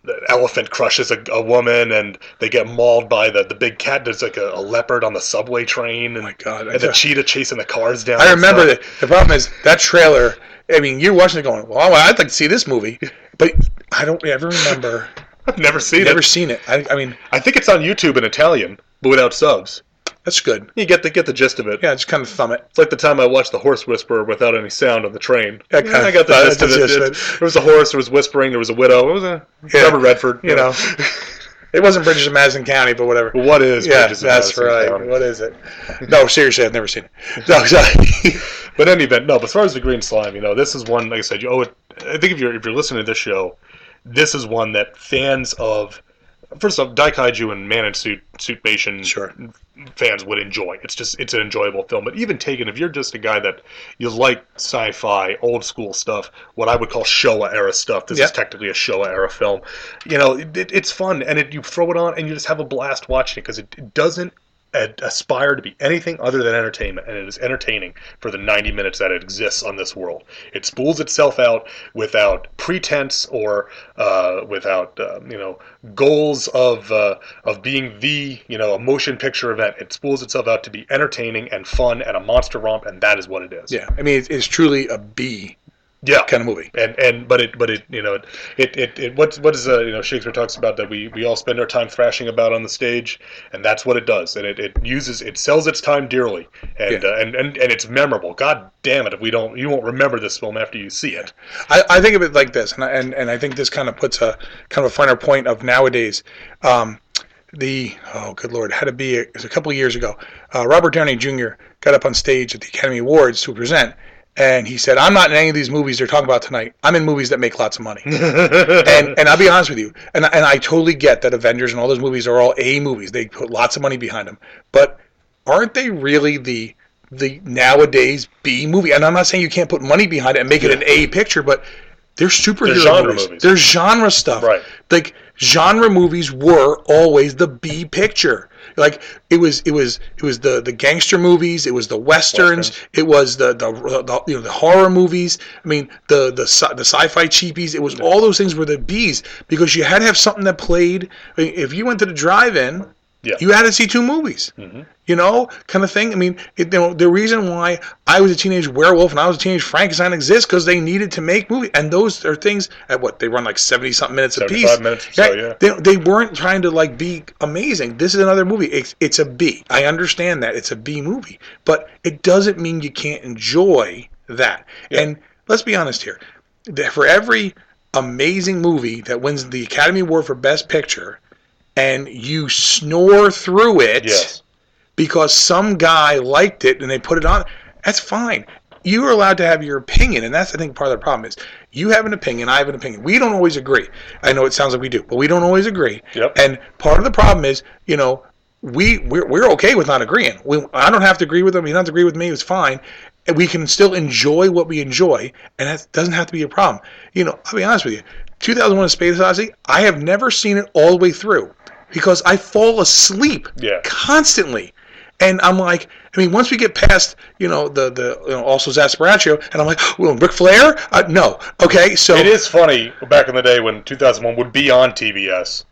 the elephant crushes a, a woman and they get mauled by the, the big cat. There's like a, a leopard on the subway train and, Oh God, and the cheetah chasing the cars down. I remember that. The problem is that trailer. I mean, you're watching it going, "Well, I'd like to see this movie," but I don't ever remember. I've never seen never it. seen it. I, I mean, I think it's on YouTube in Italian, but without subs. that's good. You get the get the gist of it. Yeah, just kind of thumb it. It's like the time I watched The Horse Whisperer without any sound on the train. Yeah, Yeah, I got the gist of it. There was a horse, there was whispering, there was a widow. It was a Yeah. Robert Redford. You know, it wasn't Bridges of Madison County, but whatever. What is Yeah, Bridges of that's right. County? What is it? No, seriously, I've never seen it. No, sorry. But in any event, no. But as far as the green slime, you know, this is one. Like I said, you owe it. I think if you're if you're listening to this show, this is one that fans of first off, Daikaiju and Man in Suit Suitmation Sure. fans would enjoy. It's just it's an enjoyable film. But even taken, if you're just a guy that you like sci-fi, old school stuff, what I would call Showa era stuff. This Yeah. is technically a Showa era film. You know, it, it- it's fun, and it, you throw it on, and you just have a blast watching it because it, it doesn't aspire to be anything other than entertainment, and it is entertaining for the 90 minutes that it exists on this world. It spools itself out without pretense or uh, without uh, you know goals of uh, of being the you know a motion picture event. It spools itself out to be entertaining and fun and a monster romp, and that is what it is. yeah, I mean, it's, it's truly a B Yeah. kind of movie. And and but it but it you know it it, it what what is uh, you know Shakespeare talks about that we, we all spend our time thrashing about on the stage and that's what it does and it, it uses it sells its time dearly and, Yeah. uh, and and and it's memorable. God damn it if we don't you won't remember this film after you see it. I, I think of it like this, and I, and and I think this kind of puts a kind of a finer point of nowadays. Um, the oh good lord, had to be it was a couple of years ago. Uh, Robert Downey Jr. got up on stage at the Academy Awards to present, and he said, "I'm not in any of these movies they're talking about tonight. I'm in movies that make lots of money." and and I'll be honest with you, and and I totally get that Avengers and all those movies are all A movies. They put lots of money behind them, but aren't they really the the nowadays B movie? And I'm not saying you can't put money behind it and make it an A picture, but they're superhero They're genre movies. movies. They're genre stuff. Right. Like genre movies were always the B picture. Like it was, it was, it was the the gangster movies. It was the westerns. Westerns. It was the, the the you know the horror movies. I mean the the sci- the sci-fi cheapies. It was all those things were the B's because you had to have something that played. I mean, if you went to the drive-in, Yeah. you had to see two movies. Mm-hmm. You know, kind of thing. I mean, it, you know, the reason why I was a teenage werewolf and I was a teenage Frankenstein exists because they needed to make movies, and those are things at what they run like seventy something minutes a 75 piece. minutes or so, yeah. They, they weren't trying to like be amazing. This is another movie. It's, it's a B. I understand that it's a B movie, but it doesn't mean you can't enjoy that. And let's be honest here. For every amazing movie that wins the Academy Award for Best Picture, and you snore through it Yes. Because some guy liked it and they put it on, that's fine. you are allowed to have your opinion, and that's I think part of the problem is you have an opinion, I have an opinion. We don't always agree. I know it sounds like we do, but we don't always agree. Yep. And part of the problem is, you know, we we're, we're okay with not agreeing. We, I don't have to agree with them. You don't have to agree with me. It's fine. And we can still enjoy what we enjoy, and that doesn't have to be a problem. You know, I'll be honest with you. 2001: A Space Odyssey. I have never seen it all the way through because I fall asleep Yeah. constantly. And I'm like, I mean, once we get past, you know, the the you know, Also sprach Zarathustra, and I'm like, well, Ric Flair, uh, no, okay, so It is funny back in the day when 2001 would be on TBS.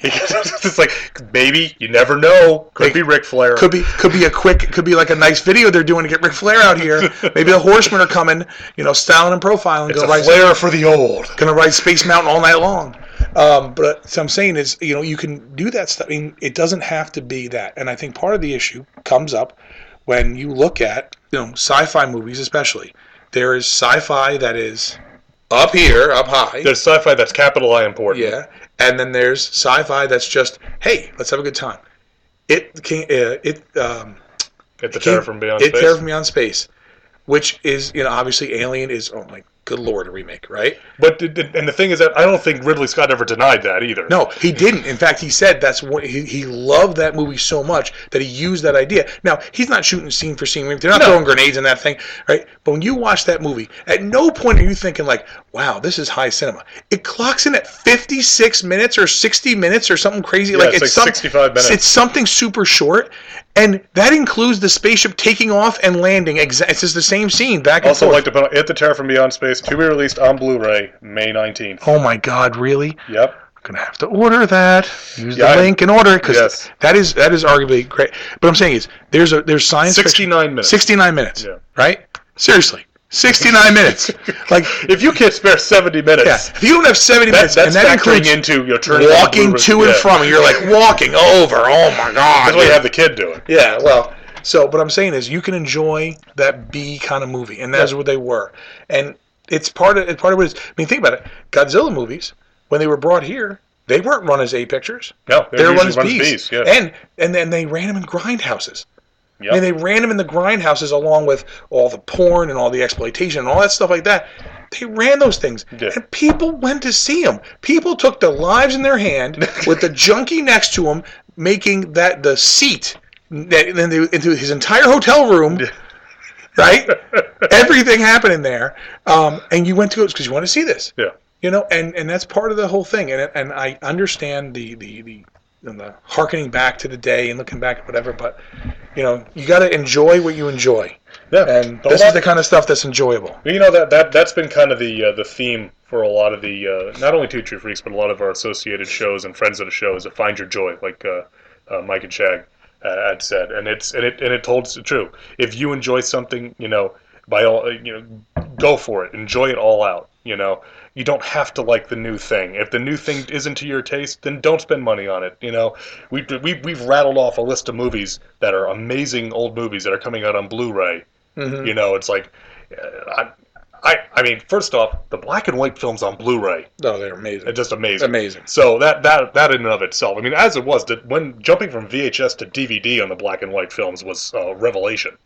It's like, maybe you never know. Could be Ric Flair. could be could be a quick, could be like a nice video they're doing to get Ric Flair out here. Maybe the Horsemen are coming, you know, styling and profiling. It's a flair for the old. Gonna ride Space Mountain all night long. Um, but so I'm saying is, you know, you can do that stuff. I mean, it doesn't have to be that. And I think part of the issue comes up when you look at, you know, sci-fi movies, especially. There is sci-fi that is up here, up high. There's sci-fi that's capital I important. Yeah, and then there's sci-fi that's just, hey, let's have a good time. It can, uh, it um, Get the it terror from beyond it space. Terror from Beyond Space, which is you know obviously Alien is oh my good lord a remake, right? But the- the- and the thing is that I don't think Ridley Scott ever denied that either. No, he didn't. In fact, he said that's what he, he loved that movie so much that he used that idea. Now he's not shooting scene for scene. They're not No. throwing grenades in that thing, right? But when you watch that movie, at no point are you thinking like, "Wow, this is high cinema." It clocks in at 56 minutes or 60 minutes or something crazy. Yeah, like it's like some- 65 minutes. It's something super short, and that includes the spaceship taking off and landing. Exa- it's just the same scene back and Also, forth. like to put on Hit the Terror from Beyond Space to be released on Blu-ray May 19th. Oh my God, really? Yep. gonna have to order that. Use Yeah, I- the link and order it because Yes. that is that is arguably great. But I'm saying is there's a there's science 69 minutes. 69 minutes. Yeah. Right? Seriously. 69 minutes. Like If you can't spare 70 minutes, yeah, if you don't have 70 that, minutes that's and that factoring includes into you know, turning walking to and yeah. from, and you're like walking over. Oh my God. That's why you have the kid doing. Yeah, well, so what I'm saying is you can enjoy that B kind of movie, and that's Yeah. what they were. And it's part of it's part of what it is. I mean, think about it. Godzilla movies, when they were brought here, they weren't run as A pictures. No, they were run as Bs. Bs, yeah. And and then they ran them in grindhouses. Yep. I mean, they ran them in the grindhouses along with all the porn and all the exploitation and all that stuff like that. They ran those things, Yeah. and people went to see them. People took their lives in their hand with the junkie next to them, making that the seat that then they, into his entire hotel room. Right, everything happening there, um, and you went to it because you want to see this. Yeah. You know, and, and that's part of the whole thing, and and I understand the the the, and the harkening back to the day and looking back at whatever, but you know, you got to enjoy what you enjoy, Yeah. and this a is the kind of stuff that's enjoyable. You know that that that's been kind of the uh, the theme for a lot of the uh, not only Two True Freaks but a lot of our associated shows and friends of the show is to find your joy, like uh, uh, Mike and Shag uh, had said, and it's and it and it holds true. If you enjoy something, you know, by all you know, go for it, enjoy it all out. You know, you don't have to like the new thing. If the new thing isn't to your taste, then don't spend money on it. You know, we we we've rattled off a list of movies that are amazing old movies that are coming out on Blu-ray. Mhm. You know, it's like, uh, I, I, I mean, first off, the black and white films on Blu-ray No, they're amazing. are just amazing. Amazing. So that that that in and of itself, I mean, as it was, that when jumping from VHS to DVD on the black and white films was a revelation.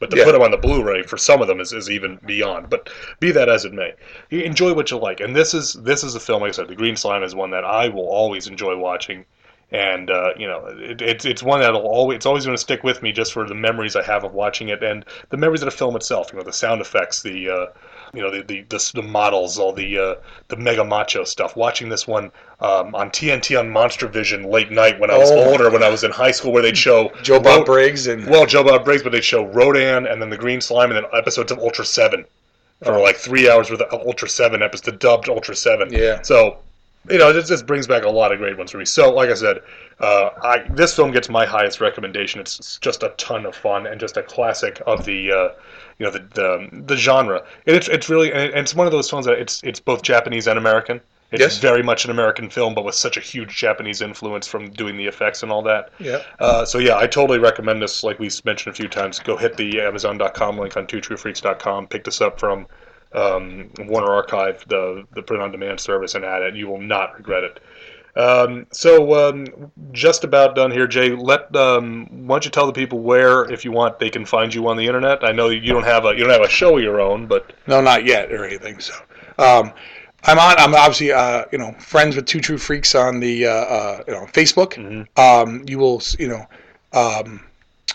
But to Yeah. put them on the Blu-ray for some of them is, is even beyond. But be that as it may, you enjoy what you like. And this is this is a film. Like I said, The Green Slime is one that I will always enjoy watching. And uh, you know, it, it's it's one that'll always it's always going to stick with me just for the memories I have of watching it and the memories of the film itself. You know, the sound effects, the uh, you know the the, the, the models, all the uh, the mega macho stuff. Watching this one um, on TNT on Monster Vision late night when I was Oh. older, when I was in high school, where they'd show Joe Bob Ro- Briggs and well, Joe Bob Briggs, but they'd show Rodan and then the Green Slime and then episodes of Ultra Seven for Oh. like three hours with Ultra Seven episodes, the dubbed Ultra Seven. Yeah. So you know, this just brings back a lot of great ones for me. So, like I said, uh, I this film gets my highest recommendation. It's, it's just a ton of fun and just a classic of the, uh, you know, the the, the genre. And it's it's really and it's one of those films that it's it's both Japanese and American. It's Yes. very much an American film, but with such a huge Japanese influence from doing the effects and all that. Yeah. Uh, so yeah, I totally recommend this. Like we mentioned a few times, go hit the Amazon.com link on TwoTrueFreaks.com. Pick this up from um, Warner Archive, the the print on demand service, and add it. You will not regret it. Um, so um, just about done here, Jay. Let um, why don't you tell the people where, if you want, they can find you on the internet. I know you don't have a you don't have a show of your own, but No, not yet or anything. So, um, I'm on. I'm obviously, uh, you know, friends with Two True Freaks on the, uh, uh, you know, Facebook. Um, you will, you know, um,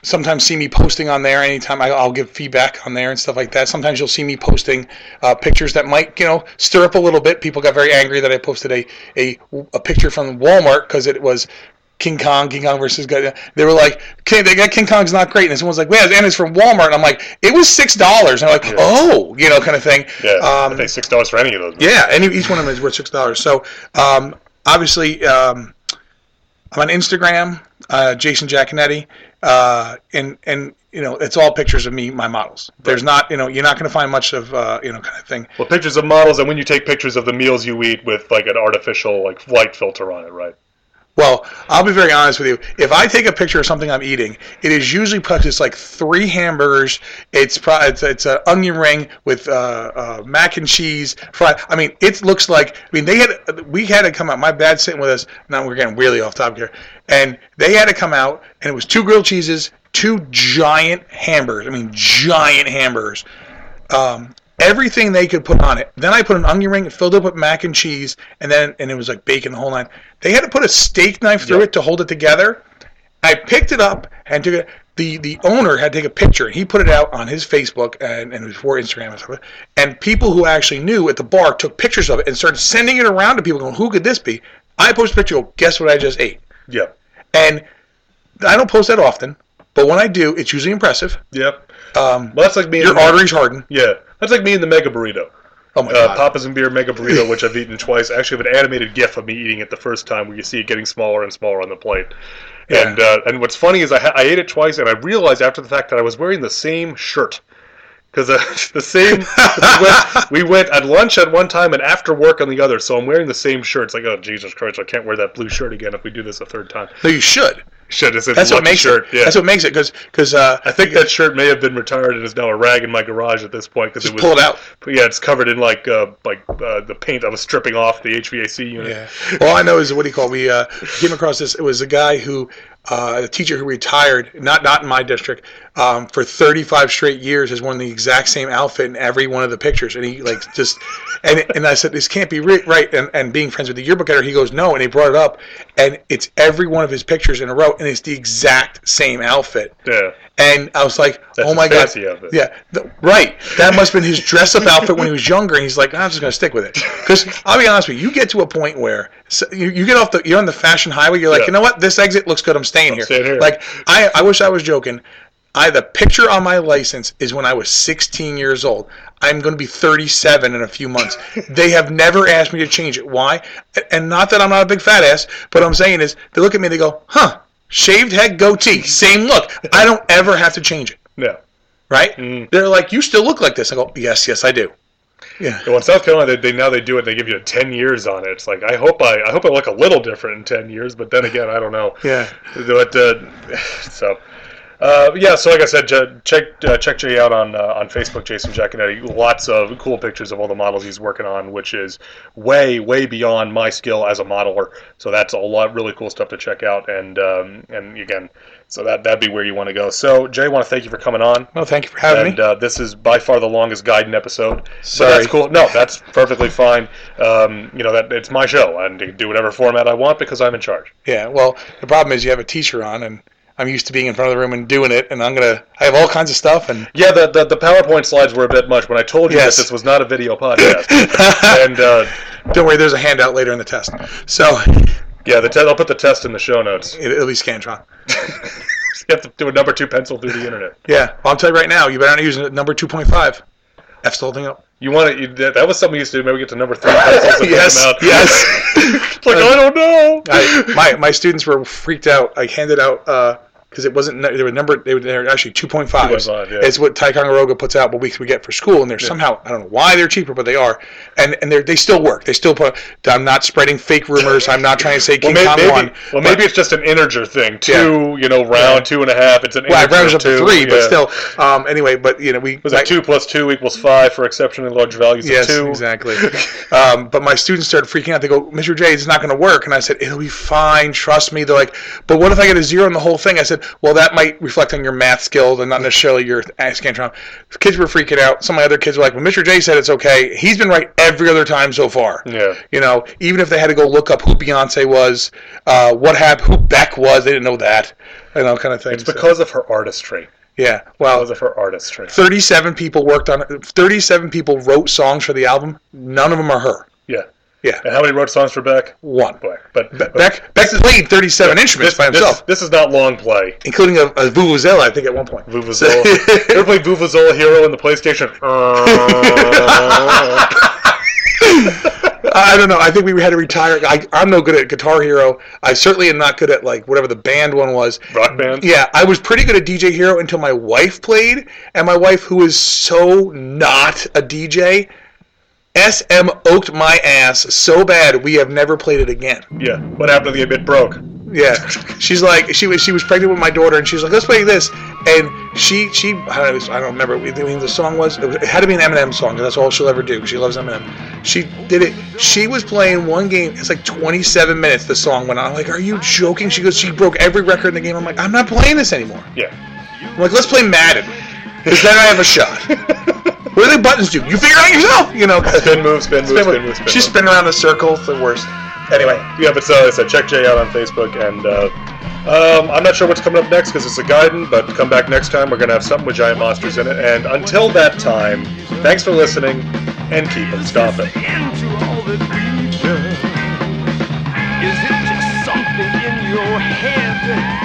sometimes see me posting on there. Anytime I, I'll give feedback on there and stuff like that. Sometimes you'll see me posting uh, pictures that might, you know, stir up a little bit. People got very angry that I posted a a, a picture from Walmart because it was. King Kong, King Kong versus Godzilla. They were like, King, they got King Kong's not great, and someone's like, "Man, and it's from Walmart." And I'm like, "It was six dollars." And I'm like, "Oh, you know, kind of thing." yeah, Um, I pay six dollars for any of those. yeah, and each one of them is worth six dollars. So um, obviously, um, I'm on Instagram, uh, Jason Jaconetti, uh, and and you know it's all pictures of me, my models. There's not, you know, you're not going to find much of, uh, you know, kind of thing. Well, pictures of models, and when you take pictures of the meals you eat with like an artificial like light filter on it, right? Well, I'll be very honest with you. If I take a picture of something I'm eating, it is usually because like three hamburgers. It's pro- it's, it's an onion ring with uh, uh, mac and cheese fried. I mean, it looks like. I mean, they had we had to come out. My dad's sitting with us. Now we're getting really off topic here, and they had to come out, and it was two grilled cheeses, two giant hamburgers. I mean, giant hamburgers. Um, everything they could put on it. Then I put an onion ring, filled it up with mac and cheese, and then and it was like bacon the whole nine. They had to put a steak knife through it to hold it together. I picked it up and took it. The the owner had to take a picture and he put it out on his Facebook and, and it was for Instagram and stuff. And people who actually knew at the bar took pictures of it and started sending it around to people going, Who could this be? I post a picture, go, guess what I just ate? Yeah. And I don't post that often, but when I do, it's usually impressive. Yep. Um, well, that's like me. Your arteries harden. Yeah, that's like me and the mega burrito. Oh my uh, God. Papa's and Beer Mega Burrito, which I've eaten twice. I actually have an animated GIF of me eating it the first time, where you see it getting smaller and smaller on the plate. Yeah. And uh, and what's funny is I, ha- I ate it twice, and I realized after the fact that I was wearing the same shirt. Because uh, the same, we went, we went at lunch at one time and after work on the other, so I'm wearing the same shirt. It's like, oh Jesus Christ, I can't wear that blue shirt again if we do this a third time. No, you should. Should it's a That's what makes shirt. it. Yeah. That's what makes it because because uh, I think that shirt may have been retired and is now a rag in my garage at this point because it was pull it out. Yeah, it's covered in like uh, like uh, the paint I was stripping off the HVAC unit. Yeah. All I know is what do you call? We uh, came across this. It was a guy who, uh, a teacher who retired, not not in my district, um, for 35 straight years has worn the exact same outfit in every one of the pictures, and he like just, and and I said this can't be ri- right. And and being friends with the yearbook editor, he goes no, and he brought it up, and it's every one of his pictures in a row, and it's the exact same outfit. Yeah. And I was like, That's oh my god, outfit. yeah, th- right. That must have been his dress-up outfit when he was younger, and he's like, I'm just gonna stick with it. Because I'll be honest with you, you get to a point where so you, you get off the, you're on the fashion highway. You're like, Yeah. you know what, this exit looks good. I'm staying here. staying here. Like I, I wish I was joking. I the picture on my license is when I was 16 years old. I'm going to be 37 in a few months. they have never asked me to change it. Why? And not that I'm not a big fat ass, but what I'm saying is they look at me, they go, "Huh, shaved head, goatee, same look." I don't ever have to change it No. right? Mm. They're like, you still look like this. I go, yes, yes, I do. Yeah. Well, in South Carolina, they, they now they do it. They give you ten years on it. It's like I hope I I hope I look a little different in ten years, but then again, I don't know. Yeah. But uh, so. Uh, yeah, so like I said, check uh, check Jay out on uh, on Facebook, Jason Jaconetti. Lots of cool pictures of all the models he's working on, which is way way beyond my skill as a modeler. So that's a lot really cool stuff to check out. And um, and again, so that that'd be where you want to go. So Jay, I want to thank you for coming on. Well, thank you for having and, me. uh, this is by far the longest Gaiden episode. Sorry. that's cool. No, that's perfectly fine. Um, you know that it's my show, and do whatever format I want because I'm in charge. Yeah. Well, the problem is you have a teacher on, and I'm used to being in front of the room and doing it, and I'm gonna. I have all kinds of stuff, and Yeah, the, the the PowerPoint slides were a bit much when I told you Yes. that this was not a video podcast. and uh, don't worry, there's a handout later in the test. So yeah, the te- I'll put the test in the show notes. it, it'll be Scantron. You have to do a number two pencil through the internet. Yeah. Well, I'll tell you right now, you better not use number 2.5. F's the whole thing up. You want to? That, that was something we used to do. Maybe we get to number three pencils and yes. them out. Yes. Like I don't know. I, my my students were freaked out. I handed out because it wasn't they were number they were, they were actually 2.5. 2.5, yeah. It's what Ticonderoga puts out, what we we get for school, and they're Yeah. somehow I don't know why they're cheaper, but they are, and and they they still work. They still put. I'm not spreading fake rumors. I'm not trying to say Well, King may- Kong maybe, won. well, maybe it's just an integer thing. Two, you know, round two and a half. It's an well, integer of up to two, three, but still. Um, anyway, but you know we Was it two plus two equals five for exceptionally large values Yes, of two? exactly. um, but my students started freaking out. They go, "Mr. J, it's not going to work." And I said, "It'll be fine. Trust me." They're like, "But what if I get a zero in the whole thing?" I said, "Well, that might reflect on your math skills and not necessarily your scantron." Kids were freaking out. Some of my other kids were like, "Well, Mr. J said it's okay. He's been right every other time so far." Yeah. You know, even if they had to go look up who Beyonce was, uh, what happened, who Beck was, they didn't know that. You know, kind of thing. It's because of her artistry. Yeah. Well, because of her artistry. 37 people worked on it. 37 people wrote songs for the album. None of them are her. Yeah. Yeah. And how many wrote songs for Beck? One. Beck. But, but Beck Beck played 37 instruments this, by himself, This, is not long play. including a, a vuvuzela, I think, at one point. Vuvuzela. you ever play Vuvuzela Hero in the PlayStation? Uh. I don't know. I think we had to retire. I, I'm no good at Guitar Hero. I certainly am not good at like whatever the band one was. Rock band. Yeah, I was pretty good at DJ Hero until my wife played, and my wife, who is so not a DJ, SM oaked my ass so bad we have never played it again. Yeah. What happened to the It Broke? Yeah, she's like she was she was pregnant with my daughter, and she's like, let's play this, and she she I don't, I don't remember what the, the song was. It, was. it had to be an Eminem song. 'cause That's all she'll ever do. 'cause She loves Eminem. She did it. She was playing one game. It's like 27 minutes. The song went on. I'm like, are you joking? She goes, she broke every record in the game. I'm like, I'm not playing this anymore. Yeah. I'm like, let's play Madden, because then I have a shot. what do the buttons do? You figure it out yourself. You know. Spin move, spin move, spin move, spin She's move. spinning around in a circle. It's the worst. Anyway. Yeah, but so like I said, check Jay out on Facebook, and uh, um, I'm not sure what's coming up next because it's a Gaiden, but come back next time. We're gonna have something with giant monsters in it, and until that time, thanks for listening, and keep them stomping. into all that we've done? Is it just something in your head?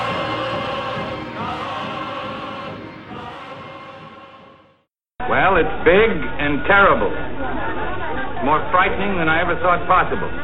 Well, it's big and terrible. More frightening than I ever thought possible.